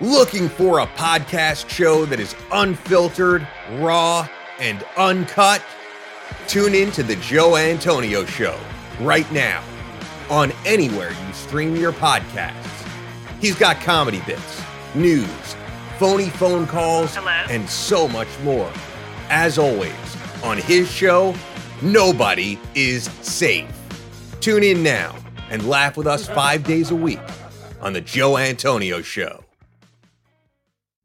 Looking for a podcast show that is unfiltered, raw, and uncut? Tune in to The Joe Antonio Show right now on anywhere you stream your podcasts. He's got comedy bits, news, phony phone calls, Hello? and so much more. As always, on his show, nobody is safe. Tune in now and laugh with us five days a week on The Joe Antonio Show.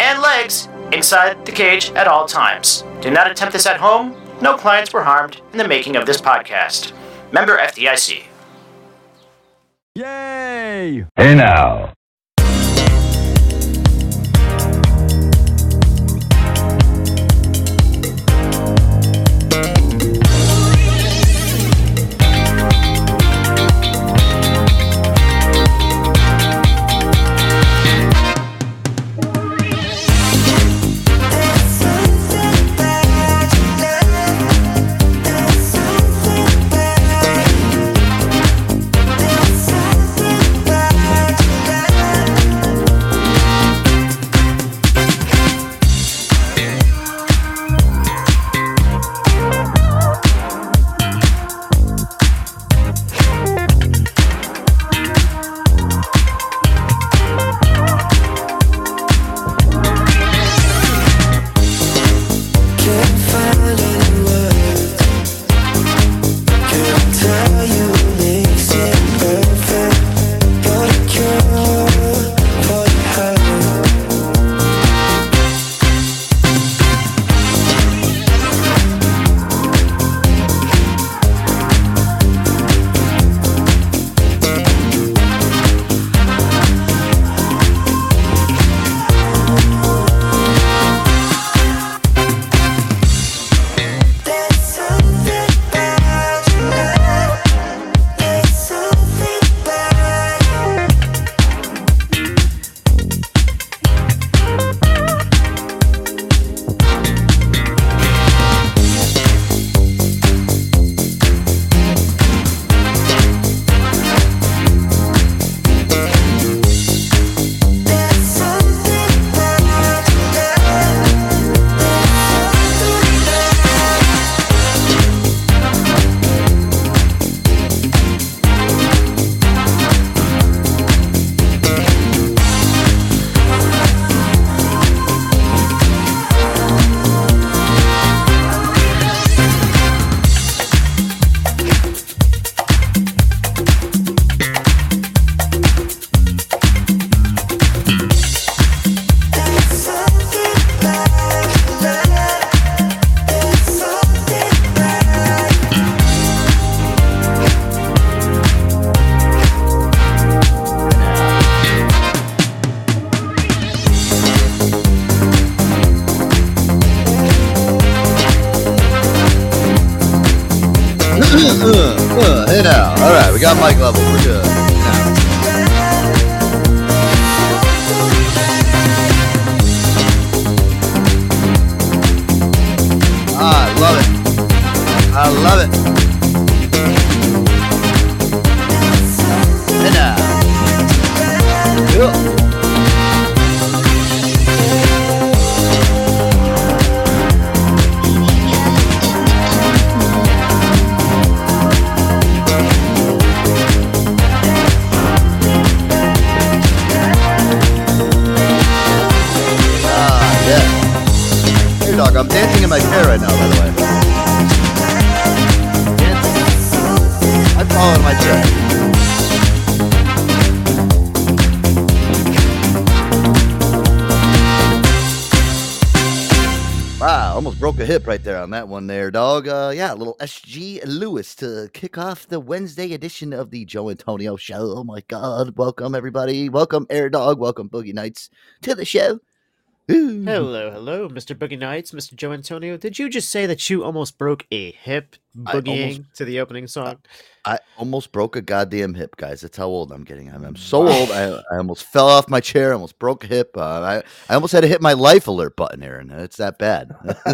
and legs inside the cage at all times. Do not attempt this at home. No clients were harmed in the making of this podcast. Member FDIC. Yay! Hey now. Dog. Uh, yeah, a little SG Lewis to kick off the Wednesday edition of the Joe Antonio Show. Oh my God! Welcome everybody. Welcome Air Dog. Welcome Boogie Nights to the show. Ooh. Hello, hello, Mr. Boogie Nights, Mr. Joe Antonio. Did you just say that you almost broke a hip boogieing almost- to the opening song? I almost broke a goddamn hip, guys. That's how old I'm getting. I'm, I'm so old. I, I almost fell off my chair. I almost broke a hip. Uh, I, I almost had to hit my life alert button, Aaron. It's that bad.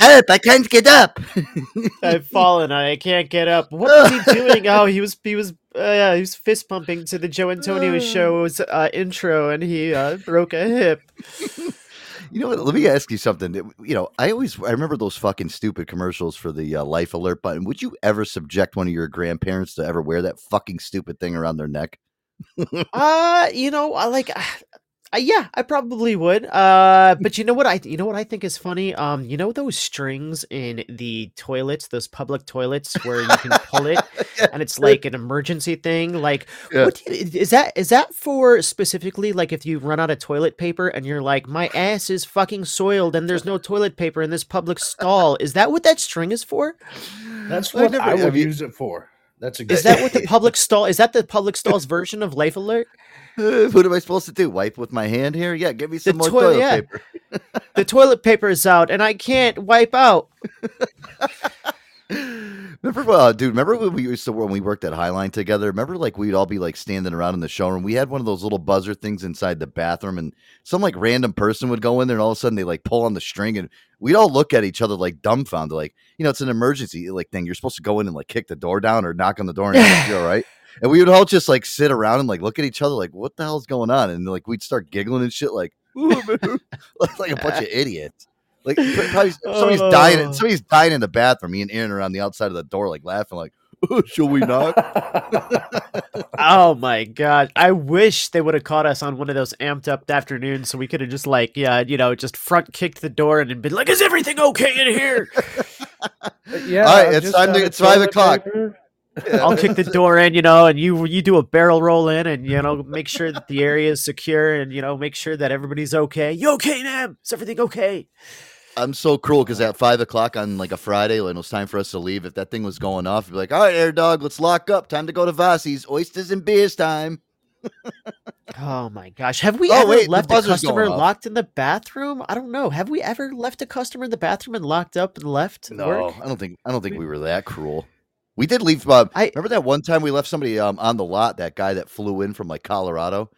Help! I can't get up. I've fallen. I can't get up. What was he doing? Oh, he was he was uh, yeah, he was fist pumping to the Joe Antonio show's uh, intro, and he uh, broke a hip. You know what? Let me ask you something. You know, I always I remember those fucking stupid commercials for the uh, life alert button. Would you ever subject one of your grandparents to ever wear that fucking stupid thing around their neck? Uh, you know, I like. Uh, yeah, I probably would. Uh, but you know what I you know what I think is funny? Um, you know those strings in the toilets, those public toilets where you can pull it and it's like an emergency thing. Like, Yeah. what do you, is that? Is that for specifically like if you run out of toilet paper and you're like, my ass is fucking soiled and there's no toilet paper in this public stall? Is that what that string is for? That's I've what never- I would have you- use it for. That's a good. Is that what the public stall? Is that the public stall's version of Life Alert? What am I supposed to do? Wipe with my hand here? Yeah, give me some more toi- toilet yeah. paper. The toilet paper is out and I can't wipe out. Remember, uh, dude? Remember when we used to when we worked at Highline together? Remember, like we'd all be like standing around in the showroom. We had one of those little buzzer things inside the bathroom, and some like random person would go in there, and all of a sudden they like pull on the string, and we'd all look at each other like dumbfounded, like you know, it's an emergency like thing. You're supposed to go in and like kick the door down or knock on the door and all right. And we would all just like sit around and like look at each other, like what the hell's going on? And like we'd start giggling and shit, like like a bunch of idiots. Like probably somebody's dying. Oh. Somebody's dying in the bathroom. Me and Aaron are on the outside of the door, like laughing, like, oh, "Shall we knock?" Oh my god. I wish they would have caught us on one of those amped up afternoons so we could have just like, yeah, you know, just front kicked the door and been like, is everything okay in here? yeah. All right, I'm it's time to- it's five o'clock. paper. I'll kick the door in, you know, and you you do a barrel roll in and you know, make sure that the area is secure and you know, make sure that everybody's okay. You okay, Nam? Is everything okay? I'm so cruel because at five o'clock on like a Friday, when it was time for us to leave, if that thing was going off, you'd be like, "All right, air dog, let's lock up. Time to go to Vassi's. Oysters and beers time." Oh my gosh. Have we Oh, ever wait, left a customer locked in the bathroom? I don't know. Have we ever left a customer in the bathroom and locked up and left? No, work? I don't think I don't think we were that cruel. We did leave. Uh, I- remember that one time we left somebody um, on the lot. That guy that flew in from like Colorado,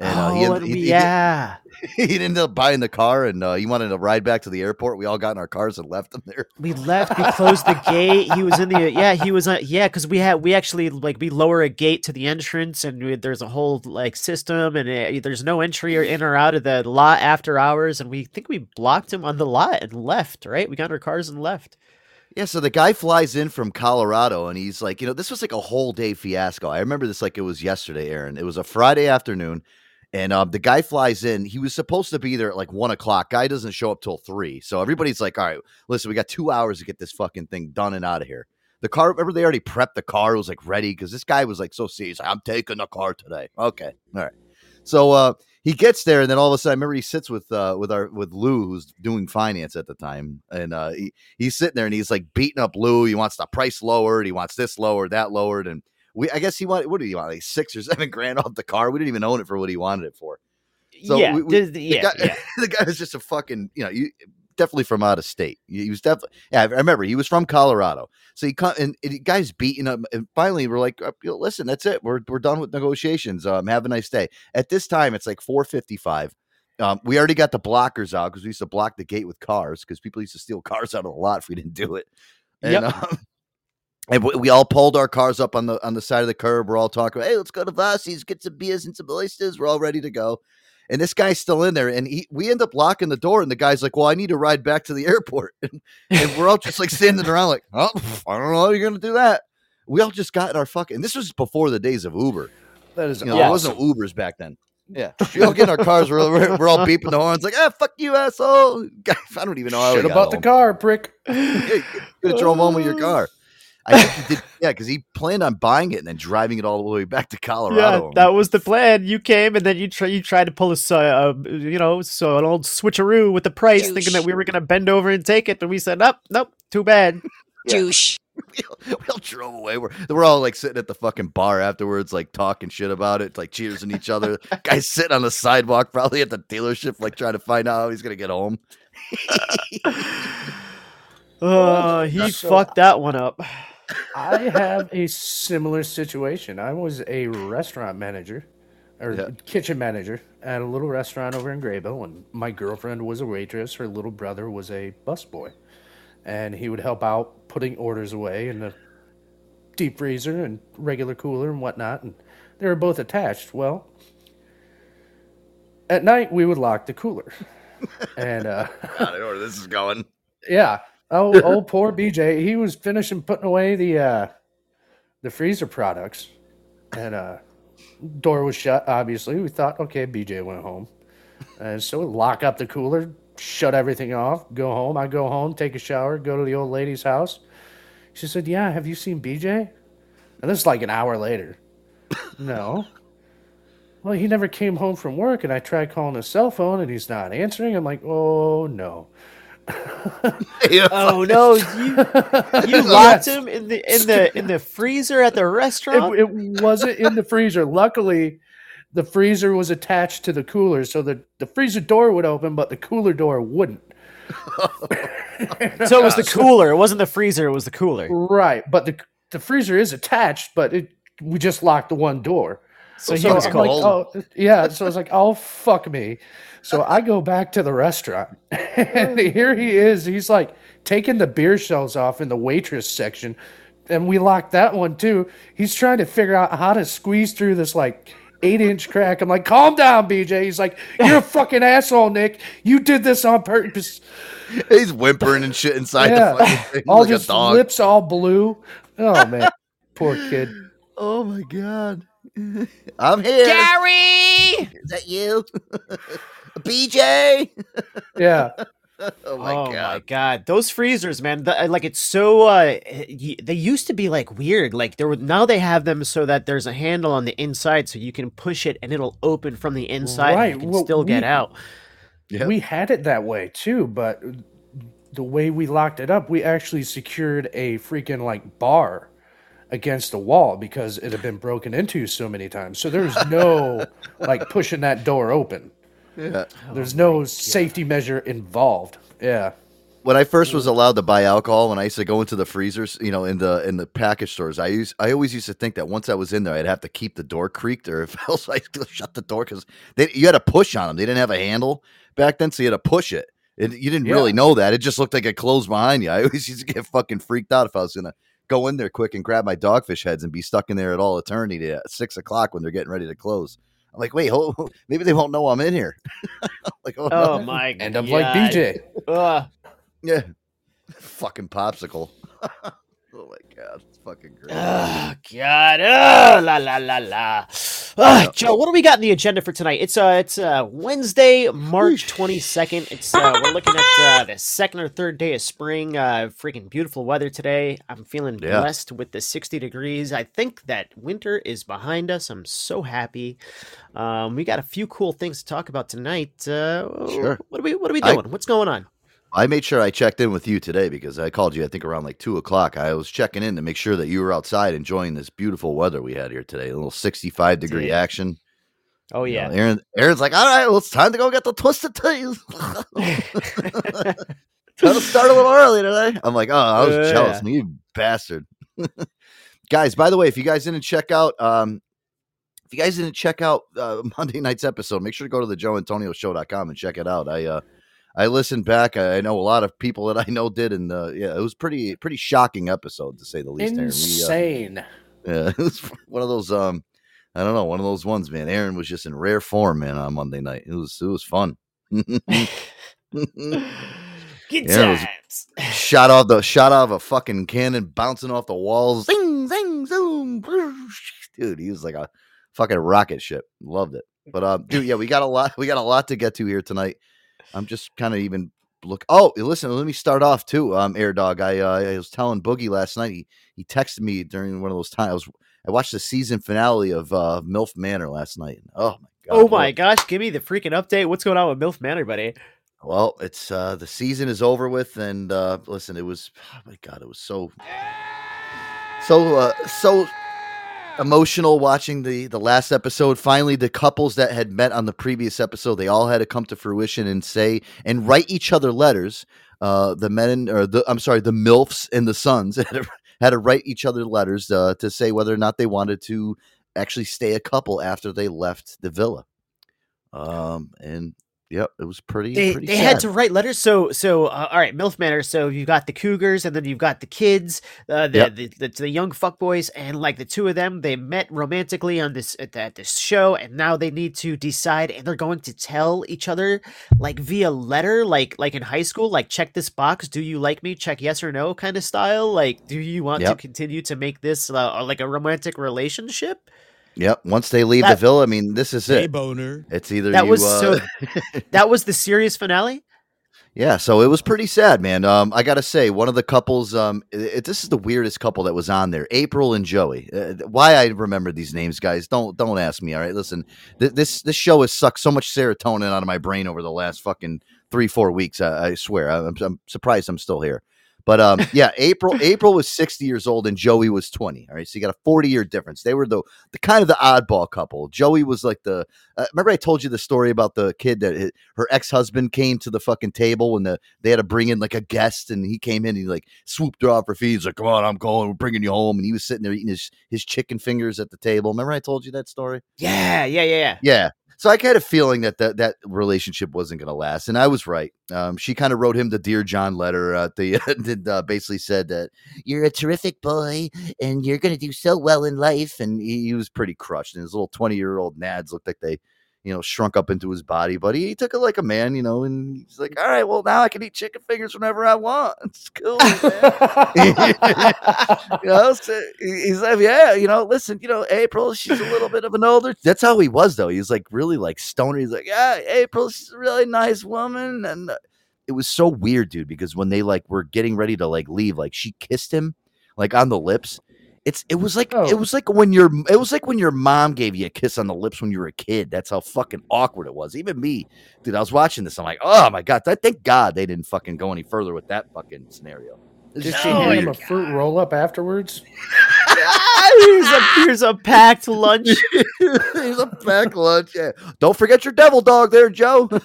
and uh, oh, he, ended- he- we- he- yeah. he ended up buying the car, and uh, he wanted to ride back to the airport. We all got in our cars and left him there. We left. We closed the gate. He was in the yeah. He was uh, yeah because we had we actually like we lower a gate to the entrance and we, there's a whole like system and uh, there's no entry or in or out of the lot after hours and we think we blocked him on the lot and left. Right, we got in our cars and left. Yeah, so the guy flies in from Colorado and he's like, you know, this was like a whole day fiasco. I remember this like it was yesterday, Aaron. It was a Friday afternoon, and um, the guy flies in. He was supposed to be there at like one o'clock. Guy doesn't show up till three. So everybody's like, all right, listen, we got two hours to get this fucking thing done and out of here. The car, remember they already prepped the car, it was like ready because this guy was like so serious. I'm taking the car today. Okay. All right. So uh he gets there and then all of a sudden I remember he sits with uh with our with Lou who's doing finance at the time and uh he, he's sitting there and he's like beating up Lou. He wants the price lowered. He wants this lowered, that lowered, and we I guess he wanted what did he want like six or seven grand off the car. We didn't even own it for what he wanted it for. So yeah, we- we- The yeah, guy, yeah. the guy was just a fucking you know you definitely from out of state. He was definitely yeah. I remember he was from Colorado. So he come and, and the guy's beating up. And finally, we're like, listen, that's it. We're we're done with negotiations. Um, have a nice day. At this time, it's like four fifty five. Um, we already got the blockers out because we used to block the gate with cars because people used to steal cars out of the lot if we didn't do it. And, Yep. um, and we, we all pulled our cars up on the on the side of the curb. We're all talking. Hey, let's go to Vassi's, get some beers and some oysters. We're all ready to go. And this guy's still in there, and he, we end up locking the door. And the guy's like, "Well, I need to ride back to the airport," and, and we're all just like standing around, like, "Oh, I don't know how you're gonna do that." We all just got in our fucking. This was before the days of Uber. That is You know, Yeah. it wasn't Ubers back then. Yeah, we all get in our cars. We're, we're, we're all beeping the horns like, "Ah, fuck you, asshole!" I don't even know Should have bought the car, prick. You could have drove home with your car. I think he did. Yeah, because he planned on buying it and then driving it all the way back to Colorado. Yeah, Colorado. that was the plan. You came and then you try you tried to pull a so- uh, you know so an old switcheroo with the price, thinking that we were gonna bend over and take it, but we said nope, nope, too bad. Douche. we, all, we all drove away. We're, we're all like sitting at the fucking bar afterwards, like talking shit about it, like cheersing each other. Guys sitting on the sidewalk, probably at the dealership, like trying to find out how he's gonna get home. Uh, he So- fucked that one up. I have a similar situation. I was a restaurant manager or Yeah. kitchen manager at a little restaurant over in Graybill, and my girlfriend was a waitress. Her little brother was a busboy, and he would help out putting orders away in the deep freezer and regular cooler and whatnot. And they were both attached. Well, at night we would lock the cooler, and uh, I don't know where this is going. yeah. Oh, oh, poor BJ. He was finishing putting away the uh, the freezer products, and uh, door was shut. Obviously, we thought, okay, BJ went home, and so we lock up the cooler, shut everything off, go home. I go home, take a shower, go to the old lady's house. She said, "Yeah, have you seen BJ?" And this is like an hour later. no. Well, he never came home from work, and I tried calling his cell phone, and he's not answering. I'm like, oh no. Yeah, Oh no, you you locked him in the in the in the freezer at the restaurant. It, it wasn't in the freezer. Luckily, the freezer was attached to the cooler, so the, the freezer door would open, but the cooler door wouldn't. so it was the cooler. It wasn't the freezer. It was the cooler. Right, but the the freezer is attached, but it we just locked the one door. So he was I'm like, oh, yeah. So I was like, oh fuck me. So I go back to the restaurant, and here he is. He's like taking the beer shells off in the waitress section, and we locked that one too. He's trying to figure out how to squeeze through this like eight inch crack. I'm like, calm down, BJ. He's like, you're a fucking asshole, Nick. You did this on purpose. He's whimpering and shit inside Yeah, the fucking thing all like a just dog. lips all blue. Oh man, poor kid. Oh my god. I'm here. Gary! Is that you? BJ? Yeah. Oh my oh god. my god, those freezers, man! The, like it's so. Uh, y- they used to be like weird. Like there were now they have them so that there's a handle on the inside, so you can push it and it'll open from the inside. Right, and you can well, still get out. Yeah. We had it that way too, but the way we locked it up, we actually secured a freaking like bar against the wall because it had been broken into so many times. So there's no like pushing that door open. Yeah. There's no oh safety measure involved. Yeah. When I first was allowed to buy alcohol, when I used to go into the freezers, you know, in the in the package stores, I used I always used to think that once I was in there, I'd have to keep the door creaked, or if else I shut the door because you had to push on them. They didn't have a handle back then, so you had to push it. it you didn't really know that. It just looked like it closed behind you. I always used to get fucking freaked out if I was gonna go in there quick and grab my dogfish heads and be stuck in there at all eternity at six o'clock when they're getting ready to close. I'm like, wait, hold, maybe they won't know I'm in here. like, oh, Oh no. my god! End up like BJ. Ugh. Yeah. Fucking popsicle. oh my god, it's fucking great. Oh God! Oh, la la la la. Ah, Joe, what do we got in the agenda for tonight? It's uh, it's uh, Wednesday, March twenty second. It's uh, we're looking at uh, the second or third day of spring. Uh, freaking beautiful weather today. I'm feeling Yeah. blessed with the sixty degrees. I think that winter is behind us. I'm so happy. Um, we got a few cool things to talk about tonight. Uh, Sure. What are we What are we I- doing? What's going on? I made sure I checked in with you today because I called you, I think, around like two o'clock. I was checking in to make sure that you were outside enjoying this beautiful weather we had here today. A little 65 degree Did. action. Oh You know, yeah. Aaron, Aaron's like, all right, well, it's time to go get the twisted teas. Trying to start a little early today. I'm like, oh, I was Yeah. jealous. You bastard. guys, by the way, if you guys didn't check out, um, if you guys didn't check out uh, Monday night's episode, make sure to go to the joeantonioshow.com and check it out. I, uh, I listened back. I know a lot of people that I know did, and uh, yeah, it was pretty pretty shocking episode to say the least. Aaron. We, uh, Insane. yeah, it was one of those. Um, I don't know, one of those ones, man. Aaron was just in rare form, man, on Monday night. It was it was fun. Good Yeah, times. shot off the shot off a fucking cannon, bouncing off the walls. Zing, zing, zoom. Dude, he was like a fucking rocket ship. Loved it. But um, dude, yeah, we got a lot. We got a lot to get to here tonight. I'm just kind of even look. Oh, listen, let me start off too. Um, Air Dog, I uh, I was telling Boogie last night. He he texted me during one of those times. I was I watched the season finale of uh, MILF Manor last night. Oh my god! Oh what- my gosh, give me the freaking update. What's going on with MILF Manor, buddy? Well, it's uh the season is over with, and uh listen, it was oh my god, it was so so uh so emotional watching the the last episode. Finally, the couples that had met on the previous episode, they all had to come to fruition and say and write each other letters. Uh the men or the I'm sorry, the MILFs and the sons had to, had to write each other letters uh, to say whether or not they wanted to actually stay a couple after they left the villa. Um and Yep, it was pretty. They, pretty they had to write letters. So so uh, all right, MILF Manor. So you've got the Cougars, and then you've got the kids, uh, the, Yep. the, the the young fuckboys, and like the two of them, they met romantically on this at, at this show, and now they need to decide, and they're going to tell each other like via letter, like like in high school, like check this box, do you like me? Check yes or no, kind of style. Like, do you want to continue to make this uh, like a romantic relationship? Yep. Once they leave That- the villa, I mean, this is it. boner. It's either That you, was uh, so. that was the series finale. Yeah, so it was pretty sad, man. Um, I gotta say, one of the couples, um, it, this is the weirdest couple that was on there, April and Joey. Uh, why I remember these names, guys? Don't don't ask me. All right, listen, th- this this show has sucked so much serotonin out of my brain over the last fucking three four weeks. I, I swear, I'm, I'm surprised I'm still here. But um, yeah, April April was 60 years old and Joey was 20. All right, so you got a 40 year difference. They were the the kind of the oddball couple. Joey was like the uh, remember I told you the story about the kid that hi- her ex husband came to the fucking table when the they had to bring in like a guest and he came in and he like swooped her off her feet. He's like, "Come on, I'm going. We're bringing you home." And he was sitting there eating his his chicken fingers at the table. Remember I told you that story? Yeah, yeah, yeah, yeah. So I had a feeling that that, that relationship wasn't going to last, and I was right. Um, she kind of wrote him the dear John letter. Uh, the did uh, basically said that you're a terrific boy and you're going to do so well in life, and he, he was pretty crushed. And his little twenty year old nads looked like they, you know, shrunk up into his body, but he, took it like a man, you know, and he's like, all right, well now I can eat chicken fingers whenever I want. It's cool. man." you know, so he- he's like, yeah, you know, listen, you know, April, she's a little bit of an older. That's how he was, though. He was like really like stoner. He's like, yeah, April, she's a really nice woman, and uh, it was so weird, dude, because when they like were getting ready to like leave, like she kissed him like on the lips. It's it was like it Oh. was like when your it was like when your mom gave you a kiss on the lips when you were a kid. That's how fucking awkward it was. Even me, dude. I was watching this. I'm like, oh my god. I thank God they didn't fucking go any further with that fucking scenario. Did just she so hand him weird. a fruit roll up afterwards? here's a here's a packed lunch. Here's a packed lunch. Yeah. Don't forget your devil dog there, Joe.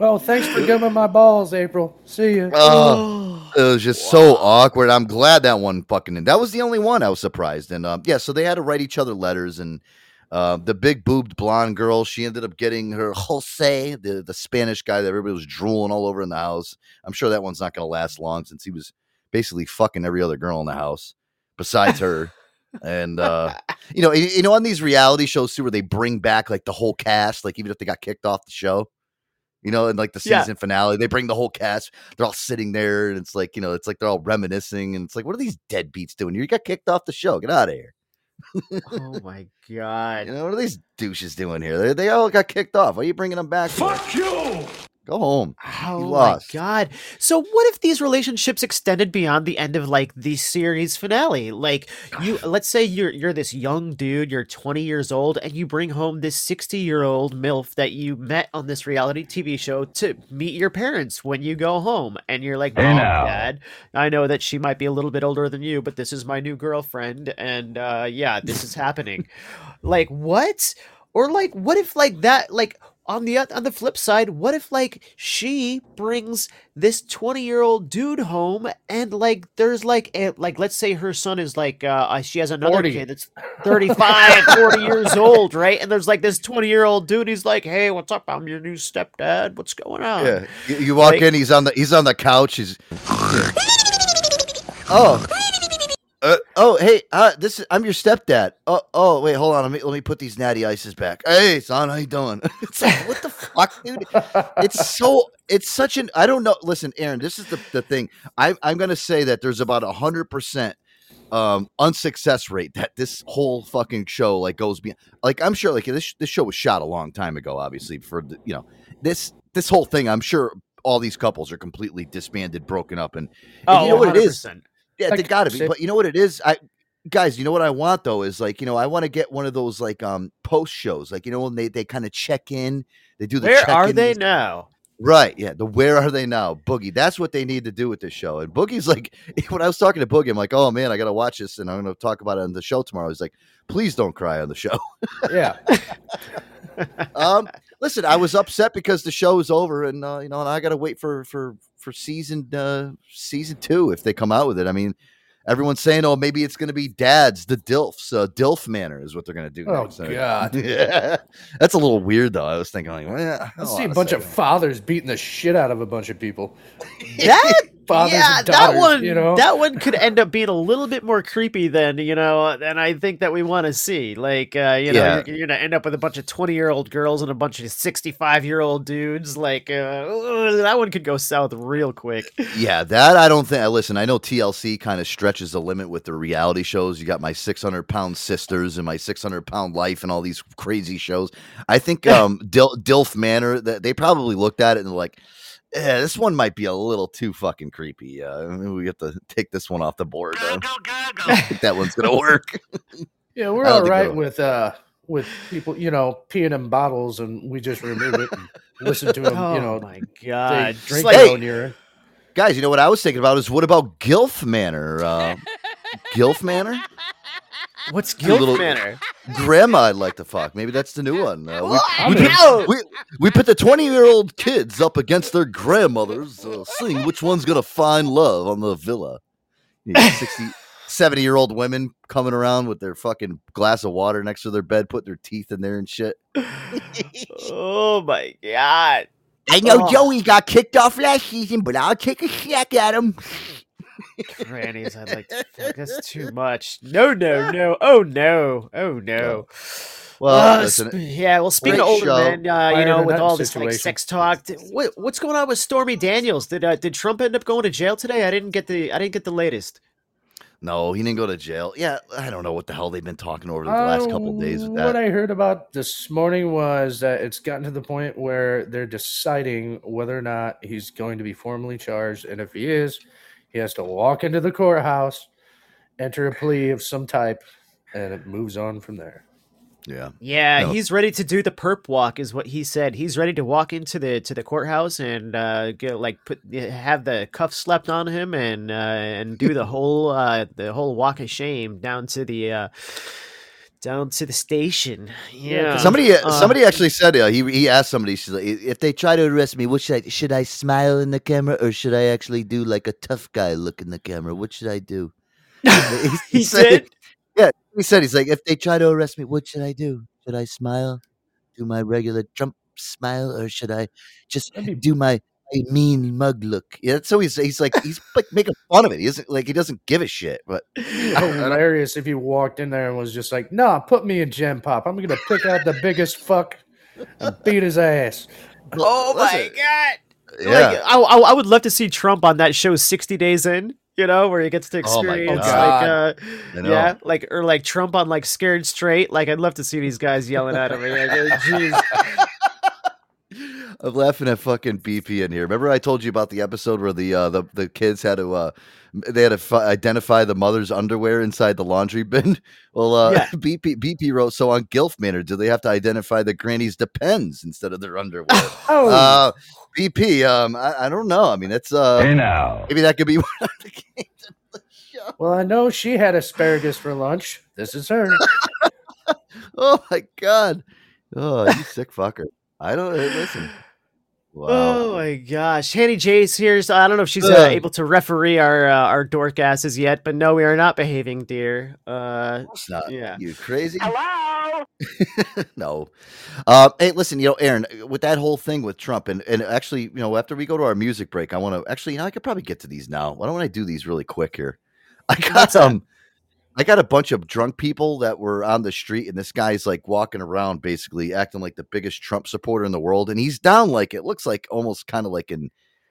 Oh, thanks for giving my balls, April. See you. Oh, it was just so awkward. I'm glad that one fucking. That was the only one I was surprised. And um, yeah, so they had to write each other letters. And uh, the big boobed blonde girl, she ended up getting her Jose, the the Spanish guy that everybody was drooling all over in the house. I'm sure that one's not going to last long since he was basically fucking every other girl in the house besides her. and uh you know you, you know on these reality shows too where they bring back like the whole cast like even if they got kicked off the show you know in like the Yeah. season finale they bring the whole cast they're all sitting there and it's like you know it's like they're all reminiscing and it's like what are these deadbeats doing here? you got kicked off the show get out of here oh my god. you know what are these douches doing here they, they all got kicked off why are you bringing them back for? Fuck you! Go home Oh my lost. god. So what if these relationships extended beyond the end of like the series finale? Like you let's say you're you're this young dude, you're 20 years old and you bring home this 60-year-old MILF that you met on this reality TV show to meet your parents when you go home and you're like, "Mom, dad, I know that she might be a little bit older than you, but this is my new girlfriend and uh yeah, this is happening." like what? Or like what if like that like on the on the flip side, what if like she brings this 20-year-old dude home and like there's like a, like let's say her son is like uh uh, she has another 40. kid that's 35, 40 years old, right? And there's like this 20-year-old dude he's like, "Hey, what's up? I'm your new stepdad. What's going on?" yeah you, you walk Like- in he's on the he's on the couch he's oh Uh, oh, hey, uh, this is I'm your stepdad. Oh, oh, wait, hold on. Let me let me put these natty ices back. Hey, son, how you doing? it's like what the fuck, dude? It's so it's such an I don't know. Listen, Aaron, this is the, the thing. I I'm gonna say that there's about a hundred percent um unsuccess rate that this whole fucking show like goes beyond like i'm sure like this this show was shot a long time ago obviously for the, you know this this whole thing i'm sure all these couples are completely disbanded broken up and, and Oh, you know what it is 100%. yeah they gotta be but you know what it is i guys you know what i want though is like you know i want to get one of those like um post shows like you know when they they kind of check in they do the Where are check-in they now? Right. Yeah. The where are they now? Boogie. That's what they need to do with this show. And Boogie's like, when I was talking to Boogie, I'm like, oh man, I got to watch this and I'm going to talk about it on the show tomorrow. He's like, please don't cry on the show. Yeah. um, listen, I was upset because the show is over and, uh, you know, and I got to wait for, for, for season, uh, season two if they come out with it. I mean, everyone's saying, oh, maybe it's going to be dads, the DILFs, uh, DILF Manor is what they're going to do. Oh, next. God. Yeah. That's a little weird though. I was thinking, like, well, I I see a bunch of that. fathers beating the shit out of a bunch of people. That Fathers yeah, and that one, you know? that one could end up being a little bit more creepy than you know, than I think that we want to see. Like, uh, you know, Yeah. you're, you're gonna end up with a bunch of twenty-year-old girls and a bunch of sixty-five-year-old dudes. Like, uh, that one could go south real quick. Yeah, that I don't think. I Listen, I know TLC kind of stretches the limit with the reality shows. You got my 600 pound sisters and my 600 pound life and all these crazy shows. I think um, Dil- Dilf Manor, that they probably looked at it and like, eh, this one might be a little too fucking creepy. Uh, maybe we have to take this one off the board. I think that one's gonna work. Yeah, we're I don't all think right they'll- with uh with people, you know, peeing in bottles and we just remove it and listen to them, oh you know, my god! drink like, their Hey! own urine. Guys, you know what I was thinking about is what about Gilf Manor? Uh, Gilf Manor? What's guilt little- manner? Grandma, I'd like to fuck. Maybe that's the new one. Uh, we, we, put, we, we put the 20 year old kids up against their grandmothers, uh, seeing which one's going to find love on the villa. You got 60, 70 year old women coming around with their fucking glass of water next to their bed, putting their teeth in there and shit. oh my god! I know Oh. Joey got kicked off last season, but I'll take a shot at him. Grannies, I'd like to fuck. That's too much. No, no, no. Oh no. Oh no. Well, Uh, listen, sp- yeah. Well, speaking of great older show. men, uh, you know, with that all this like sex talk, th- what, what's going on with Stormy Daniels? Did uh, did Trump end up going to jail today? I didn't get the I didn't get the latest. no, he didn't go to jail. Yeah, I don't know what the hell they've been talking over the last couple of days with Uh, What. I heard about this morning was that it's gotten to the point where they're deciding whether or not he's going to be formally charged, and if he is, he has to walk into the courthouse, enter a plea of some type, and it moves on from there. yeah. Yeah, No. he's ready to do the perp walk, is what he said. He's ready to walk into the to the courthouse and uh, get like put have the cuffs slapped on him and uh, and do the whole uh, the whole walk of shame down to the uh, down to the station. Yeah, Somebody, Uh, somebody actually said uh, he he asked somebody she's like, if they try to arrest me, what should I should I smile in the camera or should I actually do like a tough guy look in the camera? What should I do? he said- did. Yeah, he said he's like, if they try to arrest me, what should I do? Should I smile, do my regular Trump smile, or should I just be- do my, my mean mug look? Yeah, so he's he's like he's like making fun of it. He isn't like he doesn't give a shit. But Hilarious if he walked in there and was just like, "Nah, put me in Gen Pop. I'm gonna pick out the biggest fuck and beat his ass." Oh my listen, god! yeah, Like, I, I, I would love to see Trump on that show, sixty days in. You know, where he gets to Oh my experience God. like, uh, yeah, like or like Trump on like Scared Straight. Like, I'd love to see these guys yelling at him. Like, uh, Jeez. I'm laughing at fucking BP in here. Remember I told you about the episode where the uh, the the kids had to uh, they had to f- identify the mother's underwear inside the laundry bin. Well, uh, Yeah. BP BP wrote so on Gilf Manor, do they have to identify the granny's depends instead of their underwear? Oh, uh, BP, um, I, I don't know. I mean, it's uh, now. maybe that could be one of the games. of the show. well, I know she had asparagus for lunch. This is her. Oh my god! Oh, you sick fucker! I don't hey, listen. Wow. Oh my gosh, Hanny J's here. So I don't know if she's uh, able to referee our uh, our dork asses yet, but no, we are not behaving, dear. Uh, It's not. yeah. You crazy? Hello? no. Uh, hey, listen, you know, Aaron, with that whole thing with Trump, and, and actually, you know, after we go to our music break, I want to actually, you know, I could probably get to these now. Why don't I do these really quick here? I got um, I got a bunch of drunk people that were on the street, and this guy's like walking around, basically acting like the biggest Trump supporter in the world, and he's down like it looks like almost kind of like in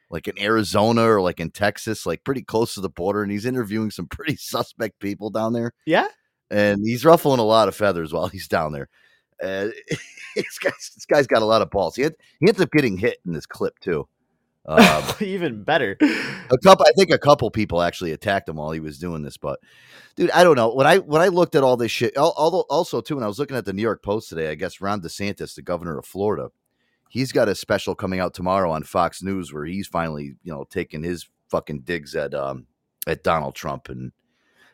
like in Arizona or like in Texas, like pretty close to the border, and he's interviewing some pretty suspect people down there, Yeah. and he's ruffling a lot of feathers while he's down there. Uh, this guy's this guy's got a lot of balls. He had, he ends up getting hit in this clip too. Um, Even better. a couple, I think a couple people actually attacked him while he was doing this. But dude, I don't know. When I when I looked at all this shit, although also too, when I was looking at the New York Post today, I guess Ron DeSantis, the governor of Florida, he's got a special coming out tomorrow on Fox News where he's finally you know taking his fucking digs at um at Donald Trump and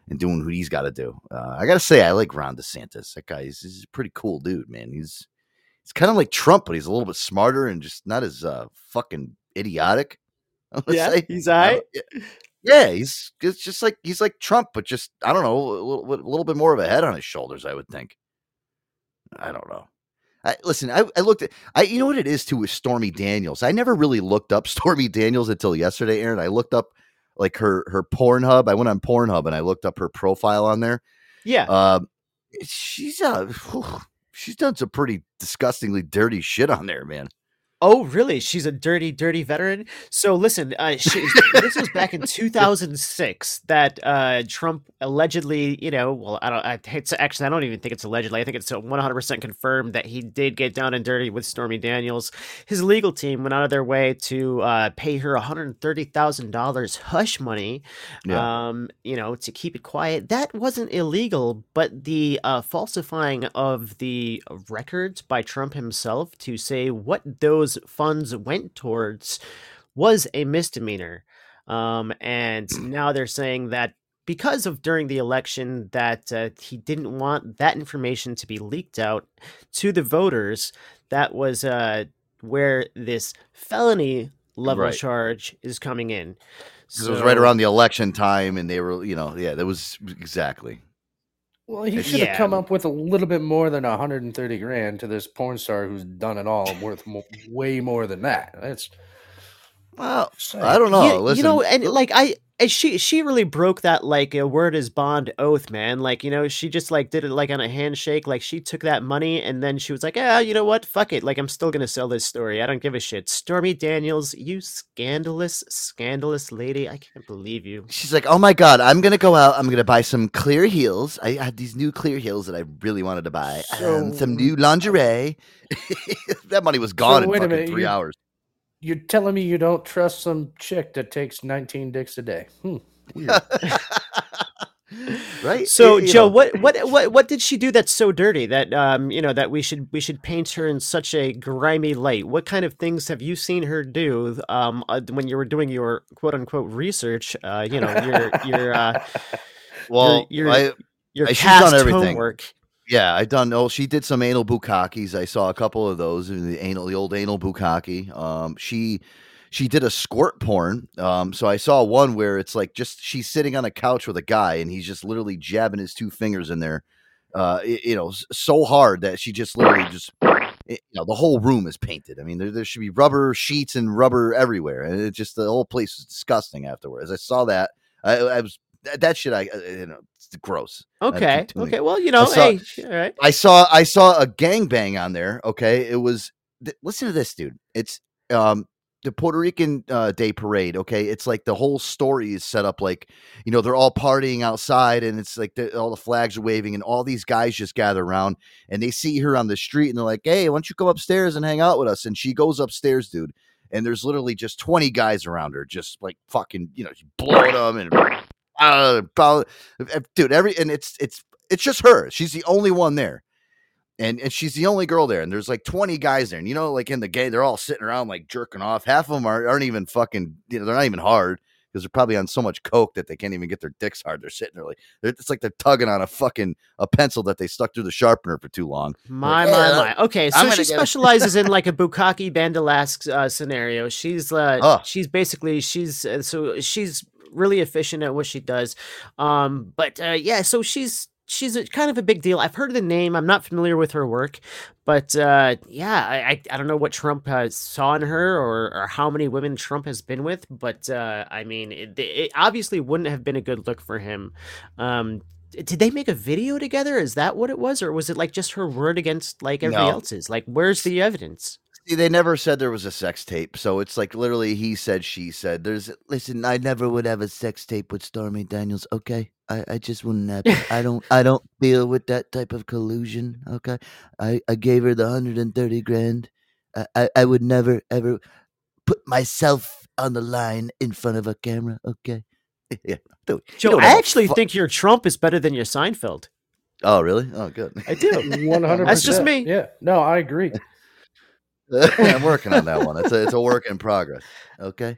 and doing what he's got to do. Uh, I gotta say, I like Ron DeSantis. That guy is he's a pretty cool dude, man. He's he's kind of like Trump, but he's a little bit smarter and just not as uh fucking idiotic. Yeah, say. he's I yeah, yeah, he's it's just like he's like Trump, but just I don't know, a little, a little bit more of a head on his shoulders. I would think. I don't know. I, listen, I, I looked at I you know what it is too with Stormy Daniels. I never really looked up Stormy Daniels until yesterday, Aaron. I looked up like her her Pornhub. I went on Pornhub and I looked up her profile on there. Yeah. Um, she's uh, whew, she's done some pretty disgustingly dirty shit on there, man. Oh, really? She's a dirty, dirty veteran. So listen, uh, she, this was back in 2006 that uh, Trump allegedly, you know, well, I don't, I, it's actually, I don't even think it's allegedly. I think it's 100% confirmed that he did get down and dirty with Stormy Daniels. His legal team went out of their way to uh, pay her $130,000 hush money, Yeah. um, you know, to keep it quiet. That wasn't illegal, but the uh, falsifying of the records by Trump himself to say what those funds went towards was a misdemeanor. Um, and now they're saying that because of during the election that uh, he didn't want that information to be leaked out to the voters, that was uh, where this felony level Right. charge is coming in. 'Cause it was right around the election time, and they were, you know, yeah, that was exactly. Well, he It's- should have come up with a little bit more than 130 grand to this porn star who's done it all, worth mo- way more than that. That's Well, saying. I don't know. you, Listen, you know, and like I, and she she really broke that like a word is bond oath, man. Like you know, she just like did it like on a handshake. Like she took that money and then she was like, ah, you know what, fuck it. Like I'm still gonna sell this story. I don't give a shit. Stormy Daniels, you scandalous, scandalous lady. I can't believe you. she's like, oh my god, I'm gonna go out. I'm gonna buy some clear heels. I had these new clear heels that I really wanted to buy. um, some new lingerie. that money was gone in fucking minute, three you- hours. You're telling me you don't trust some chick that takes 19 dicks a day? Hmm. Weird. Right? So You- you Joe, know, what what what what did she do that's so dirty that um you know that we should we should paint her in such a grimy light? What kind of things have you seen her do um uh, when you were doing your quote unquote research? Uh, you know your your uh, well, your- I, your Uh, she's done everything. homework. Yeah, I done. Oh, she did some anal bukkakis. I saw a couple of those in the anal, the old anal bukkake. Um, she she did a squirt porn. Um, so I saw one where it's like just she's sitting on a couch with a guy and he's just literally jabbing his two fingers in there. Uh, you know, so hard that she just literally just you know the whole room is painted. I mean, there there should be rubber sheets and rubber everywhere, and it just the whole place is disgusting afterwards. I saw that. I, I was that, that shit. I uh, you know it's gross. Okay, okay. Well, you know, saw- hey, all right. I saw I saw a gangbang on there. Okay, it was. Th- listen to this, dude. It's um the Puerto Rican uh, Day Parade. Okay, it's like the whole story is set up like you know they're all partying outside, and it's like the, all the flags are waving, and all these guys just gather around, and they see her on the street, and they're like, "Hey, why don't you come upstairs and hang out with us?" And she goes upstairs, dude. And there's literally just 20 guys around her, just like fucking, you know, she's blowing them and uh, dude, every and it's it's it's just her. She's the only one there. And and she's the only girl there. And there's like 20 guys there. And you know, like in the game, they're all sitting around like jerking off. Half of them are, aren't even fucking, you know, they're not even hard because they're probably on so much coke that they can't even get their dicks hard. They're sitting there like they're, it's like they're tugging on a fucking a pencil that they stuck through the sharpener for too long. My Like, my "Yeah, my. Okay, so she gonna get it." specializes in like a bukkake bandalask uh, scenario. She's uh, she's basically she's uh, so she's really efficient at what she does. Um, but uh, yeah, so she's she's a, kind of a big deal. I've heard the name. I'm not familiar with her work, but uh, yeah, I, I don't know what Trump has saw in her or or how many women Trump has been with, but uh, I mean, it, it obviously wouldn't have been a good look for him. Um, did they make a video together? Is that what it was, or was it like just her word against like everybody No. else's? Like, where's the evidence? See, they never said there was a sex tape, so it's like literally he said, she said. There's listen, I never would have a sex tape with Stormy Daniels. Okay, I, I just wouldn't happen. I don't I don't deal with that type of collusion. Okay, I, I gave her the hundred and thirty grand. I, I I would never ever put myself on the line in front of a camera. Okay, yeah. dude, you Joe, I actually fu- think your Trump is better than your Seinfeld. Oh, really? Oh, good. I do. One hundred. That's just me. Yeah. No, I agree. I'm working on that one. It's a, it's a work in progress. Okay.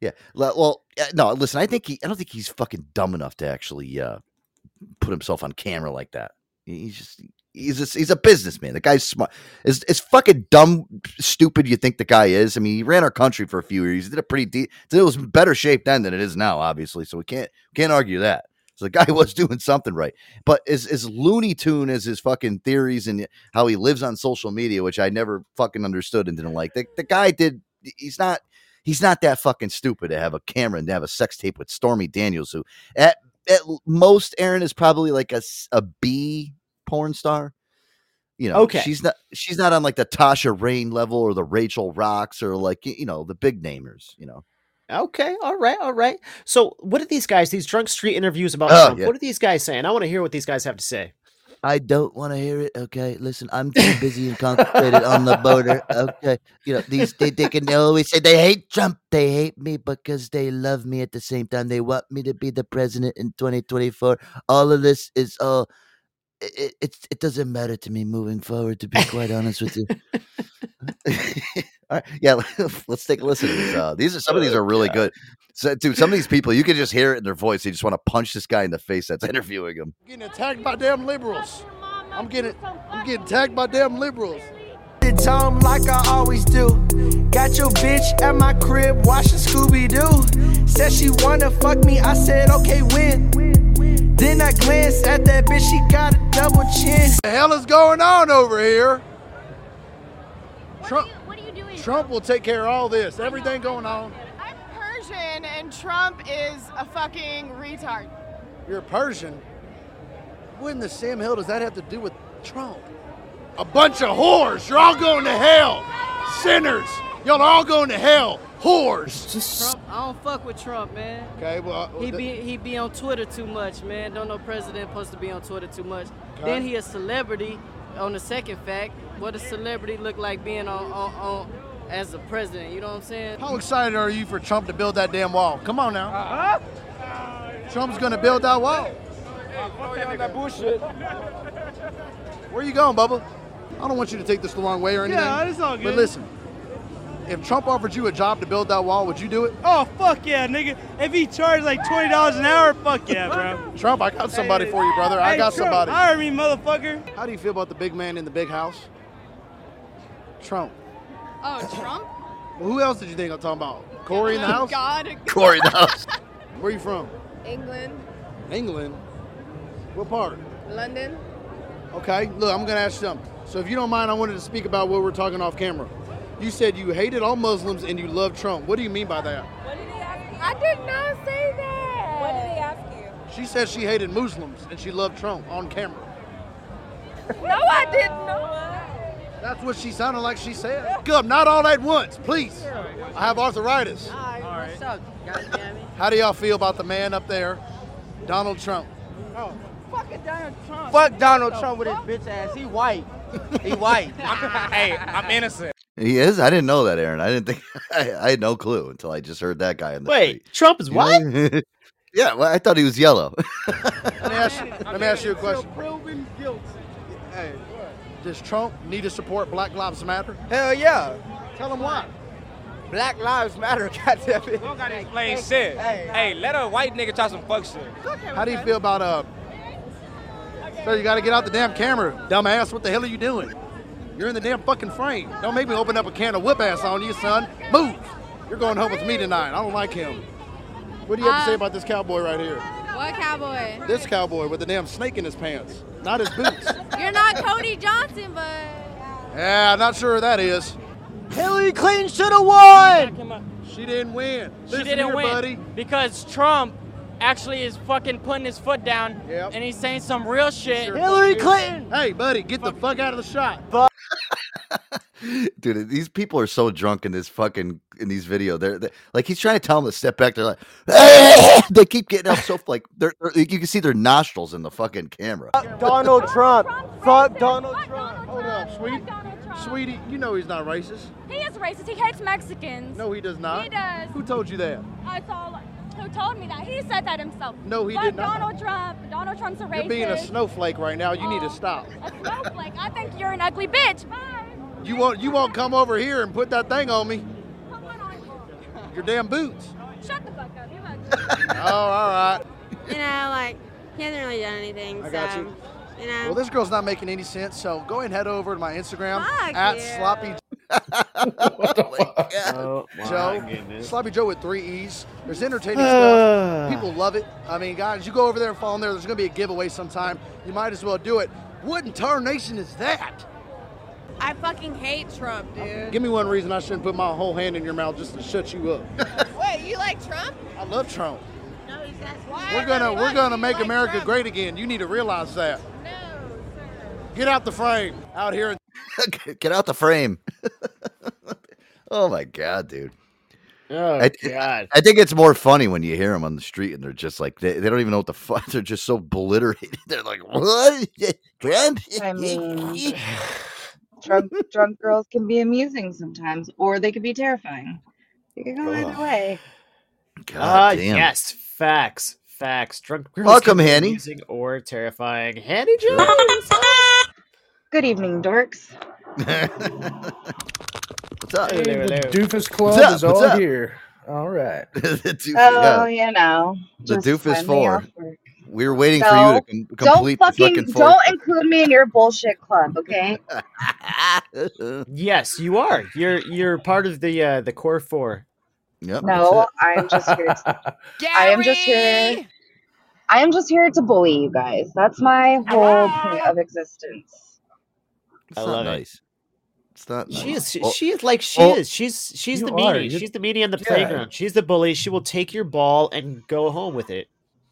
Yeah. Well, uh, no. Listen, I think he. I don't think he's fucking dumb enough to actually uh, put himself on camera like that. He's just. He's a, he's a businessman. The guy's smart. As as fucking dumb, stupid you think the guy is. I mean, he ran our country for a few years. He did a pretty deep. It was in better shape then than it is now, obviously. So we can't can't argue that. So the guy was doing something right. But as as Looney Tune as his fucking theories and how he lives on social media, which I never fucking understood and didn't like. The, the guy did. He's not. He's not that fucking stupid to have a camera and to have a sex tape with Stormy Daniels, who at at most Aaron is probably like a a B porn star. You know, Okay. she's not she's not on like the Tasha Reign level or the Rachel Roxxx or like you know the big namers. You know, Okay, all right, all right. So, what are these guys? These drunk street interviews about Oh, Trump? yeah. What are these guys saying? I want to hear what these guys have to say. I don't want to hear it. Okay, listen, I'm too busy and concentrated on the border. Okay, you know these they, they can always say they hate Trump. They hate me because they love me at the same time. They want me to be the president in 2024. All of this is all. It, it, it doesn't matter to me moving forward. To be quite honest with you. all right, yeah, let's take a listen to these. Uh, these are some of these are really good. So, dude, some of these people you can just hear it in their voice. They just want to punch this guy in the face that's interviewing him. getting attacked by damn liberals. I'm getting I'm getting attacked by damn liberals. Time like I always do. Got your bitch at my crib watching Scooby Doo. Said she wanna fuck me, I said okay when. Then I glanced at that bitch, she got a double chin. The hell is going on over here? What Trump Are you, what are you doing? Trump will take care of all this. Everything going on. I'm Persian and Trump is a fucking retard. You're Persian. What in the Sam Hill does that have to do with Trump? A bunch of whores. You're all going to hell. Sinners. Y'all are all going to hell. Whores. Trump, I don't fuck with Trump, man. Okay, well, uh, He be he be on Twitter too much, man. Don't know president supposed to be on Twitter too much. Okay. Then he a celebrity. On the second fact, what does celebrity look like being on, on, on as a president? You know what I'm saying? how excited are you for Trump to build that damn wall? Come on now. Uh-huh. Trump's gonna build that wall. Where you going, Bubba? I don't want you to take this the wrong way or anything. Yeah, it's all good. But listen, if Trump offered you a job to build that wall, would you do it? Oh fuck yeah, nigga! If he charged like twenty dollars an hour, fuck yeah, bro. Trump, I got somebody for you, brother. I got Trump, somebody. Hire me, motherfucker. How do you feel about the big man in the big house? Trump. Oh, Trump? Well, who else did you think I'm talking about? Cory in the Oh, house? God. Cory in the house. Where you from? England, England. What part? London. Okay, look, I'm gonna ask you something. So if you don't mind, I wanted to speak about what we're talking off camera. You said you hated all Muslims and you love Trump. What do you mean by that? I did not say that. What did he ask you? She said she hated Muslims and she loved Trump on camera. No, I did not. know. That's what she sounded like she said. Good, not all at once, please. I have arthritis. What's up, goddammit? How do y'all feel about the man up there, Donald Trump? Oh, Fucking Donald Trump. Fuck Donald Trump with his bitch ass. He white. He white. hey, I'm innocent. He is. I didn't know that, Aaron. I didn't think. I, I had no clue until I just heard that guy in the Wait, Trump is street. what? yeah, well, I thought he was yellow. Let me ask you, let me ask you a question. Proven guilty. Hey, does Trump need to support Black Lives Matter? Hell yeah. Tell him why. Black lives matter. Goddamn it. Don't gotta explain shit. Hey, let a white nigga try some fuck shit. How do you feel about uh? So you got to get out the damn camera, dumbass. What the hell are you doing? You're in the damn fucking frame. Don't make me open up a can of whip ass on you, son. Move. You're going home with me tonight. I don't like him. What do you have to say Uh, about this cowboy right here? What cowboy? This cowboy with the damn snake in his pants, not his boots. You're not Cody Johnson, but yeah, I'm not sure who that is. Hillary Clinton should have won. She didn't win. She Listen didn't here, win buddy. because Trump actually is fucking putting his foot down Yep. and he's saying some real shit. Sure Hillary. Clinton. Hey, buddy, get the fuck out of the shot. Dude, these people are so drunk in this fucking in these video. They're, they're- like he's trying to tell them to step back. They're like, they keep getting up so like they're, they're- you can see their nostrils in the fucking camera. Donald Trump. Fuck Donald Trump. Hold up, sweetie. Sweetie, you know he's not racist. He is racist. He hates Mexicans. No, he does not. He does. Who told you that? I saw. Who told me that? He said that himself. No, he Fuck did not. Donald Trump. Donald Trump's a racist. You're being a snowflake right now. You need to oh, stop. A snowflake. I think you're an ugly bitch. Bye. You won't you won't come over here and put that thing on me. Put one on you. Your damn boots. Shut the fuck up. You ugly. Oh, all right. You know, like he hasn't really done anything. I so, got you. You know. Well, this girl's not making any sense, so go ahead and head over to my Instagram Fuck at you. sloppy Oh Joe. goodness. Sloppy Joe with three E's. There's entertaining stuff. People love it. I mean, guys, you go over there and follow them there. There's going to be a giveaway sometime. You might as well do it. What in tarnation is that? I fucking hate Trump, dude. Give me one reason I shouldn't put my whole hand in your mouth just to shut you up. Wait, you like Trump? I love Trump. No, he's that's why. We're gonna we're gonna make America great again. You need to realize that. No, Get out the frame out here. Get out the frame. oh my god, dude. Oh I, God. I think it's more funny when you hear them on the street and they're just like they, they don't even know what the fuck. They're just so obliterated. They're like, what? Trump? I mean, drunk drunk girls can be amusing sometimes, or they could be terrifying. You can go either way. God Ah, damn. yes, facts, facts. Drunk girls Welcome, can be Hanny. amusing or terrifying. Hanny Jones. Good evening, dorks. What's up? Hey, Hello, the. Doofus Club What's up? is What's all up? here. All right. the doofus, Oh, yeah. you know, The doofus four. We were waiting for you to com- Don't fucking, the fucking don't include me in your bullshit club, okay? Yes, you are. You're you're part of the uh, the core four. Yep. No, I'm just here. To, I am just here. I am just here to bully you guys. That's my whole point of existence. It's I not love it. nice. It's not nice. She is. She, Well, she is like she well, is. She's she's the are. meanie. She's the meanie on the Yeah. playground. She's the bully. She will take your ball and go home with it.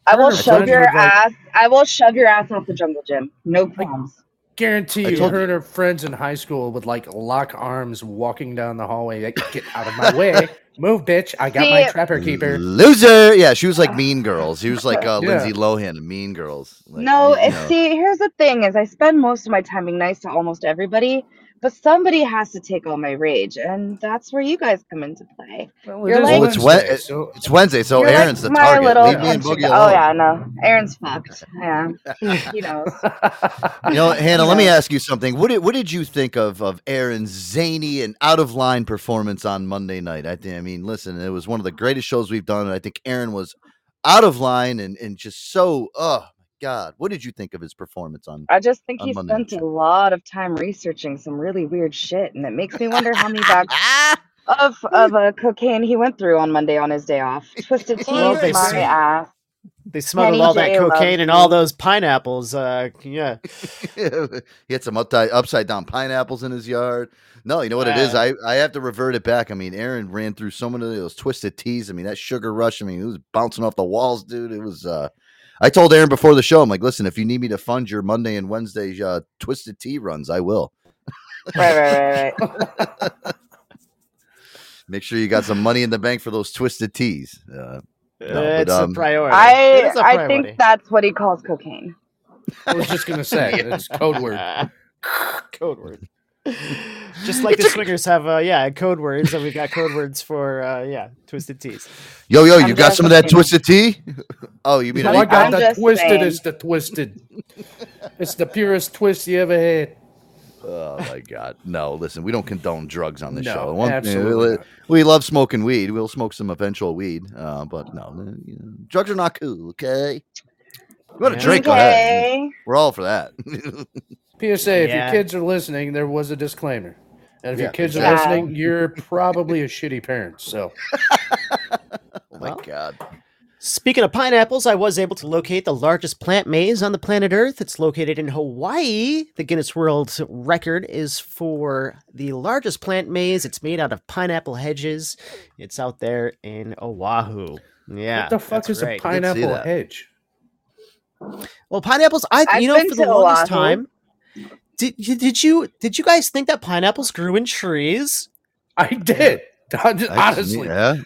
I will Her shove your would like- ass. I will shove your ass off the jungle gym. No problems. Guarantee I you, told her and her friends in high school would like lock arms walking down the hallway. Like, get out of my way. Move, bitch. I got my See- trapper keeper. Loser. Yeah, she was like Mean Girls. She was like uh, Yeah. Lindsay Lohan Mean Girls. Like, no, you it's, know. see, here's the thing: is I spend most of my time being nice to almost everybody, but somebody has to take all my rage, and that's where you guys come into play. Well, You're it is like- Well, it's Wednesday, Wed- so It's Wednesday, so You're Aaron's like the my target. little Leave me and Boogie guy- Oh yeah, no, Aaron's fucked. Yeah, he knows. You know, Hannah, let me ask you something. What did what did you think of of Aaron's zany and out of line performance on Monday night? I think I mean, listen, it was one of the greatest shows we've done, and I think Aaron was out of line and and just so oh my god. What did you think of his performance on I just think he Monday spent Night a lot of time researching some really weird shit, and it makes me wonder how many bags of of uh, cocaine he went through on Monday on his day off. Twisted tea, Well, they my say- ass. They smuggled Kenny all that J loves cocaine and all those pineapples. Uh, yeah. he had some upside, upside down pineapples in his yard. No, you know what it is? Uh. I, I have to revert it back. I mean, Aaron ran through so many of those twisted teas. I mean, that sugar rush. I mean, it was bouncing off the walls, dude. It was. uh I told Aaron before the show, I'm like, listen, if you need me to fund your Monday and Wednesday uh, twisted tea runs, I will. Right, right, right, right. Make sure you got some money in the bank for those twisted teas. Uh, no, but, it's um, a priority. I is a I priority. think that's what he calls cocaine. I was just gonna say it's code word. code word. Just like the swingers have, uh, yeah, code words, and we've got code words for, uh, yeah, twisted teas. Yo, yo, I'm you got just some of that twisted tea? Oh, you mean Oh, I I got I'm the just twisted. saying. It's the twisted. It's the purest twist you ever had. Oh my God! No, listen, we don't condone drugs on the No, show. One- absolutely we, we love smoking weed. We'll smoke some eventual weed, uh, but no, uh, you know, drugs are not cool. Okay, you want to drink? Okay. We're all for that. PSA: oh, If Yeah. your kids are listening, there was a disclaimer, and if Yeah, your kids exactly. are listening, you're probably a shitty parent. So oh my God! Speaking of pineapples, I was able to locate the largest plant maze on the planet Earth. It's located in Hawaii. The Guinness World Record is for the largest plant maze. It's made out of pineapple hedges. It's out there in Oahu. Yeah. what the fuck is right. a pineapple hedge? Well, pineapples, I I've you know for the longest Oahu. time, did you did you did you guys think that pineapples grew in trees? I did. Honestly, yeah.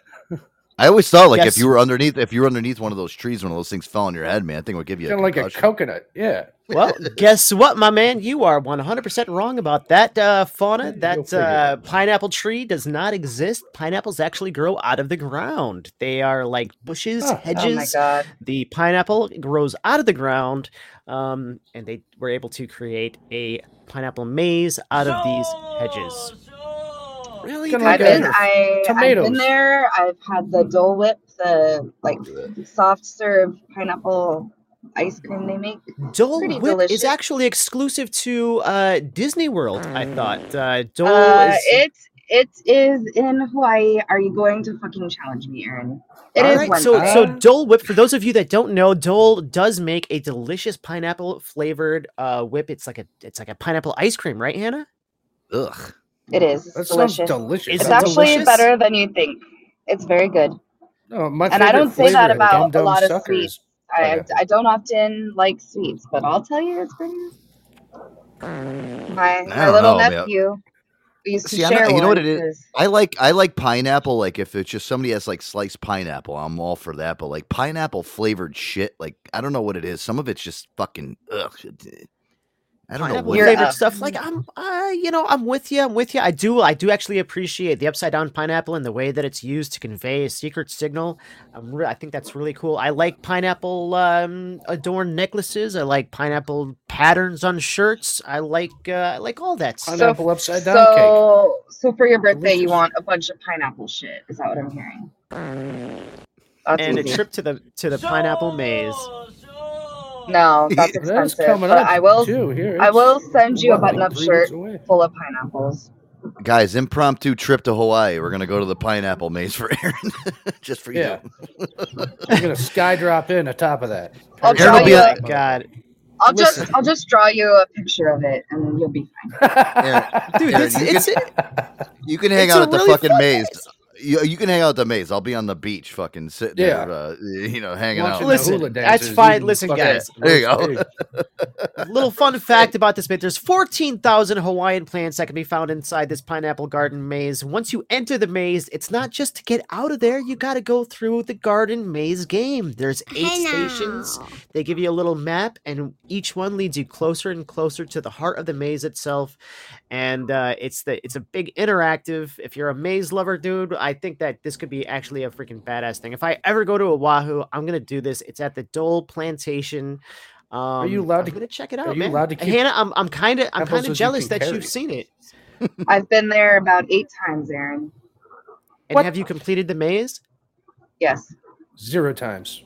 I always thought like Yes. if you were underneath, if you were underneath one of those trees, one of those things fell on your head, man, I think it would give you kind a of like a coconut. Yeah. Well, guess what, my man? You are 100% wrong about that, uh, fauna. That uh, pineapple tree does not exist. Pineapples actually grow out of the ground. They are like bushes, Oh, oh my hedges. God. The pineapple grows out of the ground, um, and they were able to create a pineapple maze out of these hedges. Really? Kinda I've like been, a- I, I've been there. I've had the Dole Whip, the like soft serve pineapple ice cream they make. Dole Pretty Whip delicious. is actually exclusive to uh, Disney World. I thought uh, Dole Uh, is. it it is in Hawaii. Are you going to fucking challenge me, Aaron? It All is right, Wednesday. so so Dole Whip. For those of you that don't know, Dole does make a delicious pineapple flavored uh, whip. It's like a it's like a pineapple ice cream, right, Hannah? Ugh. it is That It's sounds delicious. delicious. Is It's it actually delicious? better than you think. It's very good. Oh, my And I don't say that about a lot of Suckers. sweets. I, Okay. I don't often like sweets, but I'll tell you, it's pretty. My, my little know, nephew we used to See, not, you know what it is? I like I like pineapple. Like if it's just somebody has like sliced pineapple, I'm all for that. But like pineapple flavored shit, like I don't know what it is. Some of it's just fucking ugh. I don't know pineapple what. You're- flavored uh, stuff. Like I'm, uh, you know, I'm with you. I'm with you. I do, I do actually appreciate the upside down pineapple and the way that it's used to convey a secret signal. I'm re- I think that's really cool. I like pineapple um, adorned necklaces. I like pineapple patterns on shirts. I like, uh, I like all that stuff. Pineapple upside down cake. so, so for your birthday, you want a bunch of pineapple shit? Is that what I'm hearing? That's and a trip to the to the pineapple maze. No, that's That's expensive. coming But up I will. too. Here, I will send you a button-up shirt full of pineapples. Guys, impromptu trip to Hawaii. We're gonna go to the pineapple maze for Aaron, just for Yeah. you. I'm gonna sky drop in atop of that. I'll Aaron draw will be you. A, oh, God, I'll just. I'll just draw you a picture of it, and you'll be fine. dude, Aaron, it's, you it's, You can hang out at the really fucking fun maze. You, you can hang out at the maze. I'll be on the beach, fucking sitting Yeah. there, uh, you know, hanging Watching out. the Listen, hula that's fine. Listen, fucking guys. There you go. Little fun fact about this bit there's 14,000 Hawaiian plants that can be found inside this pineapple garden maze. Once you enter the maze, it's not just to get out of there, you got to go through the garden maze game. There's eight Hey stations. They give you a little map, and each one leads you closer and closer to the heart of the maze itself. And uh, it's the it's a big interactive. If you're a maze lover, dude, I think that this could be actually a freaking badass thing. If I ever go to Oahu, I'm gonna do this. It's at the Dole Plantation. Um, you allowed I'm to- gonna check it out? are out, you man. allowed to keep Hannah, I'm I'm kind of I'm kind of as you jealous that carry? you've seen it. I've been there about eight times, Aaron. And What? have you completed the maze? Yes. Zero times.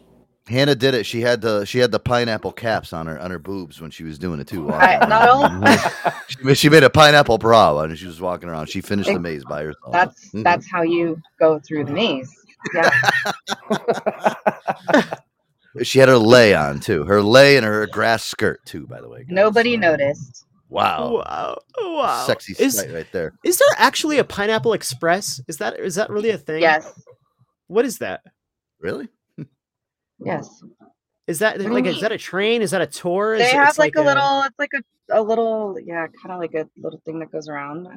Hannah did it. She had the she had the pineapple caps on her on her boobs when she was doing it too. I, walking not around. only she, made- she made a pineapple bra when she was walking around. She finished the maze by herself. that's that's how you go through the maze. Yeah. She had her lay on too. Her lay and her grass skirt too. By the way. guys. Nobody noticed. Wow. Wow, wow. Sexy Is sight right there. is there actually a Pineapple Express? Is that is that really a thing? Yes. What is that? Really? Yes. Is that What like is that a train? Is that a tour? Is They it- have it's like, a little. It's like a a little. Yeah, kind of like a little thing that goes around.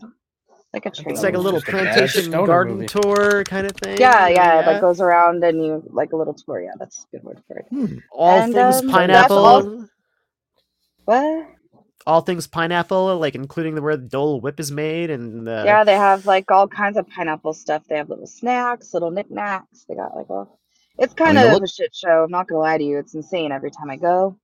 Like a train. It's like a little Just a plantation garden movie. tour kind of thing. Yeah, yeah, that goes around and you like a little tour. Yeah, that's a good word for it. All And, things um, pineapple. all- What? all things pineapple, like including the where the Dole Whip is made, and uh, yeah, they have like all kinds of pineapple stuff. They have little snacks, little knickknacks. They got like all. It's kind mean, of look- a shit show. I'm not gonna lie to you. It's insane every time I go.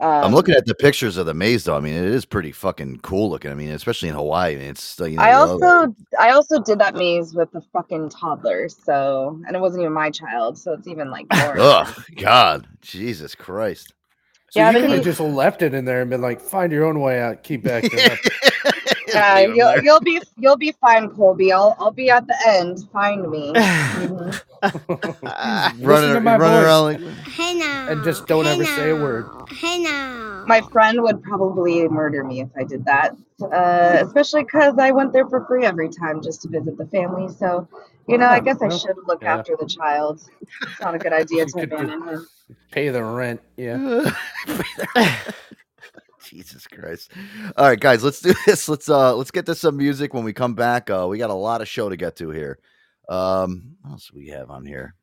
Um, I'm looking at the pictures of the maze though. I mean, it is pretty fucking cool looking. I mean, especially in Hawaii. I mean, it's you know. I also I also did that maze with a fucking toddler, so and it wasn't even my child, so it's even like more. Ugh, God, Jesus Christ. So Yeah, you could have he- just left it in there and been like, find your own way out. Keep backing up. Yeah, you'll, there. you'll be you'll be fine, Colby. I'll I'll be at the end. Find me. Mhm. Listen running, to my running voice. around like Hey now. And just don't Hey ever say a word. Hey now. My friend would probably murder me if I did that, uh, especially because I went there for free every time just to visit the family. So, you know, I Oh, guess I should look yeah. after the child. It's not a good idea to abandon him. Pay the rent. Yeah. Jesus Christ. All right, guys, let's do this. Let's uh let's get to some music when we come back. Uh we got a lot of show to get to here. Um what else do we have on here?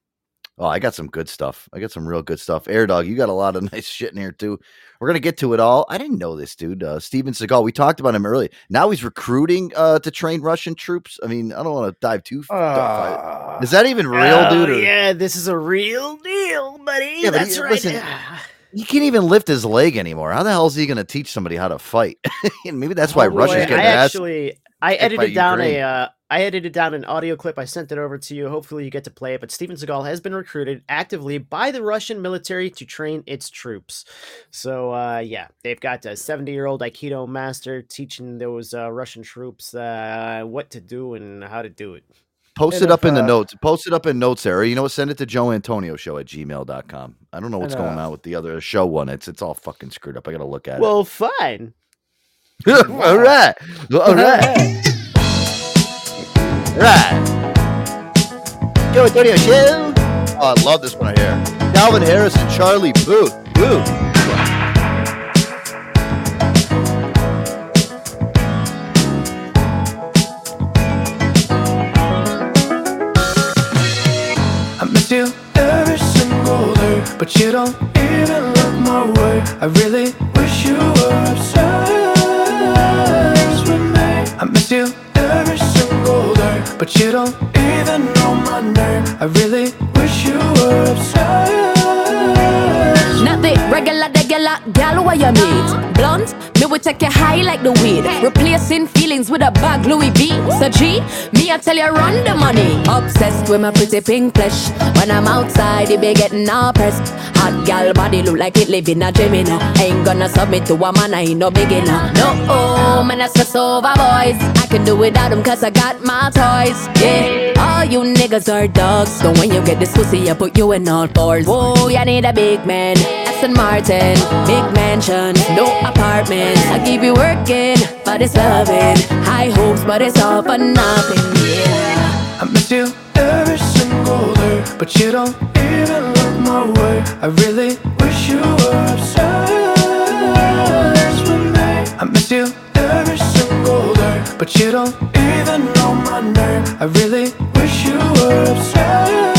Oh, I got some good stuff. I got some real good stuff. Air Dog, you got a lot of nice shit in here too. We're gonna get to it all. I didn't know this dude, uh, Steven Seagal. We talked about him earlier. Now he's recruiting uh, to train Russian troops. I mean, I don't want to dive too. far. Is that even real, Oh, dude? or- yeah, this is a real deal, buddy. Yeah, That's he- right. listen, He can't even lift his leg anymore. How the hell is he going to teach somebody how to fight? And Maybe that's why Oh, Russia's getting I actually I edited down a uh, I edited down an audio clip. I sent it over to you. Hopefully, you get to play it. But Steven Seagal has been recruited actively by the Russian military to train its troops. So uh, yeah, they've got a 70 year old Aikido master teaching those uh, Russian troops uh, what to do and how to do it. Post it up if, in the uh, notes. Post it up in notes there. You know what? Send it to Joe Antonio Show at gmail.com. I don't know what's going on with the other show one. It's it's all fucking screwed up. I gotta look at it. Well, fine. all right. All right. right. Joe Antonio Show. Oh, I love this one right here. Calvin Harris and Charlie Puth. Puth. You every single day, but you don't even look my way. I really wish you were obsessed with me. I miss you every single day, but you don't even know my name. I really wish you were obsessed. Not the regular, regular gal where you meet. Blunt, me will take you high like the weed. Replacing feelings with a bag Louis V. So G, me I tell you run the money. Obsessed with my pretty pink flesh. When I'm outside, it be getting all pressed. Hot gal body look like it live in a dream. Ain't gonna submit to a man, I ain't no beginner. No, oh, man, I stress over boys. I can do without them cause I got my toys. Yeah, all you niggas are dogs. So when you get this pussy, I put you in all fours. Whoa, you need a big man. Aston Martin, big mansion, no apartment. I keep you working, but it's loving. High hopes, but it's all for nothing. Yeah. I miss you every single day, but you don't even look my way. I really wish you were obsessed with me. I miss you every single day, but you don't even know my name. I really wish you were obsessed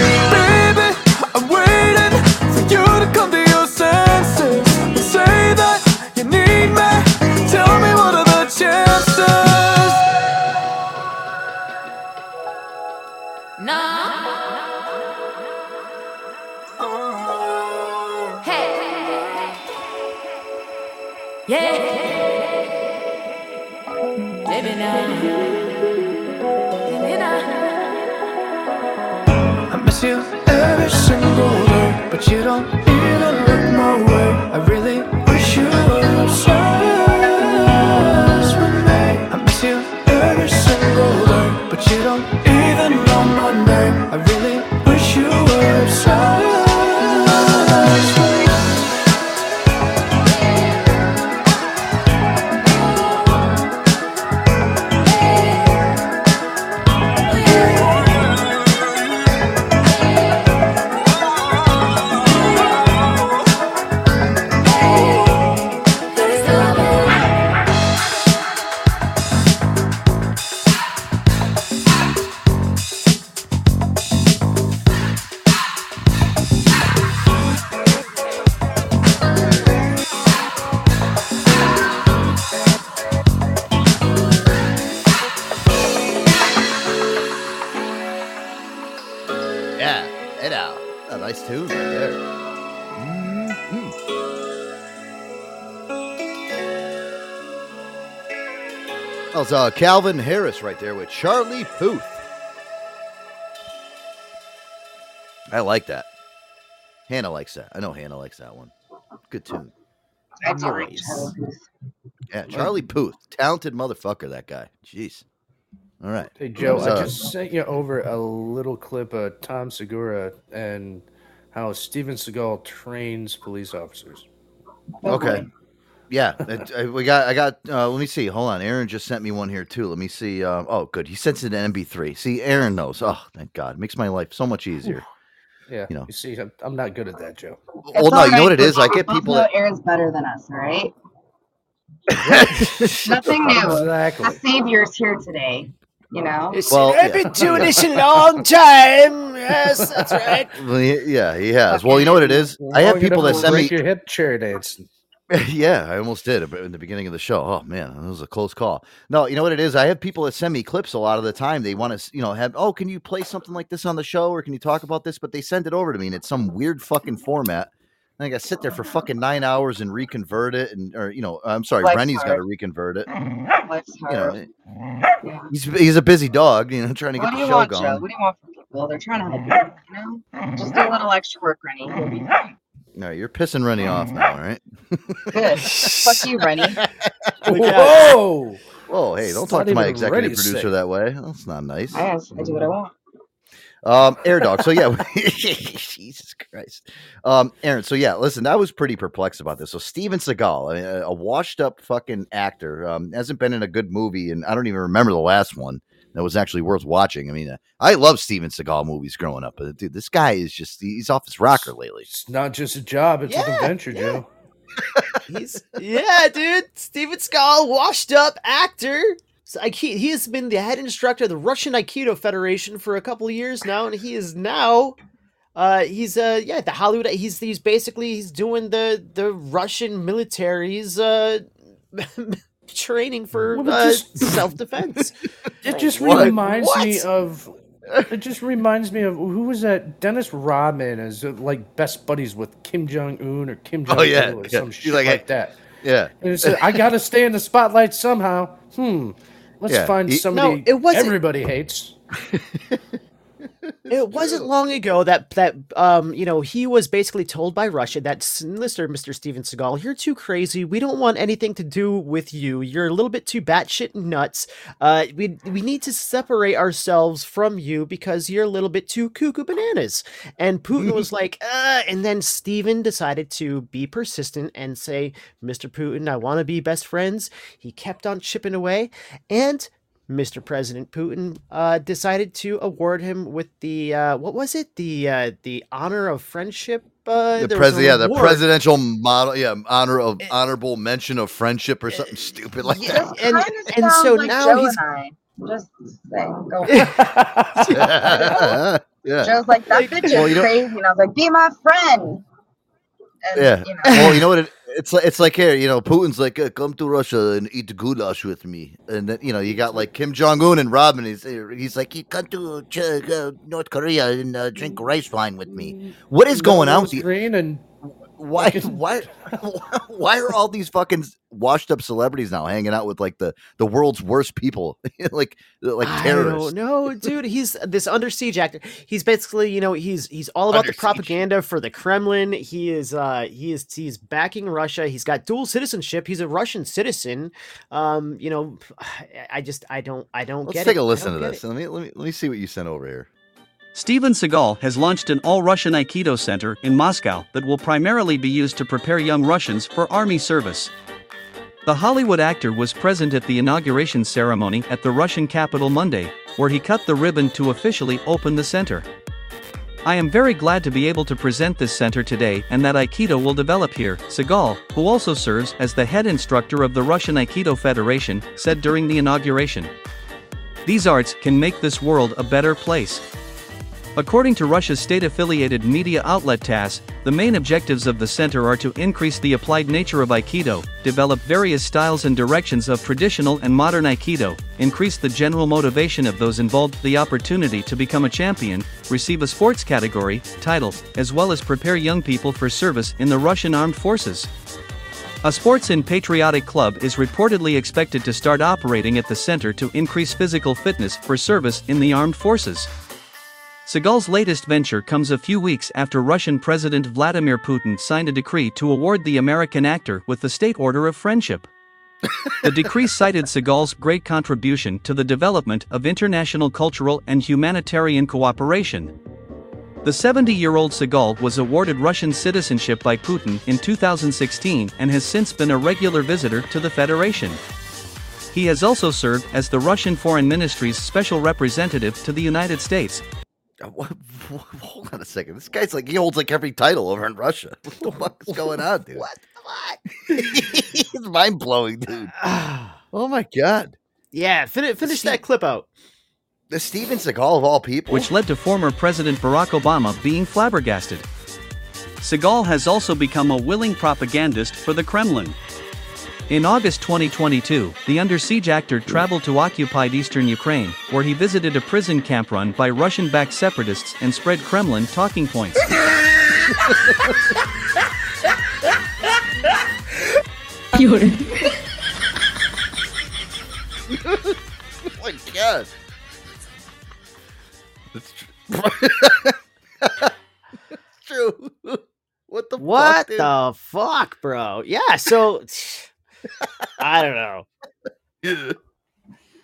I miss you every single day, but you don't even look my way. I really was uh, Calvin Harris right there with Charlie Puth. I like that. Hannah likes that. I know Hannah likes that one. Good tune. I do like Charlie Yeah, Charlie Puth, talented motherfucker. That guy. Jeez. All right. Hey Joe, What's I up? just sent you over a little clip of Tom Segura, and how Steven Seagal trains police officers. Okay. Yeah, it- uh, we got. I got. Uh, let me see. Hold on. Aaron just sent me one here too. Let me see. Uh, oh, good. He sent it in MP3. See, Aaron knows. Oh, thank God. Makes my life so much easier. Yeah, You know. you see, I'm, I'm not good at that, Joe. Well, no, you know what it is. I get people that. Aaron's better than us, all right? Nothing new. Exactly. The savior's here today. You know. Well, I've been doing this a long time. Yes, that's right. Well, yeah, he has. Well, you know what it is. I have people that to send me. your hip chair dance. yeah, I almost did in the beginning of the show. Oh man, that was a close call. No, you know what it is. I have people that send me clips a lot of the time. They want to, you know, have oh, can you play something like this on the show, or can you talk about this? But they send it over to me, and it's some weird fucking format. And I got to sit there for fucking nine hours and reconvert it, and or you know, I'm sorry, Life's Rennie's got to reconvert it. You know, he's he's a busy dog, you know, trying to What get the show want, going. Joe? What do you want from people? They're trying to help you. You know, just do a little extra work, Rennie. You'll be fine. All right, you're pissing Rennie off now, all right? Good. Fuck you, Rennie. Whoa! Oh, hey, don't It's talk not to my even executive Rennie's producer sick. that way. That's not nice. I, I do what I want. Um, Air Dog. So yeah, Jesus Christ. Um, Aaron. So yeah, listen, I was pretty perplexed about this. So Steven Seagal, a, a washed-up fucking actor, um, hasn't been in a good movie, and I don't even remember the last one that was actually worth watching. I mean, uh, I love Steven Seagal movies growing up, but dude, this guy is just—he's off his rocker lately. It's not just a job; it's an adventure, Joe. He's yeah, dude. Steven Seagal, washed up actor. He, he has been the head instructor of the Russian Aikido Federation for a couple of years now, and he is now uh he's uh yeah the Hollywood he's he's basically he's doing the the Russian military's uh training for Well, uh, just- self defense. It just What? reminds me of. It just reminds me of who was that? Dennis Rodman is uh, like best buddies with Kim Jong Un or Kim Jong Oh, yeah, or yeah. some shit like, like, "Hey." that. Yeah. And it's, I got to stay in the spotlight somehow. Hmm. Let's Yeah, find he- somebody No, it wasn't- everybody hates. it wasn't long ago that that um you know he was basically told by Russia that "S- Mr. Mr. Steven Seagal, you're too crazy. We don't want anything to do with you. You're a little bit too batshit nuts. Uh, we we need to separate ourselves from you because you're a little bit too cuckoo bananas. And Putin was like, uh, and then Steven decided to be persistent and say, Mr. Putin, I want to be best friends. He kept on chipping away, and Mr. President Putin uh, decided to award him with the uh, what was it the uh, the honor of friendship. Uh, The president, a yeah, the presidential model, yeah, honor of honorable mention of friendship or something stupid like Yeah, that. and Kinda and so like now Joe he's and I. Just saying, go. yeah. Joe's like that bitch is Well, you know- crazy, and I was like, be my friend. And, Yeah. You know, Well, you know what? It, it's like it's like here. You know, Putin's like, uh, come to Russia and eat goulash with me, and then you know you got like Kim Jong Un and Robin. He's he's like, you come to Ch- uh, North Korea and uh, drink rice wine with me. What is going on with you? Green and Why why why are all these fucking washed up celebrities now hanging out with like the the world's worst people, like like terrorists? don't dude. He's this under siege actor. He's basically, you know, he's he's all about Under the siege. propaganda for the Kremlin. He is uh he is he's backing Russia. He's got dual citizenship. He's a Russian citizen. Um, you know, I, just I don't I don't Let's take it. a listen to this. it. Let me, let me let me see what you sent over here. Steven Seagal has launched an all Russian Aikido center in Moscow that will primarily be used to prepare young Russians for army service. The Hollywood actor was present at the inauguration ceremony at the Russian capital Monday, where he cut the ribbon to officially open the center. I am very glad to be able to present this center today and that Aikido will develop here, Seagal, who also serves as the head instructor of the Russian Aikido Federation, said during the inauguration. These arts can make this world a better place. According to Russia's state affiliated media outlet TASS, the main objectives of the center are to increase the applied nature of Aikido, develop various styles and directions of traditional and modern Aikido, increase the general motivation of those involved, the opportunity to become a champion, receive a sports category, title, as well as prepare young people for service in the Russian armed forces. A sports and patriotic club is reportedly expected to start operating at the center to increase physical fitness for service in the armed forces. Seagal's latest venture comes a few weeks after Russian President Vladimir Putin signed a decree to award the American actor with the State Order of Friendship. the decree cited Seagal's great contribution to the development of international cultural and humanitarian cooperation. The 70 year old Seagal was awarded Russian citizenship by Putin in 2016 and has since been a regular visitor to the Federation. He has also served as the Russian Foreign Ministry's special representative to the United States. What- Hold on a second. This guy's like he holds like every title over in Russia. What the fuck is going on, dude? What? The what? it's mind blowing, dude. Ah. oh my god. Yeah, finish finish that clip out. The Steven Seagal of all people. which led to former President Barack Obama being flabbergasted. Seagal has also become a willing propagandist for the Kremlin. In August 2022, the Under Siege actor traveled to occupied eastern Ukraine, where he visited a prison camp run by Russian backed separatists and spread Kremlin talking points. oh my god. It's true. it's true. What the What fuck? dude? the fuck, bro? Yeah, so I don't know.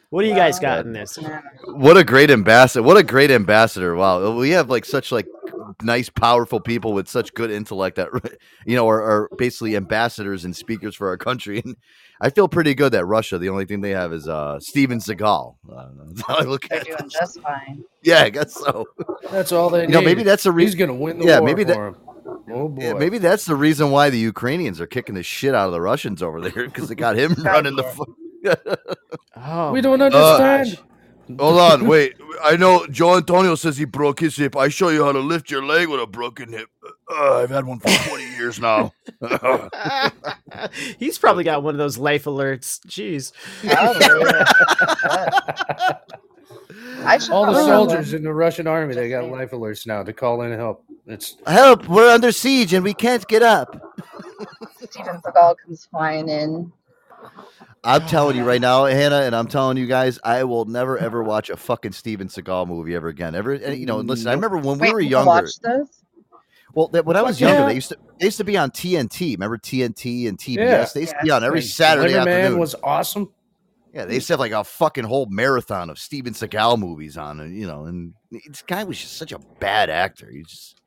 What do you guys got in this? What a great ambassador. What a great ambassador. Wow. We have like such like nice, powerful people with such good intellect that you know are, are basically ambassadors and speakers for our country. And I feel pretty good that Russia, the only thing they have is uh Steven Seagal. Uh, that's how I look They're at it. doing just fine. Yeah, I guess so. That's all they You need. know, maybe that's the He's reason. gonna win the yeah, war maybe that. for him. Oh boy. Yeah, maybe that's the reason why the Ukrainians are kicking the shit out of the Russians over there because they got him running the. Fu- Oh, we don't my understand. Hold on, wait. I know Joe Antonio says he broke his hip. I show you how to lift your leg with a broken hip. Uh, I've had one for 20 years now. He's probably got one of those life alerts. Jeez. I All the soldiers in the Russian army, they got life alerts now to call in help. It's Help! We're under siege and we can't get up. Steven Seagal comes flying in. I'm telling you right now, Hannah, and I'm telling you guys, I will never ever watch a fucking Steven Seagal movie ever again. Ever, eh, you know, and listen, I remember when we Wait, were people younger. watch those? Well, that, when I was younger, yeah. they used to they used to be on TNT. Remember TNT and TBS? Yeah. They used to be on every Saturday Slenderman afternoon. was awesome. Yeah, they used to have like a fucking whole marathon of Steven Seagal movies on, and you know, and this guy was just such a bad actor. He just,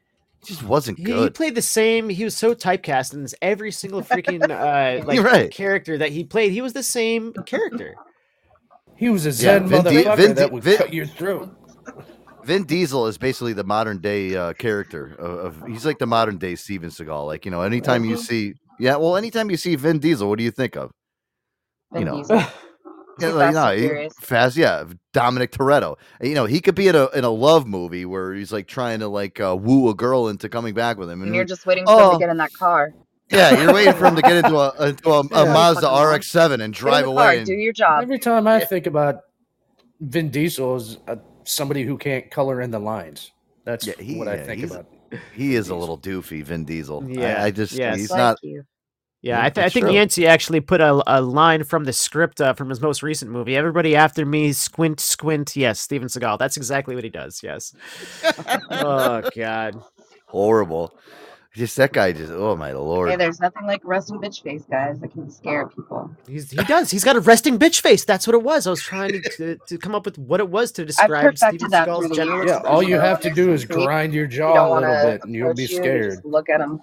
he just wasn't He, he played the same. He was so typecast in this- every single freaking uh, like right. character that he played. He was the same character. He was a Yeah, Zen Vin Di- motherfucker Vin that would Vin- cut your throat. Vin Diesel is basically the modern day uh, character of, of. He's like the modern day Steven Seagal. Like you know, anytime you Mhm. see, yeah, well, anytime you see Vin Diesel, what do you think of? Vin you know, Diesel. Yeah, Fast like, no, he- fast, yeah. Dominic Toretto. You know, he could be in a in a love movie where he's like trying to like uh, woo a girl into coming back with him, And you're just waiting for Oh. him to get in that car. yeah, you're waiting for him to get into a into a, a Yeah. Mazda RX-7 and drive the car, away. do your job. Every time I think about Vin Diesel as uh somebody who can't color in the lines. That's Yeah, he- what I think about. he is a little doofy, Vin Diesel. I- Yeah, I, just yes. he's Like not. you. Yeah, Yeah, I, th- I think true. Yancey actually put a, a line from the script uh, from his most recent movie. Everybody after me, squint, squint. Yes, Steven Seagal. That's exactly what he does. Yes. oh God. horrible. Just that guy. Just oh my lord. Hey, there's nothing like resting bitch face, guys, that can scare people. He's, he does. He's got a resting bitch face. That's what it was. I was trying to, to, to come up with what it was to describe Steven Seagal's general. Yeah, all you have to do is grind your jaw a little bit and you'll be approach you, scared. Just look at him.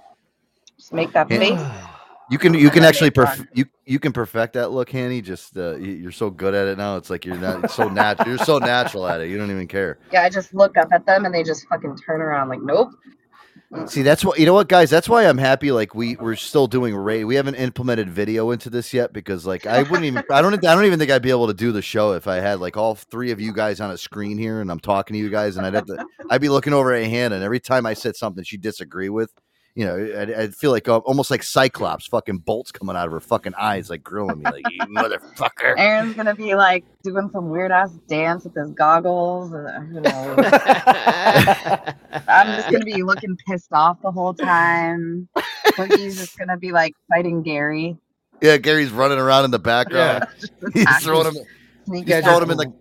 Just make that face. You can you can actually perf- you you can perfect that look, Hanny. Just uh, you- you're so good at it now. It's like you're not so natural. You're so natural at it. You don't even care. Yeah, I just look up at them and they just fucking turn around like, nope. See, that's what you know. What guys? That's why I'm happy. Like we we're still doing Ray. We haven't implemented video into this yet because like I wouldn't even. I don't. I don't even think I'd be able to do the show if I had like all three of you guys on a screen here and I'm talking to you guys and I'd have to. I'd be looking over at Hannah and every time I said something she disagree with. You know, I'd, I'd feel like uh, almost like Cyclops, fucking bolts coming out of her fucking eyes, like grilling me, like you motherfucker. Aaron's gonna be like doing some weird ass dance with his goggles. And, who knows? I'm just gonna be looking pissed off the whole time. Boogie's just gonna be like fighting Gary. Yeah, Gary's running around in the background. he's throwing him. sneak He's throwing him in the.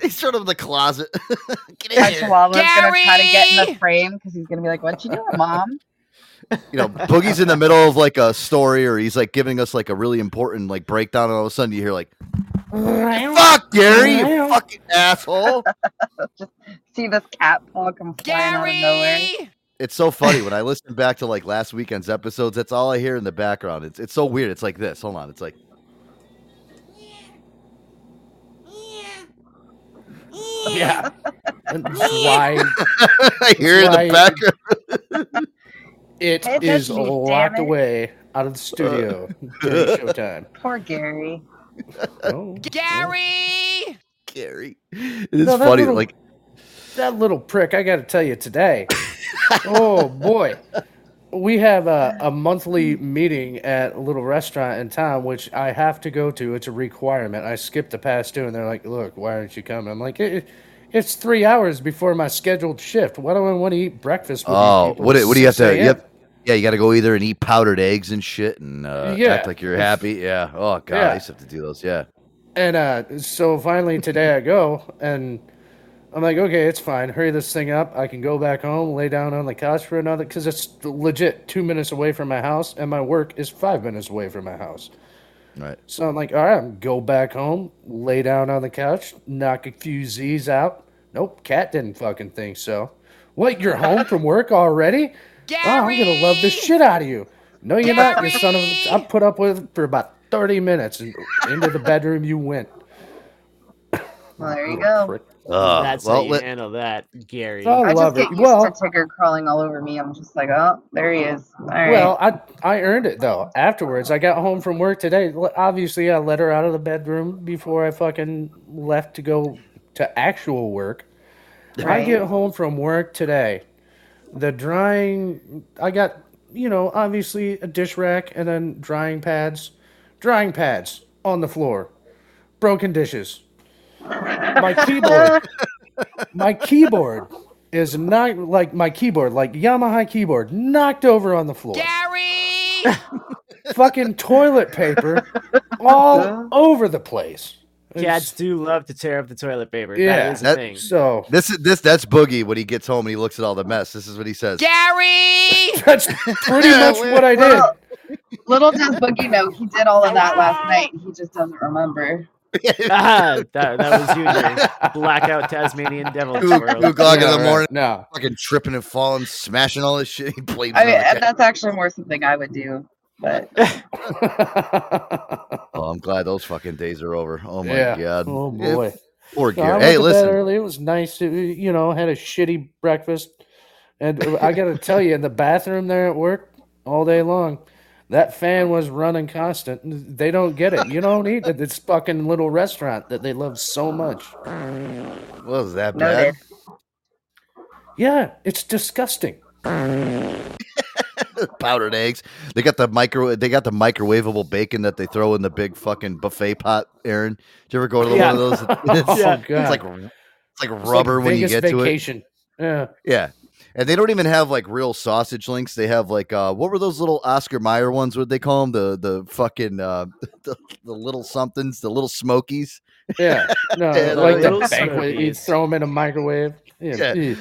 He's throwing him in the closet. My Chihuahua's gonna try to get in the frame because he's gonna be like, "What you doing, mom?" You know, Boogie's in the middle of like a story, or he's like giving us like a really important like breakdown, and all of a sudden you hear like, "Fuck Gary, you fucking asshole!" see this cat paw come flying out of nowhere. It's so funny when I listen back to like last weekend's episodes. That's all I hear in the background. It's it's so weird. It's like this. Hold on. It's like Yeah. And that's why I hear it in the background. It Pay is attention, you locked it. away out of the studio uh. during showtime. Poor Gary. Oh. Gary! Gary. It's No, funny. little- Like That little prick, I got to tell you today. oh boy, we have a, a monthly meeting at a little restaurant in town, which I have to go to. It's a requirement. I skipped the past two, and they're like, "Look, why aren't you coming?" I'm like, it, "It's three hours before my scheduled shift. Why do I want to eat breakfast?" With oh, what do- what do you have to? Yep. Yeah, you got to go either and eat powdered eggs and shit and uh, Yeah. act like you're happy. Yeah. Oh god, Yeah. I used to have to do those. Yeah. And uh, so finally today I go and I'm like, okay, it's fine. Hurry this thing up. I can go back home, lay down on the couch for another because it's legit two minutes away from my house, and my work is five minutes away from my house. Right. So I'm like, all right, I'm go back home, lay down on the couch, knock a few Z's out. Nope, cat didn't fucking think so. What? You're home from work already? Oh, I'm gonna love the shit out of you. No, you're not, you son of. a- I put up with it for about thirty minutes, and into the bedroom you went. Well, there you go. Uh, That's well, how you let- handle that, Gary. Oh, I just get it. used Well- to Tigger crawling all over me. I'm just like, oh, there he is. All right. Well, I I earned it though. Afterwards, I got home from work today. Obviously, I let her out of the bedroom before I fucking left to go to actual work. I get home from work today. The drying, I got you know obviously a dish rack and then drying pads, drying pads on the floor, broken dishes. My keyboard, my keyboard is not like my keyboard, like Yamaha keyboard, knocked over on the floor. Gary! Fucking toilet paper all over the place. Cats do love to tear up the toilet paper. Yeah, that is a that- thing. So This is this that's Boogie when he gets home and he looks at all the mess. This is what he says. Gary! that's pretty much what I did. Well, little does Boogie know he did all of that last night. He just doesn't remember. ah, that, that was you, blackout Tasmanian devil Two, two o'clock in the morning, No. fucking tripping and falling, smashing all this shit. He blames I mean, and that's actually more something I would do. But Oh, I'm glad those fucking days are over. Oh my yeah. god. Oh Yeah, boy. Poor No, I Gary. Hey, listen. early. It was nice. to- You know, had a shitty breakfast, and I got to tell you, in the bathroom there at work, all day long, that fan was running constant. They don't get it. You don't eat at this fucking little restaurant that they love so much. Was that bad? noted. Yeah, it's disgusting. Powdered eggs. They got the micro. They got the microwavable bacon that they throw in the big fucking buffet pot. Aaron, did you ever go to the Yeah. one of those? It's, Yeah. it's like it's like It's rubber like when you get to it. Yeah. Yeah. And they don't even have like real sausage links. They have like uh what were those little Oscar Mayer ones? What they call them? The the fucking uh the, the little somethings, the little smokies. Yeah, no, like the banquet, you throw them in a microwave. Yeah, Yeah.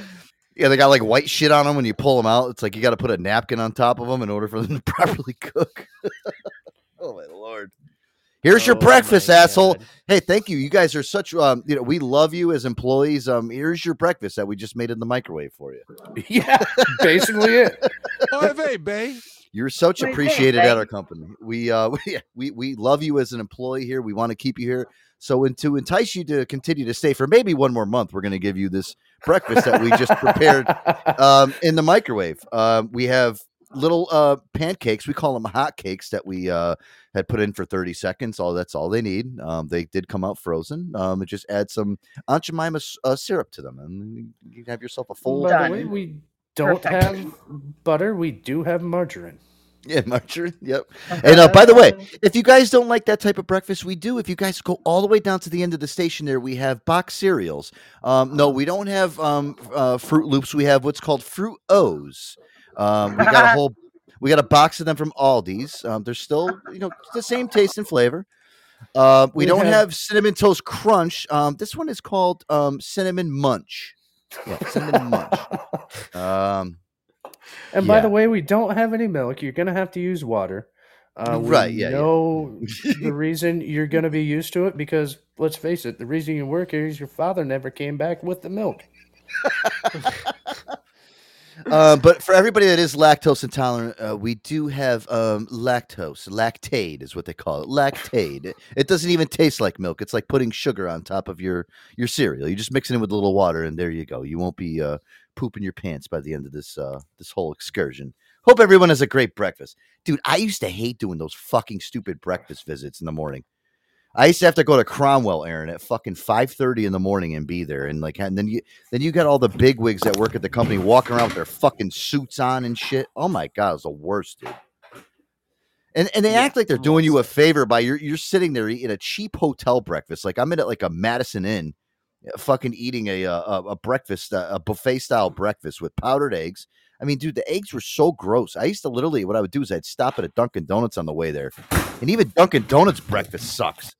Yeah. Yeah, they got like white shit on them when you pull them out. It's like you got to put a napkin on top of them in order for them to properly cook. oh my lord. Here's your Oh breakfast, asshole. God. Hey, thank you. You guys are such um, you know, we love you as employees. Um, here's your breakfast that we just made in the microwave for you. yeah, basically it. You're such Wait, wait, appreciated at our company. We uh we, we we love you as an employee here. We want to keep you here. So and to entice you to continue to stay for maybe one more month, we're going to give you this breakfast that we just prepared um, in the microwave. Um, we have little uh, pancakes. We call them hot cakes that we uh, had put in for 30 seconds. All that's all they need. Um, they did come out frozen. Um, and just add some Aunt Jemima uh, syrup to them, and you have yourself a full. By the way, we don't Perfect. have butter. We do have margarine. Yeah, margarine. Yep. And uh, by the way, if you guys don't like that type of breakfast, we do. If you guys go all the way down to the end of the station, there we have box cereals. Um, no, we don't have um, uh, Froot Loops. We have what's called Fruit O's. Um, we got a whole, we got a box of them from Aldi's. Um, they're still, you know, the same taste and flavor. Uh, we, We don't have- have cinnamon toast crunch. Um, this one is called um, cinnamon munch. Yeah, cinnamon munch. And by Yeah. the way, we don't have any milk. You're gonna have to use water. Uh, Right, yeah, yeah. the reason you're gonna be used to it because let's face it, the reason you work here is your father never came back with the milk. um, but for everybody that is lactose intolerant, uh, we do have um, lactose. Lactate is what they call it. Lactate. It, it doesn't even taste like milk. It's like putting sugar on top of your your cereal. You're just mix it in with a little water, and there you go. You won't be uh, pooping your pants by the end of this uh, this whole excursion. Hope everyone has a great breakfast, dude. I used to hate doing those fucking stupid breakfast visits in the morning. I used to have to go to Cromwell, Aaron, at fucking five thirty in the morning and be there, and like, and then you then you got all the big wigs that work at the company walking around with their fucking suits on and shit. Oh my god, it was the worst, dude. And and they act like they're doing you a favor by you're you're sitting there eating a cheap hotel breakfast. Like I'm in at like a Madison Inn, fucking eating a uh, a, a breakfast uh, a buffet style breakfast with powdered eggs. I mean, dude, the eggs were so gross. I used to literally what I would do is I'd stop at a Dunkin' Donuts on the way there, and even Dunkin' Donuts breakfast sucks.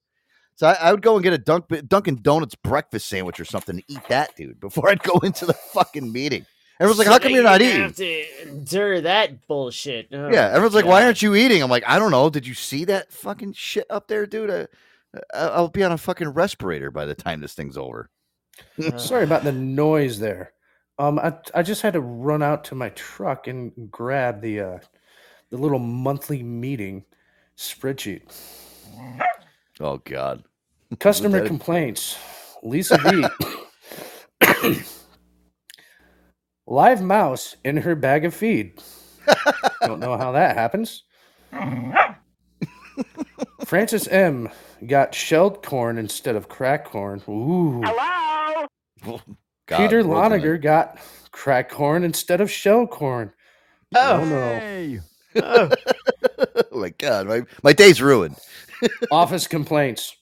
So I, I would go and get a Dunk, Dunkin' Donuts breakfast sandwich or something to eat that, dude, before I'd go into the fucking meeting. Everyone's like, So "How come you're not eating?" Have to endure that bullshit. Oh, yeah, everyone's like, "Why aren't you eating?" I'm like, "I don't know. Did you see that fucking shit up there, dude? Uh, I- I'll be on a fucking respirator by the time this thing's over." Sorry about the noise there. Um, I I just had to run out to my truck and grab the uh, the little monthly meeting spreadsheet. Oh God. Customer that- complaints. Lisa B. Live mouse in her bag of feed. Don't know how that happens. Francis M. got shelled corn instead of crack corn. Ooh. Hello? God, Peter. Loniger got crack corn instead of shell corn. Oh, no. oh my God, my my day's ruined. Office complaints.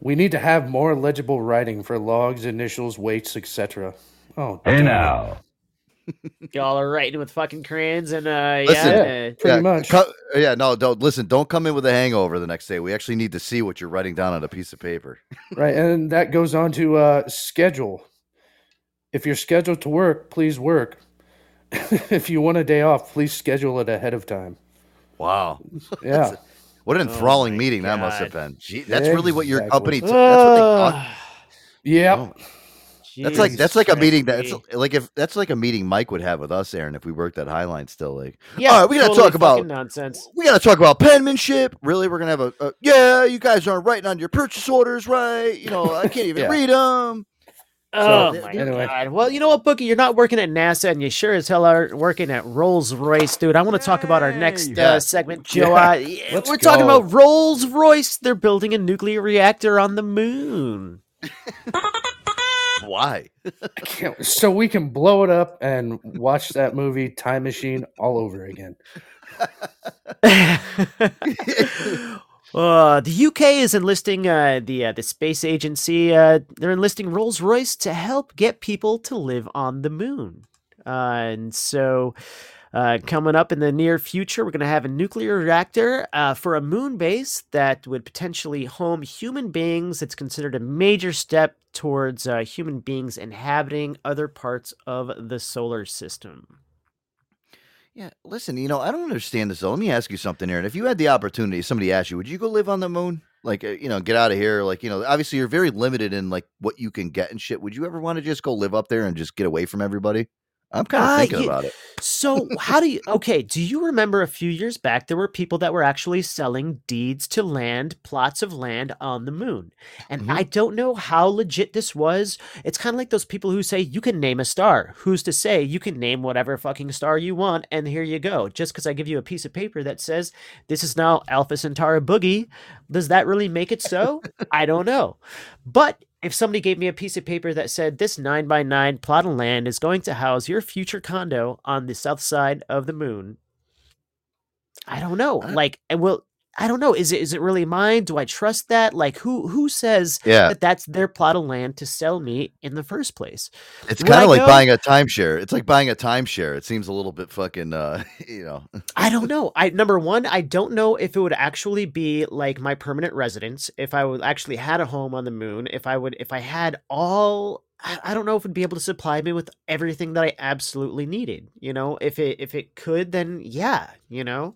We need to have more legible writing for logs, initials, weights, etc. Oh, Hey damn. now. Y'all are writing with fucking crayons and uh, Listen, yeah, uh, pretty yeah, much. co- yeah, no, don't listen. Don't come in with a hangover the next day. We actually need to see what you're writing down on a piece of paper. Right, and that goes on to uh, schedule. If you're scheduled to work, please work. if you want a day off, please schedule it ahead of time. Wow. Yeah. What an Oh enthralling my meeting that must have been. Gee, that's really what your company. T- that's what they. Ugh. thought- Yep. That's like that's like a meeting that's like if that's like a meeting Mike would have with us, Aaron, if we worked at Highline still. Like, yeah. all right, we gotta totally talk about nonsense. we gotta talk about penmanship. Really, we're gonna have a, a yeah. You guys aren't writing on your purchase orders, right? You know, I can't even Yeah. read them. Oh So, my anyway. god! Well, you know what, Boogie? You're not working at NASA, and you sure as hell aren't working at Rolls Royce, dude. I want to talk about our next Yeah. uh, segment, Joe. Yeah. Uh, we're talking about Rolls Royce. They're building a nuclear reactor on the moon. Why? Can't- so we can blow it up and watch that movie Time Machine all over again. Uh, the UK is enlisting uh, the uh, the space agency. Uh, they're enlisting Rolls Royce to help get people to live on the moon. Uh, and so, uh, coming up in the near future, we're going to have a nuclear reactor uh, for a moon base that would potentially home human beings. It's considered a major step towards uh, human beings inhabiting other parts of the solar system. Yeah, listen, you know, I don't understand this though. Let me ask you something, Aaron. If you had the opportunity, somebody asked you, would you go live on the moon? Like, uh, you know, get out of here. Like, you know, obviously you're very limited in like what you can get and shit. Would you ever want to just go live up there and just get away from everybody? I'm kind of Ah, thinking ye- about it. So, how do you? Okay, do you remember a few years back there were people that were actually selling deeds to land, plots of land on the moon, and Mm-hmm. I don't know how legit this was. It's kind of like those people who say you can name a star. Who's to say you can name whatever fucking star you want, and here you go. Just because I give you a piece of paper that says this is now Alpha Centauri Boogie, does that really make it so? I don't know, but if somebody gave me a piece of paper that said this 9 by 9 plot of land is going to house your future condo on the south side of the moon i don't know. Uh, like and will i don't know is it is it really mine do i trust that like who who says Yeah. that that's their plot of land to sell me in the first place It's kind of like go? buying a timeshare. It's like buying a timeshare. It seems a little bit fucking, uh, you know. I don't know. I number one, I don't know if it would actually be like my permanent residence, if I would actually had a home on the moon, if I would if I had all I I don't know if it'd be able to supply me with everything that I absolutely needed. You know, if it if it could, then yeah, you know.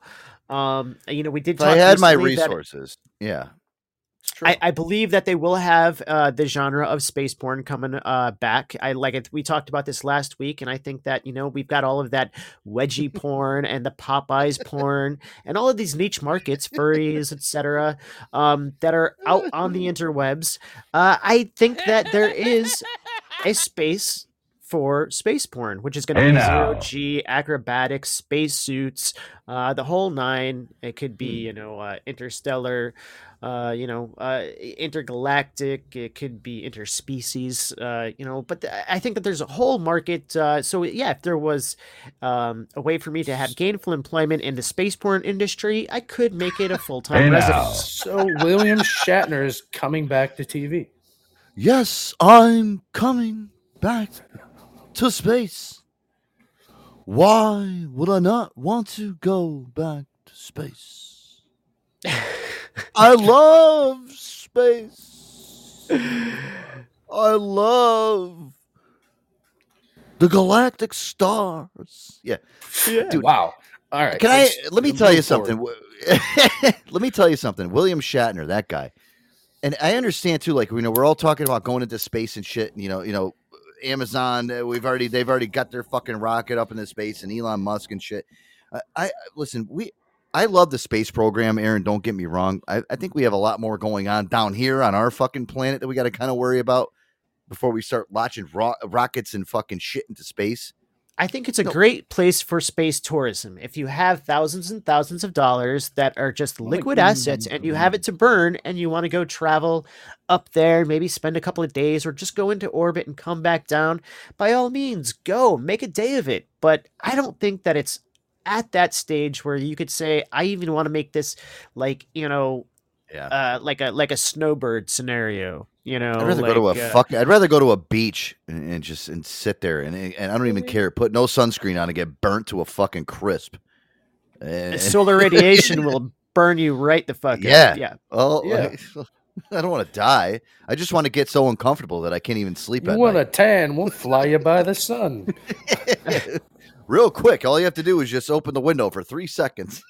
Um, you know, we did talk I had my resources, yeah. I, I believe that they will have uh, the genre of space porn coming uh, back. I like it. We talked about this last week, and I think that you know we've got all of that wedgie porn and the Popeyes porn and all of these niche markets, furries, etc., um, that are out on the interwebs. Uh, I think that there is a space for space porn, which is going to Hey be now. zero G, acrobatics, spacesuits, uh, the whole nine. It could be, you know, uh, interstellar, uh, you know, uh, intergalactic. It could be interspecies, uh, you know. But th- I think that there's a whole market. Uh, so yeah, if there was um, a way for me to have gainful employment in the space porn industry, I could make it a full time Hey now. residence. So William Shatner is coming back to TV. Yes, I'm coming back to space. Why would I not want to go back to space? I love space. I love the galactic stars. Yeah. Dude, Wow. All right. Can I let's let me tell you something? let me tell you something. William Shatner, that guy. And I understand too, like you know, we're all talking about going into space and shit. And, you know, you know, Amazon. uh, We've already they've already got their fucking rocket up into space, and Elon Musk and shit. I, I listen. We I love the space program, Aaron. Don't get me wrong. I, I think we have a lot more going on down here on our fucking planet that we got to kind of worry about before we start launching ro- rockets and fucking shit into space. I think it's a great place for space tourism. If you have thousands and thousands of dollars that are just oh liquid assets and you have it to burn and you want to go travel up there, maybe spend a couple of days or just go into orbit and come back down, by all means, go make a day of it. But I don't think that it's at that stage where you could say, I even want to make this like, you know, yeah. uh, like a like a snowbird scenario. You know, I'd rather go to a uh, fuck. I'd rather go to a beach and, and just and sit there and and I don't even care. Put no sunscreen on and get burnt to a fucking crisp. And- solar radiation will burn you right the fuck yeah, up. Yeah. Oh, Yeah. I don't want to die. I just want to get so uncomfortable that I can't even sleep You at want night. a tan? We'll fly you by the sun. Real quick, all you have to do is just open the window for three seconds.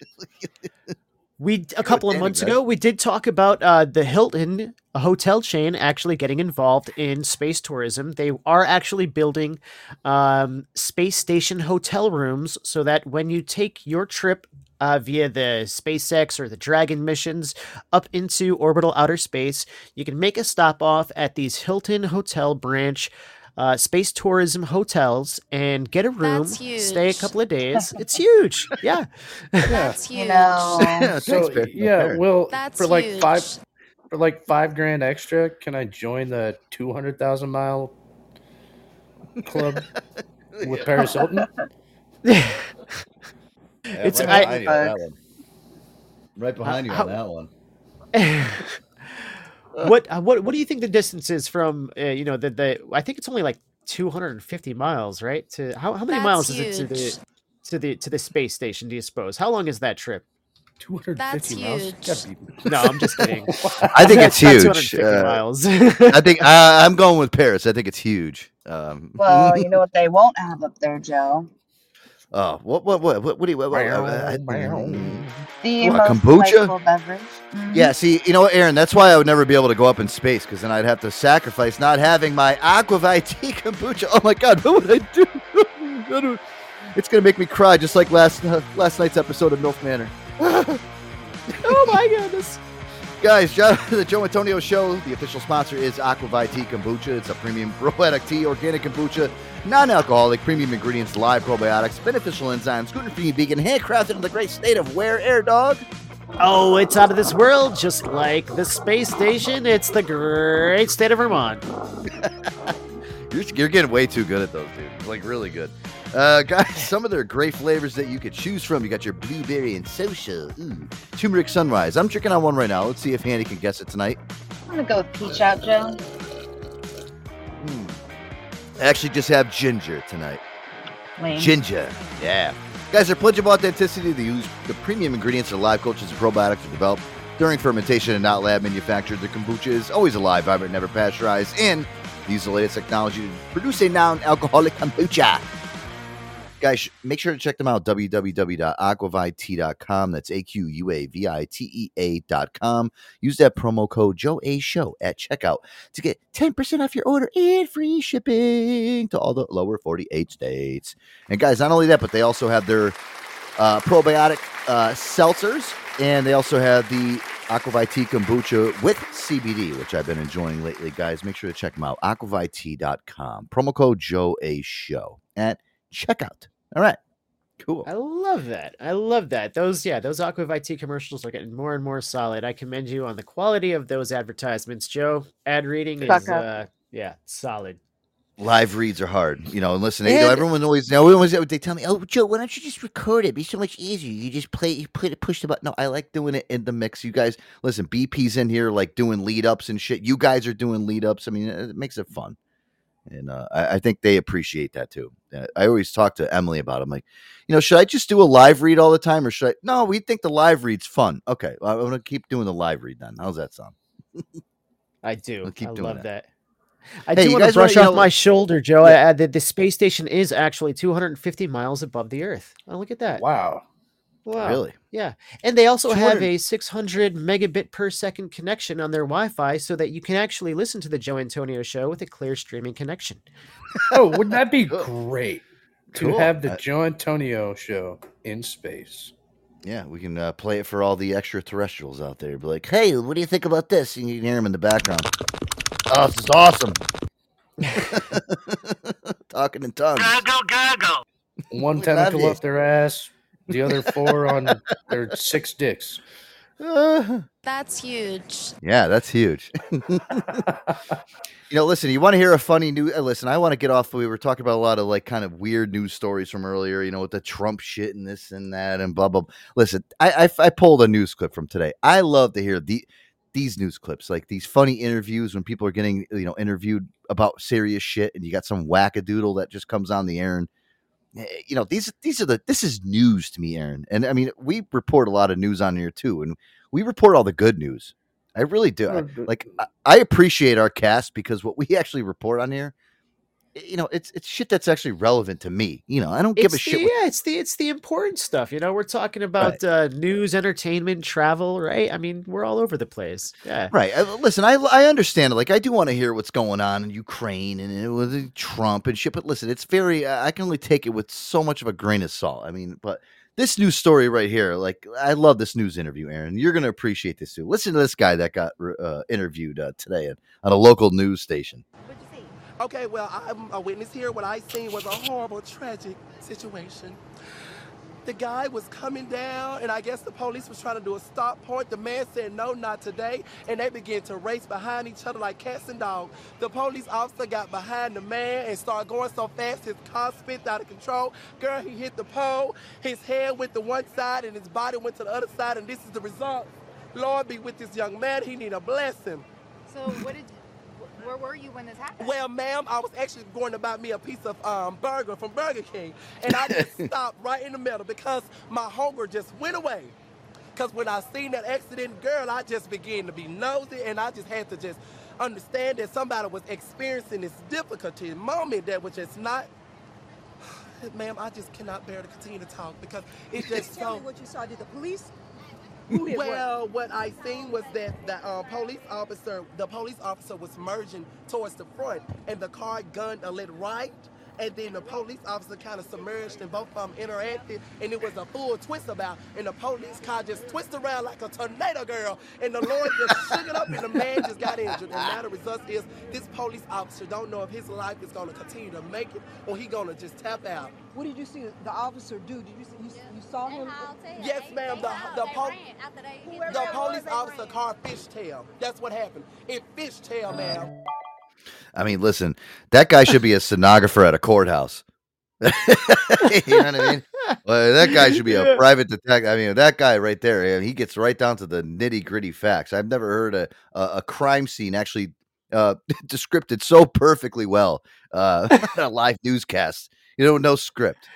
We a couple of months ago we did talk about uh, the Hilton a hotel chain actually getting involved in space tourism. They are actually building um, space station hotel rooms so that when you take your trip uh, via the SpaceX or the Dragon missions up into orbital outer space, you can make a stop off at these Hilton Hotel branch. Uh, space tourism hotels and get a room, That's stay a couple of days. It's huge, yeah. That's huge. You know, so Bear. yeah, well, That's for like huge. five, for like five grand extra, can I join the two hundred thousand mile club with Paris Hilton? It's- right I- behind you on that one. Right behind you how- on that one. What uh, what what do you think the distance is from uh, you know the the I think it's only like 250 miles right to how how many That's miles is it to the to the to the space station do you suppose how long is that trip 250 That's miles. huge. Be- no I'm just kidding I think it's huge. 250 Uh, miles I think I, I'm going with Paris. I think it's huge. Um, well, you know what they won't have up there, Joe? Oh, what, what, what, what, what do you, what, what, uh, uh, The What, most kombucha? delightful beverage. Mhm. Yeah, see, you know what, Aaron? That's why I would never be able to go up in space because then I'd have to sacrifice not having my Aquavite kombucha. Oh my God, what would I do? It's gonna make me cry just like last uh, last night's episode of MILF Manor. oh my goodness Guys, Jo- the Joe Antonio Show, the official sponsor is Aquavite Tea Kombucha. It's a premium probiotic tea, organic kombucha, non alcoholic, premium ingredients, live probiotics, beneficial enzymes, gluten free, vegan, handcrafted in the great state of where, Air Dog? oh it's out of this world just like the space station it's the great state of Vermont You're, you're getting way too good at those, dude. Like, really good. Uh, guys, some of their great flavors that you could choose from. You got your blueberry and social. Ooh. Turmeric sunrise. I'm drinking on one right now. Let's see if Hanny can guess it tonight. I'm gonna go with peach out, Joe. I actually just have ginger tonight. Lame. Ginger. Yeah. Guys, their pledge of authenticity. They use the premium ingredients that live cultures and probiotics are developed during fermentation and not lab manufactured. The kombucha is always alive, vibrant, never pasteurized, and use the latest technology to produce a non alcoholic kombucha. Guys, make sure to check them out. www.aquavite.com. That's A Q U A V I T E A.com. Use that promo code Joe A Show at checkout to get 10% off your order and free shipping to all the lower 48 states. And guys, not only that, but they also have their uh, probiotic uh, seltzers, and they also have the Aquavite kombucha with CBD, which I've been enjoying lately. Guys, make sure to check them out. Aquavite.com. Promo code Joe A Show at checkout. All right. Cool. I love that. I love that. Those, yeah, those Aqua Aquavite commercials are getting more and more solid. I commend you on the quality of those advertisements, Joe. Ad reading is, uh, yeah, solid. Live reads are hard, you know. And listen, you know, everyone always, they always they tell me, "Oh, Joe, why don't you just record it? It'd be so much easier. You just play, you put it, push the button." No, I like doing it in the mix. You guys, listen, BP's in here like doing lead ups and shit. You guys are doing lead ups. I mean, it makes it fun, and uh, I, I think they appreciate that too. I always talk to Emily about. It. I'm like, you know, should I just do a live read all the time, or should I? No, we think the live read's fun. Okay, well, I'm gonna keep doing the live read then. How's that sound? I do. I'll keep I doing love that. that. I Hey, do you want to brush off know- my shoulder, Joe. Yeah. Uh, the, the space station is actually 250 miles above the Earth. Oh, look at that. Wow. Wow. Really? Yeah. And they also have a 600 megabit per second connection on their Wi Fi so that you can actually listen to the Joe Antonio show with a clear streaming connection. Oh, wouldn't that be great to Cool. have the Uh, Joe Antonio show in space? Yeah, we can uh, play it for all the extraterrestrials out there. Be like, hey, what do you think about this? And you can hear them in the background. Oh, this is awesome. Talking in tongues. One We One tentacle you. up their ass, the other four on their six dicks. That's huge. Yeah, that's huge. you know, listen, you want to hear a funny news? Uh, listen, I want to get off. We were talking about a lot of like kind of weird news stories from earlier, you know, with the Trump shit and this and that and blah, blah. blah. Listen, I, I, I pulled a news clip from today. I love to hear the, these news clips, like these funny interviews when people are getting, you know, interviewed about serious shit and you got some wackadoodle that just comes on the air and, you know, these, these are the, this is news to me, Aaron. And I mean, we report a lot of news on here too. And we report all the good news. I really do. I- like I, I appreciate our cast because what we actually report on here, eh, you know, it's it's shit that's actually relevant to me. You know, I don't give It's a the, shit. what- yeah, it's the it's the important stuff. You know, we're talking about uh, news, entertainment, travel, right? I mean, we're all over the place. Yeah. Right. I, listen, I I understand. Like, I do want to hear what's going on in Ukraine and uh, with Trump and shit. But listen, it's very. I I can only take it with so much of a grain of salt. I mean, but this news story right here, like, I love this news interview, Aaron. You're gonna appreciate this too. Listen to this guy that got uh, interviewed uh, today on, on a local news station. Okay, well, I'm a witness here. What I seen was a horrible, tragic situation. The guy was coming down, and I guess the police was trying to do a stop point. The man said, no, not today. And they began to race behind each other like cats and dogs. The police officer got behind the man and started going so fast his car spit out of control. Girl, he hit the pole. His head went to one side and his body went to the other side, and this is the result. Lord be with this young man. He need a blessing. So what did? Where were you when this happened? Well, ma'am, I was actually going to buy me a piece of um, burger from Burger King, and I just stopped right in the middle because my hunger just went away. Because when I seen that accident, girl, I just began to be nosy, and I just had to just understand that somebody was experiencing this difficulty moment that was just not. Ma'am, I just cannot bear to continue to talk because it's just so. Tell me what you saw. Did the police? Who hit what? Well, what I seen was that the uh, police officer, the police officer was merging towards the front, and the car gunned a little right, and then the police officer kind of submerged, and both of them interacted, and it was a full twist about, and the police car just twisted around like a tornado girl, and the Lord just shook it up, and the man just got injured. And now the result is this police officer don't know if his life is going to continue to make it, or he going to just tap out. What did you see the officer do? Did you see, you, you saw him? Yes, ma'am. The the, po- the police officer car fishtail. That's what happened. It fishtail, ma'am. I mean, listen, that guy should be a stenographer at a courthouse. you know what I mean? Well, that guy should be a Yeah. private detective. I mean, that guy right there, he gets right down to the nitty gritty facts. I've never heard a a, a crime scene actually uh, descripted so perfectly well uh, on a live newscast. You know, no script.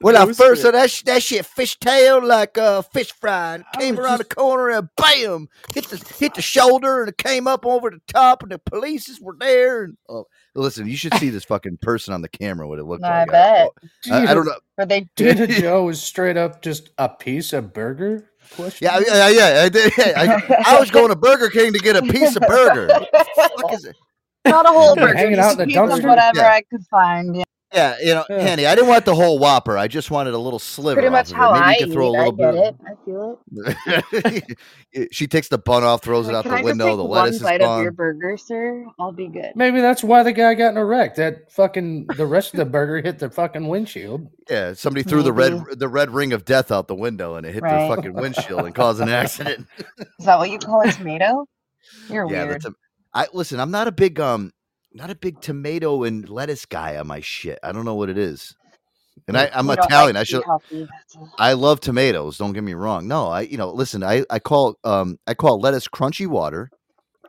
When I first it. saw that, sh- that shit fishtail like a fish fry, and came around the corner and bam, hit the hit the shoulder, and it came up over the top, and the police were there. And oh, listen, you should see this fucking person on the camera. What it looked I like. bet. I, bet. I don't know. Were they? Dina Joe was straight up just a piece of burger. Question. Yeah, yeah, yeah. I, did, I, I was going to Burger King to get a piece of burger. What the fuck is it? Not a whole burger. Hanging just out in the dumpster? Whatever Yeah. I could find. Yeah. Yeah, you know, Hanny, I didn't want the whole Whopper. I just wanted a little sliver. Pretty much how. Maybe I you could eat. throw a I little get bit. it. I feel it. she takes the bun off, throws it out Can the I just window. take The one lettuce is bite of your burger, sir? I'll be good. Maybe that's why the guy got in a wreck. That fucking the rest of the burger hit the fucking windshield. Yeah, somebody threw the red the red ring of death out the window and it hit Right. the fucking windshield and caused an accident. Is that what you call a tomato? You're yeah, weird. that's a, I listen. I'm not a big um, not a big tomato and lettuce guy on my shit. I don't know what it is. And I, I'm You don't like Italian. I should. healthy. I love tomatoes. Don't get me wrong. No, I you know listen. I I call um I call lettuce crunchy water.